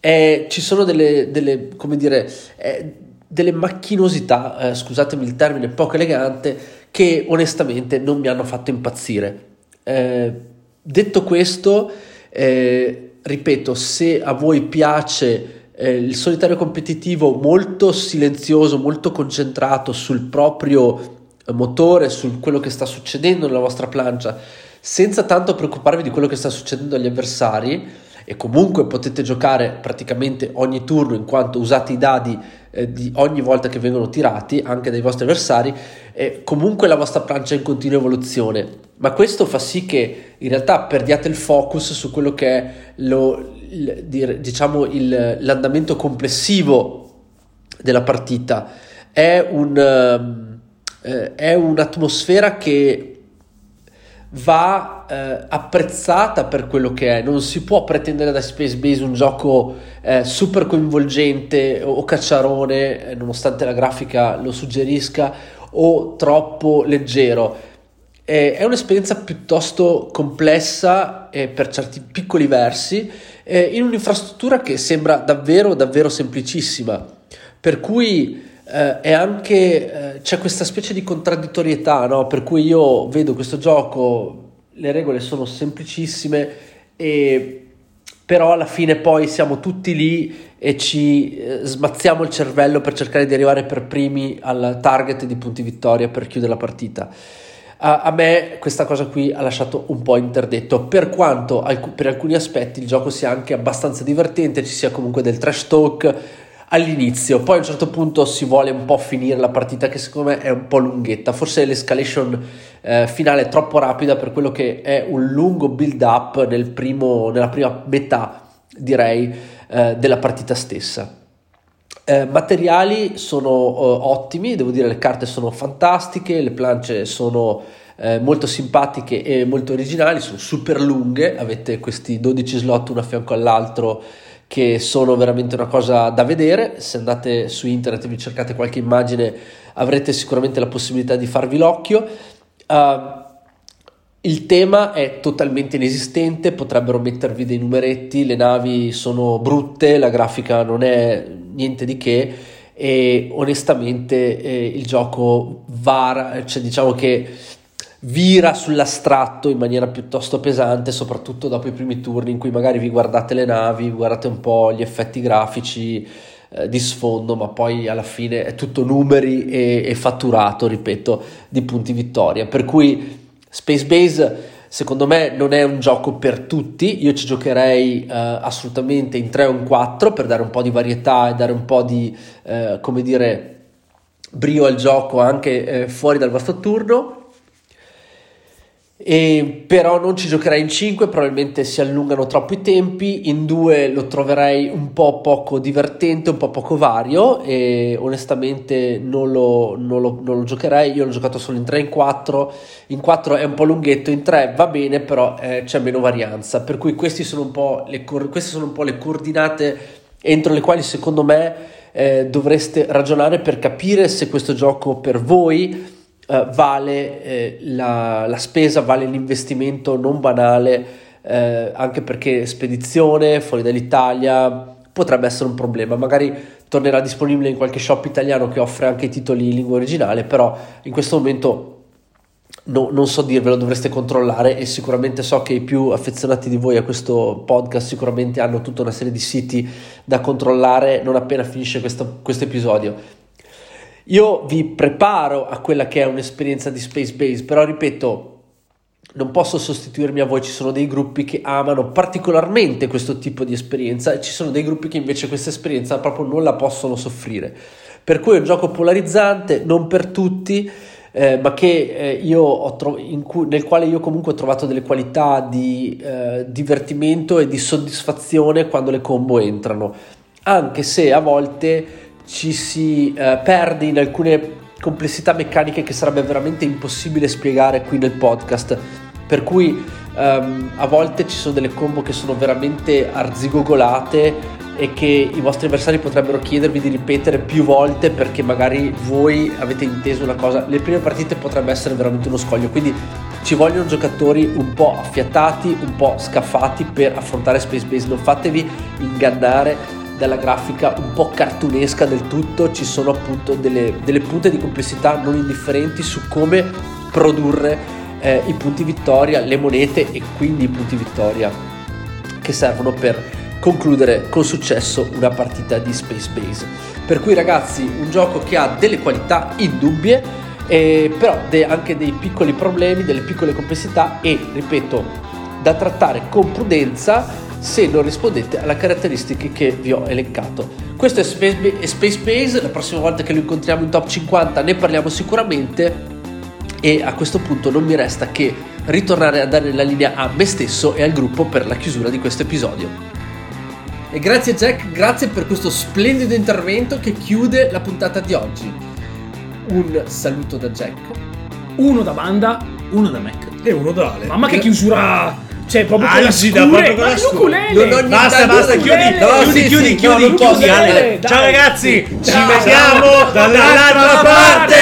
eh, ci sono delle, delle come dire, eh, delle macchinosità, eh, scusatemi il termine poco elegante, che onestamente non mi hanno fatto impazzire. Eh, detto questo, eh, ripeto, se a voi piace eh, il solitario competitivo molto silenzioso, molto concentrato sul proprio motore, su quello che sta succedendo nella vostra plancia, senza tanto preoccuparvi di quello che sta succedendo agli avversari, e comunque potete giocare praticamente ogni turno in quanto usate i dadi eh, di ogni volta che vengono tirati anche dai vostri avversari e comunque la vostra plancia è in continua evoluzione. Ma questo fa sì che in realtà perdiate il focus su quello che è lo, il, diciamo il, l'andamento complessivo della partita. È, un, eh, è un'atmosfera che va eh, apprezzata per quello che è. Non si può pretendere da Space Base un gioco eh, super coinvolgente o cacciarone, eh, nonostante la grafica lo suggerisca, o troppo leggero. è un'esperienza piuttosto complessa per certi piccoli versi, in un'infrastruttura che sembra davvero, davvero semplicissima. Per cui eh, è anche eh, c'è questa specie di contraddittorietà, no? per cui io vedo questo gioco, le regole sono semplicissime, e, però alla fine poi siamo tutti lì e ci eh, smazziamo il cervello per cercare di arrivare per primi al target di punti vittoria per chiudere la partita. A, a me questa cosa qui ha lasciato un po' interdetto, per quanto alc- per alcuni aspetti il gioco sia anche abbastanza divertente, ci sia comunque del trash talk, all'inizio, poi a un certo punto si vuole un po' finire la partita che secondo me è un po' lunghetta, forse l'escalation eh, finale è troppo rapida per quello che è un lungo build up nel nella prima metà direi eh, della partita stessa. Eh, materiali sono eh, ottimi, devo dire le carte sono fantastiche, le planche sono eh, molto simpatiche e molto originali, sono super lunghe, avete questi 12 slot uno a fianco all'altro che sono veramente una cosa da vedere. Se andate su internet e vi cercate qualche immagine avrete sicuramente la possibilità di farvi l'occhio. Uh, il tema è totalmente inesistente, potrebbero mettervi dei numeretti, le navi sono brutte, la grafica non è niente di che e onestamente eh, il gioco va, cioè diciamo che vira sull'astratto in maniera piuttosto pesante, soprattutto dopo i primi turni in cui magari vi guardate le navi, guardate un po' gli effetti grafici eh, di sfondo, ma poi alla fine è tutto numeri e, e fatturato, ripeto, di punti vittoria. Per cui Space Base secondo me non è un gioco per tutti, io ci giocherei eh, assolutamente in 3 o in 4 per dare un po' di varietà e dare un po' di, eh, come dire, brio al gioco anche eh, fuori dal vostro turno e però non ci giocherei in 5, probabilmente si allungano troppo i tempi, in 2 lo troverei un po' poco divertente, un po' poco vario e onestamente non lo, non lo, non lo giocherei, io l'ho giocato solo in 3 e in 4, in 4 è un po' lunghetto, in 3 va bene però eh, c'è meno varianza, per cui sono le, queste sono un po' le coordinate entro le quali secondo me eh, dovreste ragionare per capire se questo gioco per voi eh, vale eh, la, la, spesa, vale l'investimento non banale, eh, anche perché spedizione fuori dall'Italia potrebbe essere un problema. Magari tornerà disponibile in qualche shop italiano che offre anche i titoli in lingua originale, però in questo momento no, non so dirvelo, dovreste controllare e sicuramente so che i più affezionati di voi a questo podcast sicuramente hanno tutta una serie di siti da controllare non appena finisce questo, questo episodio. Io vi preparo a quella che è un'esperienza di Space Base, però ripeto, non posso sostituirmi a voi, ci sono dei gruppi che amano particolarmente questo tipo di esperienza e ci sono dei gruppi che invece questa esperienza proprio non la possono soffrire. Per cui è un gioco polarizzante, non per tutti, eh, ma che, eh, tro- cui, nel quale io comunque ho trovato delle qualità di eh, divertimento e di soddisfazione quando le combo entrano, anche se a volte ci si eh, perde in alcune complessità meccaniche che sarebbe veramente impossibile spiegare qui nel podcast. Per cui um, a volte ci sono delle combo che sono veramente arzigogolate e che i vostri avversari potrebbero chiedervi di ripetere più volte perché magari voi avete inteso una cosa. Le prime partite potrebbe essere veramente uno scoglio, quindi ci vogliono giocatori un po' affiatati, un po' scaffati per affrontare Space Base. Non fatevi ingannare dalla grafica un po' cartunesca del tutto, ci sono appunto delle, delle punte di complessità non indifferenti su come produrre eh, i punti vittoria, le monete e quindi i punti vittoria che servono per concludere con successo una partita di Space Base. Per cui ragazzi, un gioco che ha delle qualità indubbie, eh, però de- anche dei piccoli problemi, delle piccole complessità e, ripeto, da trattare con prudenza se non rispondete alle caratteristiche che vi ho elencato. Questo è Space Base, la prossima volta che lo incontriamo in top 50 ne parliamo sicuramente e a questo punto non mi resta che ritornare a dare la linea a me stesso e al gruppo per la chiusura di questo episodio. E grazie Jack, grazie per questo splendido intervento che chiude la puntata di oggi. Un saluto da Jack, uno da Banda, uno da Mac e uno da Ale. Mamma che chiusura! Cioè, proprio con la scure, proprio con la scure. Basta, basta, chiudi, chiudi, chiudi, chiudi, chiudi. Ciao ragazzi, ci vediamo dall'altra parte.